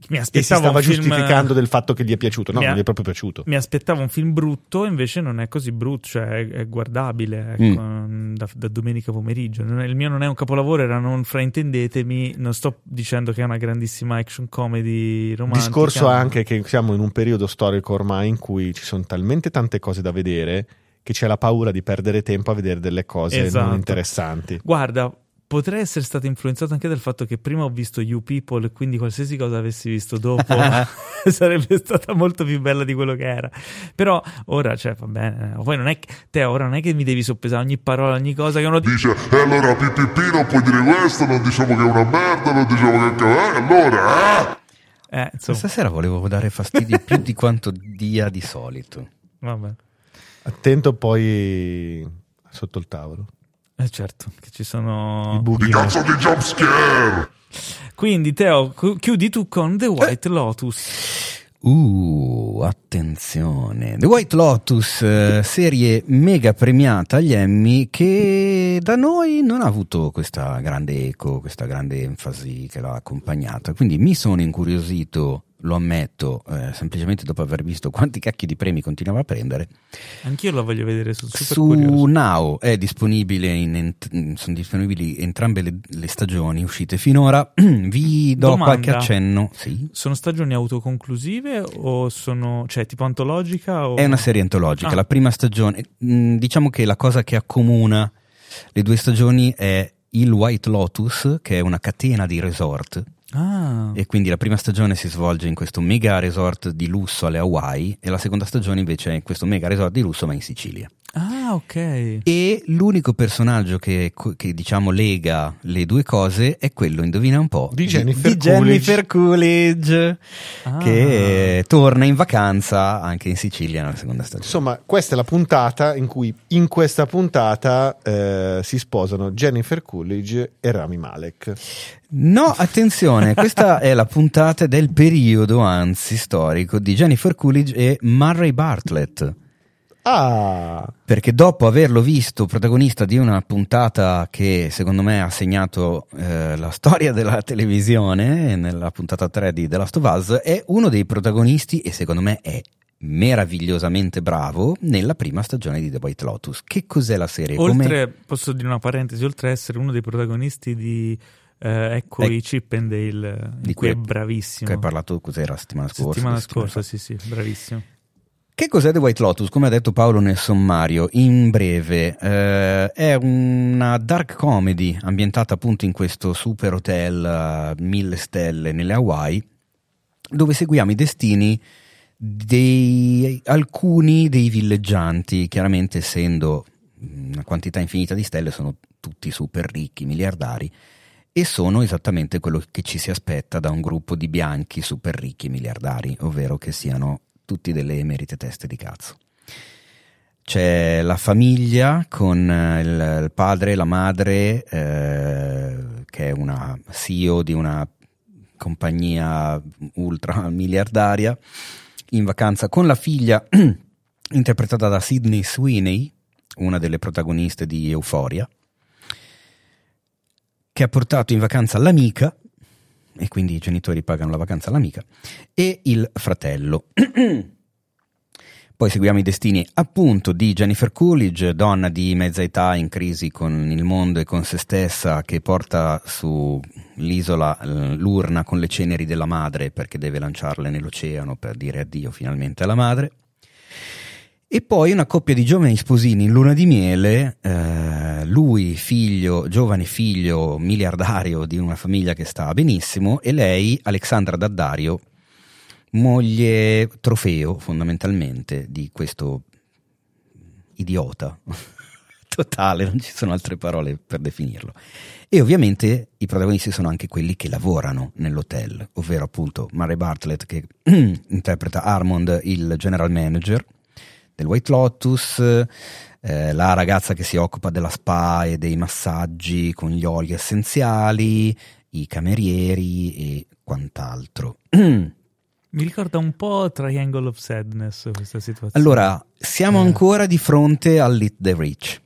mi e si aspettavo stava un film- giustificando del fatto che gli è piaciuto. No, Mi non gli è proprio piaciuto. Mi aspettavo un film brutto, invece non è così brutto, cioè è, guardabile ecco, da, da domenica pomeriggio. Non è- il mio non è un capolavoro, era non fraintendetemi, non sto dicendo che è una grandissima action comedy romantica. Discorso anche che siamo in un periodo storico ormai in cui ci sono talmente tante cose da vedere che c'è la paura di perdere tempo a vedere delle cose Esatto. non interessanti. Guarda, potrei essere stato influenzato anche dal fatto che prima ho visto You People e quindi qualsiasi cosa avessi visto dopo sarebbe stata molto più bella di quello che era. Però ora, cioè, va bene. Poi non è che, te ora non è che mi devi soppesare ogni parola, ogni cosa che uno dice. Dice, e allora PPP non puoi dire questo, non diciamo che è una merda, non diciamo che... Eh, allora, eh? Eh, insomma, Stasera volevo dare fastidio più di quanto dia di solito. vabbè. Attento poi sotto il tavolo. Eh certo, che ci sono... I cazzo di jumpscare! Quindi Teo, chiudi tu con The White Lotus. Uh, attenzione. The White Lotus, eh, serie mega premiata agli Emmy che da noi non ha avuto questa grande eco, questa grande enfasi che l'ha accompagnata. Quindi mi sono incuriosito, lo ammetto, eh, semplicemente dopo aver visto quanti cacchi di premi continuava a prendere. Anch'io la voglio vedere, sono super Su curioso. Now è disponibile in ent- sono disponibili entrambe le, le stagioni uscite finora. Vi do Domanda. qualche accenno. Sì. Sono stagioni autoconclusive o sono, cioè, tipo antologica? O... È una serie antologica. Ah. La prima stagione, mh, diciamo che la cosa che accomuna le due stagioni è il White Lotus, che è una catena di resort. Ah, E quindi la prima stagione si svolge in questo mega resort di lusso alle Hawaii, e la seconda stagione invece è in questo mega resort di lusso, ma in Sicilia. Ah, ok. E l'unico personaggio che, che, diciamo lega le due cose è quello, indovina un po', Di Jennifer di Jennifer Coolidge, Ah. che torna in vacanza anche in Sicilia nella seconda stagione. Insomma, questa è la puntata in cui in questa puntata eh, si sposano Jennifer Coolidge e Rami Malek. No, attenzione, questa è la puntata del periodo, anzi storico, di Jennifer Coolidge e Murray Bartlett. Ah, Perché dopo averlo visto protagonista di una puntata che secondo me ha segnato eh, la storia della televisione, nella puntata 3 di The Last of Us, è uno dei protagonisti e secondo me è meravigliosamente bravo nella prima stagione di The White Lotus. Che cos'è la serie? Come- Oltre, posso dire una parentesi, oltre a essere uno dei protagonisti di eh, Ecco Ec- i Chippendale, in di cui è bravissimo. che hai parlato cos'era la settimana scorsa? Settimana La settimana scorsa, sì, sì, bravissimo. Che cos'è The White Lotus? Come ha detto Paolo nel sommario, in breve, eh, è una dark comedy ambientata appunto in questo super hotel a mille stelle nelle Hawaii, dove seguiamo i destini di alcuni dei villeggianti, chiaramente essendo una quantità infinita di stelle, sono tutti super ricchi, miliardari, e sono esattamente quello che ci si aspetta da un gruppo di bianchi super ricchi miliardari, ovvero che siano tutti delle emerite teste di cazzo. C'è la famiglia con eh, il, il padre e la madre, eh, che è una CEO di una compagnia ultra miliardaria, in vacanza con la figlia interpretata da Sydney Sweeney, una delle protagoniste di Euphoria, che ha portato in vacanza l'amica, e quindi i genitori pagano la vacanza all'amica, e il fratello. Poi seguiamo i destini appunto di Jennifer Coolidge, donna di mezza età in crisi con il mondo e con se stessa, che porta sull'isola eh, l'urna con le ceneri della madre perché deve lanciarle nell'oceano per dire addio finalmente alla madre. E poi una coppia di giovani sposini in luna di miele, eh, lui figlio, giovane figlio miliardario di una famiglia che sta benissimo e lei, Alexandra Daddario, moglie trofeo fondamentalmente di questo idiota totale, non ci sono altre parole per definirlo. E ovviamente i protagonisti sono anche quelli che lavorano nell'hotel, ovvero appunto Murray Bartlett che interpreta Armond, il general manager del White Lotus, eh, la ragazza che si occupa della spa e dei massaggi con gli oli essenziali, i camerieri e quant'altro. Mi ricorda un po' Triangle of Sadness questa situazione. Allora, siamo Eh. ancora di fronte all'Hit the Rich.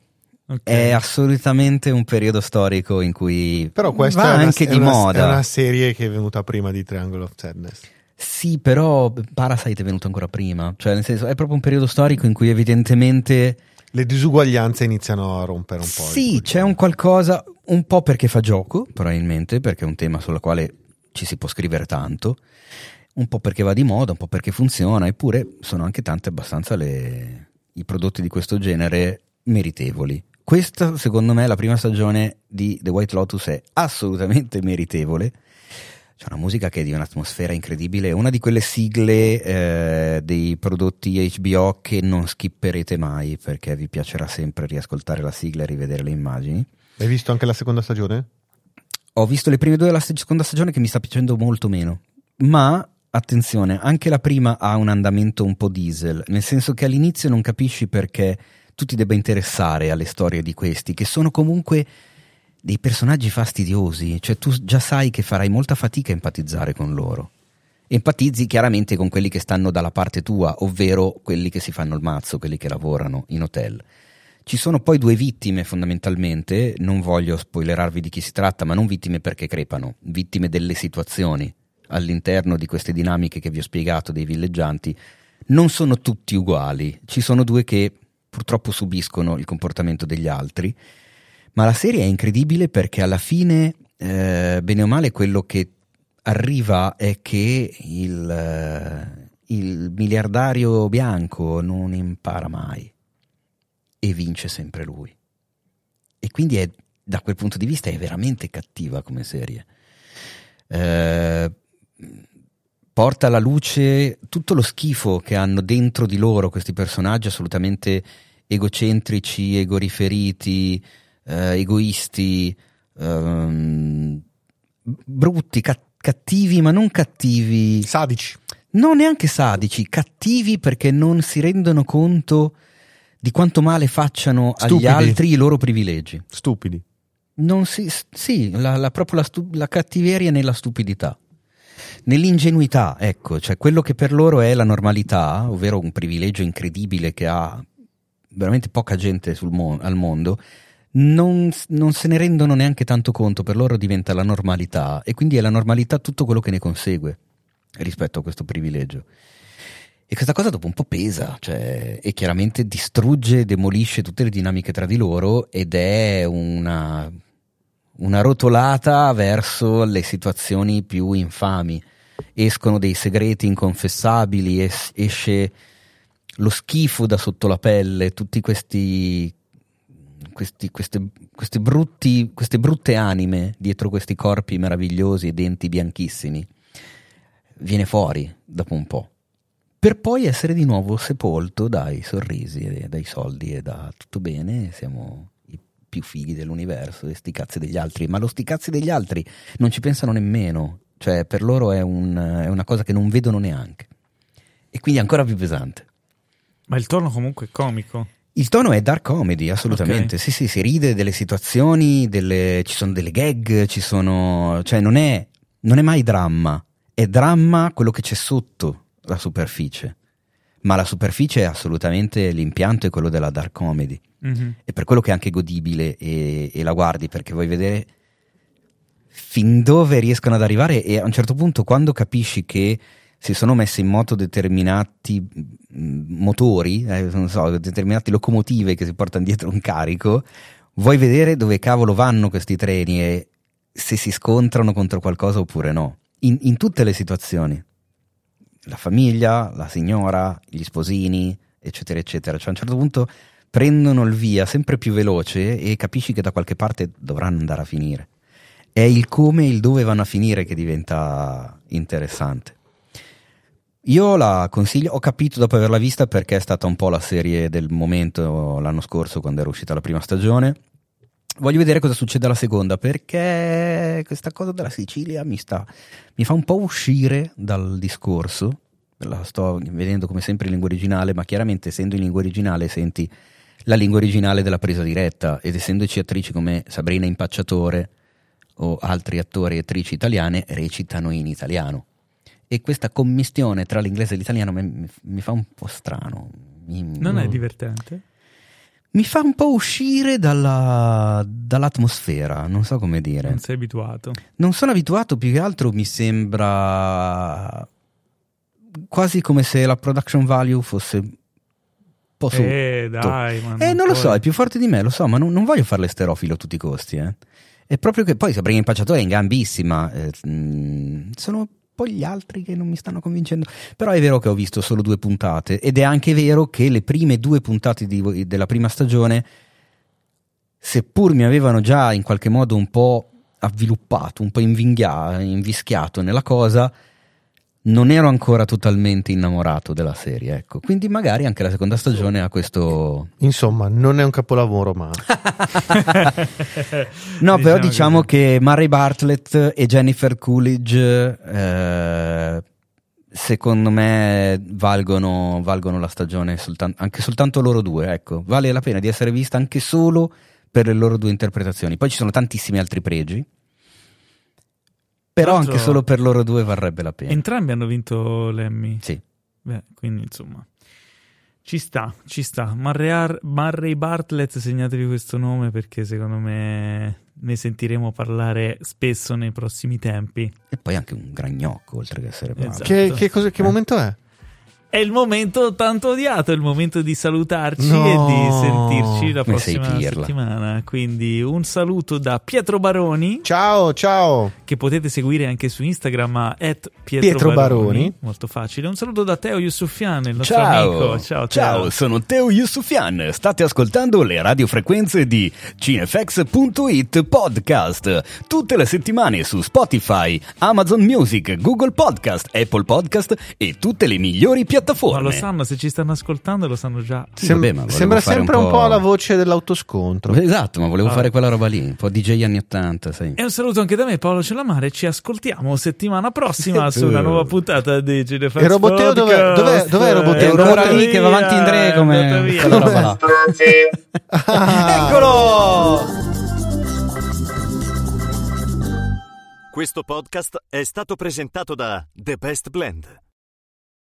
Ok. È assolutamente un periodo storico in cui però questa va è una, anche è di una- moda. è una serie che è venuta prima di Triangle of Sadness. Sì, però Parasite è venuto ancora prima. Cioè, nel senso, è proprio un periodo storico in cui evidentemente Le disuguaglianze iniziano a rompere un po'. Sì, c'è un qualcosa, un po' perché fa gioco, probabilmente, perché è un tema sulla quale ci si può scrivere tanto, un po' perché va di moda, un po' perché funziona, eppure sono anche tante abbastanza le- i prodotti di questo genere meritevoli. questa secondo me la prima stagione di The White Lotus è assolutamente meritevole. C'è una musica che è di un'atmosfera incredibile, è una di quelle sigle eh, dei prodotti HBO che non skipperete mai perché vi piacerà sempre riascoltare la sigla e rivedere le immagini. Hai visto anche la seconda stagione? Ho visto le prime due della seconda stagione che mi sta piacendo molto meno, ma attenzione, anche la prima ha un andamento un po' diesel, nel senso che all'inizio non capisci perché tu ti debba interessare alle storie di questi, che sono comunque dei personaggi fastidiosi, cioè tu già sai che farai molta fatica a empatizzare con loro. Empatizzi chiaramente con quelli che stanno dalla parte tua, ovvero quelli che si fanno il mazzo, quelli che lavorano in hotel. Ci sono poi due vittime fondamentalmente, non voglio spoilerarvi di chi si tratta, ma non vittime perché crepano, vittime delle situazioni all'interno di queste dinamiche che vi ho spiegato dei villeggianti. Non sono tutti uguali, ci sono due che purtroppo subiscono il comportamento degli altri ma la serie è incredibile perché alla fine, eh, bene o male, quello che arriva è che il, eh, il miliardario bianco non impara mai e vince sempre lui. E quindi è, da quel punto di vista è veramente cattiva come serie. Eh, porta alla luce tutto lo schifo che hanno dentro di loro questi personaggi assolutamente egocentrici, egoriferiti, eh, egoisti, ehm, brutti, ca- cattivi, ma non cattivi. Sadici. Non neanche sadici, cattivi perché non si rendono conto di quanto male facciano Stupidi. agli altri i loro privilegi. Stupidi. Non si, sì, la, la- proprio la, stu- la cattiveria nella stupidità. Nell'ingenuità, ecco, cioè quello che per loro è la normalità, ovvero un privilegio incredibile che ha veramente poca gente sul mo- al mondo, non, non se ne rendono neanche tanto conto, per loro diventa la normalità e quindi è la normalità tutto quello che ne consegue rispetto a questo privilegio. E questa cosa dopo un po' pesa, cioè, e chiaramente distrugge, demolisce tutte le dinamiche tra di loro ed è una, una rotolata verso le situazioni più infami. Escono dei segreti inconfessabili, es- esce lo schifo da sotto la pelle, tutti questi, questi- queste, queste brutti- queste brutte anime dietro questi corpi meravigliosi e denti bianchissimi. Viene fuori dopo un po' per poi essere di nuovo sepolto dai sorrisi dai soldi e da tutto bene, siamo i più fighi dell'universo e sti cazzi degli altri, ma lo sti cazzi degli altri non ci pensano nemmeno, cioè per loro è, un- è una cosa che non vedono neanche. E quindi è ancora più pesante. Ma il tono comunque è comico. Il tono è dark comedy, assolutamente. Ok. Sì, sì, si ride delle situazioni, delle- ci sono delle gag, ci sono. cioè non è, non è mai dramma, è dramma quello che c'è sotto la superficie. Ma la superficie è assolutamente l'impianto è quello della dark comedy. Mhm. E per quello che è anche godibile e, e la guardi perché vuoi vedere fin dove riescono ad arrivare e a un certo punto quando capisci che si sono messi in moto determinati mm, motori, eh, so, determinate locomotive che si portano dietro un carico, vuoi vedere dove cavolo vanno questi treni e se si scontrano contro qualcosa oppure no. In, in tutte le situazioni. La famiglia, la signora, gli sposini, eccetera, eccetera. Cioè a un certo punto prendono il via sempre più veloce e capisci che da qualche parte dovranno andare a finire. È il come e il dove vanno a finire che diventa interessante. Io la consiglio, ho capito dopo averla vista perché è stata un po' la serie del momento l'anno scorso quando era uscita la prima stagione. Voglio vedere cosa succede alla seconda perché questa cosa della Sicilia mi, sta, mi fa un po' uscire dal discorso. La sto vedendo come sempre in lingua originale, ma chiaramente essendo in lingua originale senti la lingua originale della presa diretta ed essendoci attrici come Sabrina Impacciatore o altri attori e attrici italiane recitano in italiano. E questa commistione tra l'inglese e l'italiano mi, mi fa un po' strano. Mi- Non è divertente? mi fa un po' uscire dalla- dall'atmosfera, non so come dire. Non sei abituato. Non sono abituato, più che altro mi sembra quasi come se la production value fosse un po' sotto. Eh, dai, ma Eh, non lo so, è più forte di me, lo so, ma non, non voglio fare l'esterofilo a tutti i costi. Eh. È proprio che poi Sabrina Impacciatore è in gambissima. eh, mm, sono poi gli altri che non mi stanno convincendo. Però è vero che ho visto solo due puntate ed è anche vero che le prime due puntate di- della prima stagione seppur mi avevano già in qualche modo un po' avviluppato, un po' invinghia- invischiato nella cosa, non ero ancora totalmente innamorato della serie, ecco. Quindi magari anche la seconda stagione ha questo... Insomma, non è un capolavoro, ma No, però Diciamo diciamo così. che Murray Bartlett e Jennifer Coolidge, eh, secondo me, valgono, valgono la stagione soltan- anche soltanto loro due. Ecco, vale la pena di essere vista anche solo per le loro due interpretazioni. Poi ci sono tantissimi altri pregi, però anche solo per loro due varrebbe la pena. Entrambi hanno vinto l'Emmy. Sì. Beh, quindi insomma. Ci sta, ci sta. Murray, Murray Bartlett, segnatevi questo nome perché secondo me ne sentiremo parlare spesso nei prossimi tempi. E poi anche un gran gnocco, oltre che essere bravo. Esatto. che, che cosa- che momento è? È il momento tanto odiato, è il momento di salutarci No. e di sentirci la prossima settimana. Quindi un saluto da Pietro Baroni, Ciao, ciao. che potete seguire anche su Instagram a at Pietro, Pietro Baroni. Molto facile. Un saluto da Teo Yusufian, il nostro Ciao. amico. Ciao, Teo. sono Teo Yusufian. State ascoltando le radiofrequenze di cinefx.it podcast. Tutte le settimane su Spotify, Amazon Music, Google Podcast, Apple Podcast e tutte le migliori piattaforme. Ma lo sanno, se ci stanno ascoltando lo sanno già. Sem- vabbè, sembra sempre un un po'- po'... la voce dell'autoscontro. Esatto, ma volevo Ah. fare quella roba lì, un po' DJ anni 80, sai. E un saluto anche da me, Paolo Cellamare. Ci ascoltiamo settimana prossima su una nuova puntata di Cinefax E Roboteo dov'è? Podcast. Dov'è- dov'è Roboteo? È ancora lì che va avanti in tre come quella roba là. Ah. Eccolo! Questo podcast è stato presentato da The Best Blend.